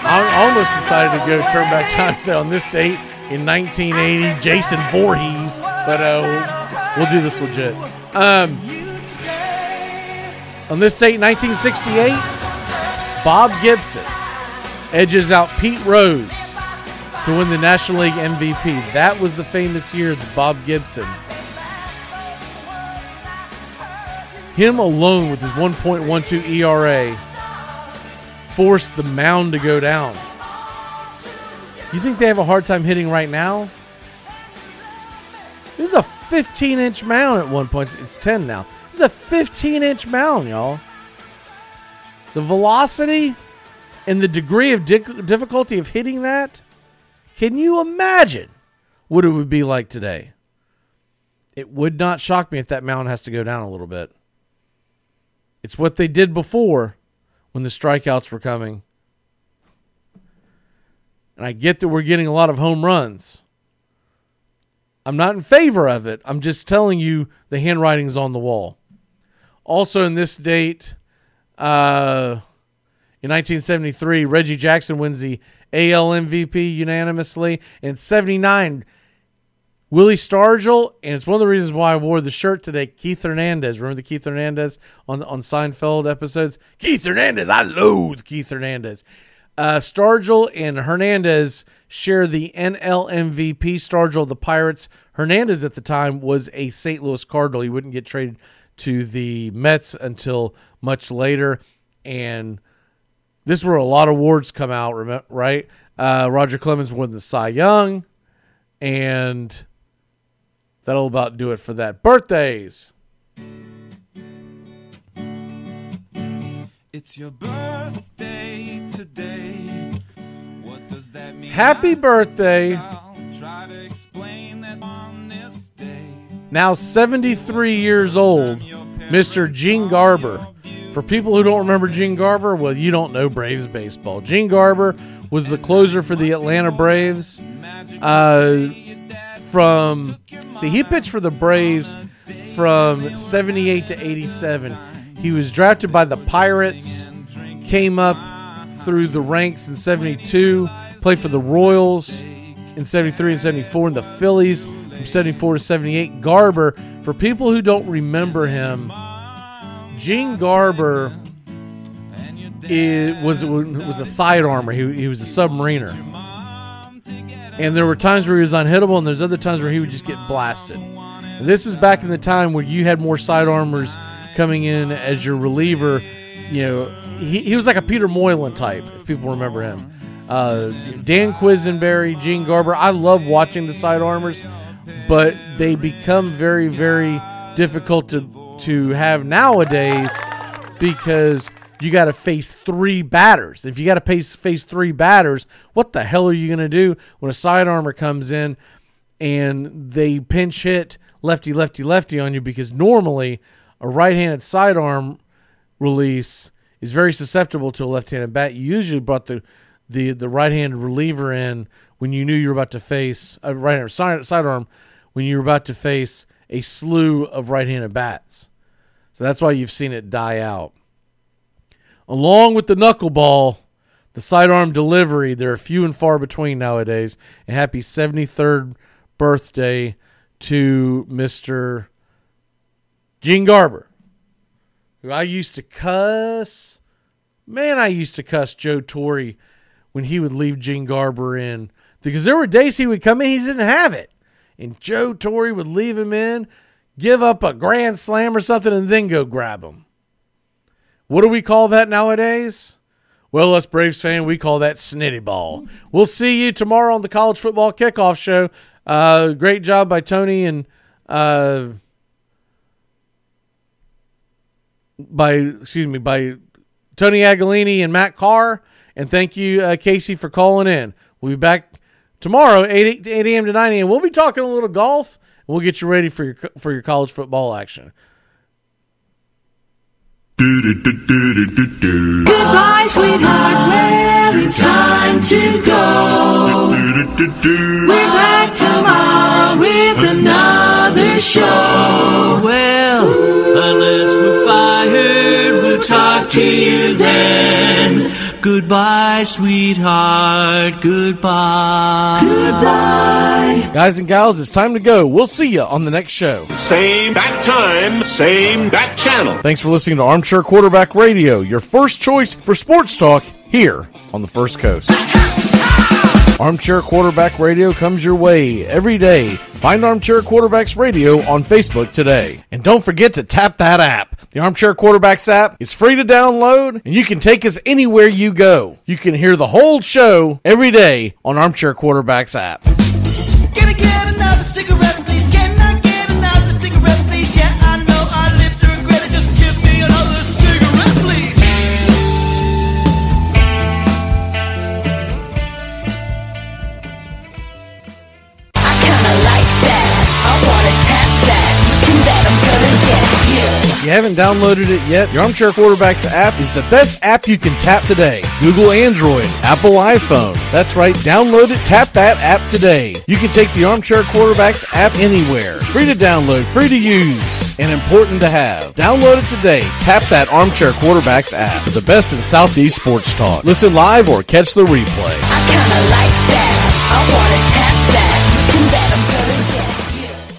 I almost decided to go turn back time say on this date in 1980, Jason Voorhees, but uh, we'll do this legit. Um, on this date, 1968, Bob Gibson edges out Pete Rose to win the National League MVP. That was the famous year that Bob Gibson, him alone with his 1.12 ERA, forced the mound to go down. You think they have a hard time hitting right now? It was a 15 inch mound at one point. It's 10 now. It's a 15 inch mound, y'all. The velocity and the degree of difficulty of hitting that, can you imagine what it would be like today? It would not shock me if that mound has to go down a little bit. It's what they did before when the strikeouts were coming. And I get that we're getting a lot of home runs. I'm not in favor of it. I'm just telling you the handwriting's on the wall. Also, in this date, uh, in 1973, Reggie Jackson wins the AL MVP unanimously. In 79, Willie Stargell, and it's one of the reasons why I wore the shirt today. Keith Hernandez, remember the Keith Hernandez on on Seinfeld episodes? Keith Hernandez, I loathe Keith Hernandez. Uh, Stargell and Hernandez share the NL MVP. Stargell, the Pirates. Hernandez at the time was a St. Louis Cardinal. He wouldn't get traded to the Mets until much later, and this is where a lot of awards come out, right? Uh, Roger Clemens won the Cy Young, and that'll about do it for that. Birthdays.
It's your birthday today. What does that mean?
Happy birthday. Now 73 years old, Mr. Gene Garber. For people who don't remember Gene Garber, well, you don't know Braves baseball. Gene Garber was the closer for the Atlanta Braves. Uh, from see, he pitched for the Braves from 78 to 87. He was drafted by the Pirates, came up through the ranks in 72, played for the Royals in 73 and 74, and the Phillies from 74 to 78. Garber, for people who don't remember him, Gene Garber is, was was a side armor. He, he was a submariner. And there were times where he was unhittable, and there's other times where he would just get blasted. And this is back in the time where you had more side armors coming in as your reliever. You know, he, he was like a Peter Moylan type, if people remember him. Uh, Dan Quisenberry, Gene Garber. I love watching the side armors, but they become very, very difficult to to have nowadays because you got to face three batters. If you got to face face three batters, what the hell are you going to do when a side armor comes in and they pinch hit lefty lefty lefty on you because normally a right-handed sidearm release is very susceptible to a left-handed bat. You usually brought the the the right-handed reliever in when you knew you were about to face a right-handed side, sidearm when you were about to face a slew of right-handed bats. So that's why you've seen it die out. Along with the knuckleball, the sidearm delivery, they're few and far between nowadays. And happy 73rd birthday to Mr. Gene Garber, who I used to cuss. Man, I used to cuss Joe Torre when he would leave Gene Garber in because there were days he would come in, he didn't have it. And Joe Torre would leave him in, give up a grand slam or something, and then go grab him. What do we call that nowadays? Well, us Braves fan, we call that snitty ball. We'll see you tomorrow on the college football kickoff show. Uh, great job by Tony and uh, by excuse me by Tony Agalini and Matt Carr, and thank you uh, Casey for calling in. We'll be back tomorrow 8, 8 a.m. to 9 a.m. We'll be talking a little golf. And we'll get you ready for your for your college football action.
Goodbye, sweetheart. Well, it's time to go. We're back tomorrow with another show. Well, unless we're fired, we'll talk to you then. Goodbye, sweetheart. Goodbye. Goodbye.
Guys and gals, it's time to go. We'll see you on the next show.
Same bat time, same bat channel.
Thanks for listening to Armchair Quarterback Radio, your first choice for sports talk here on the First Coast. Armchair Quarterback Radio comes your way every day. Find Armchair Quarterbacks Radio on Facebook today. And don't forget to tap that app. The Armchair Quarterbacks app is free to download and you can take us anywhere you go. You can hear the whole show every day on Armchair Quarterbacks app. You haven't downloaded it yet, the Armchair Quarterbacks app is the best app you can tap today. Google Android, Apple iPhone. That's right, download it, tap that app today. You can take the Armchair Quarterbacks app anywhere. Free to download, free to use, and important to have. Download it today. Tap that Armchair Quarterbacks app. The best in Southeast sports talk. Listen live or catch the replay.
I kinda like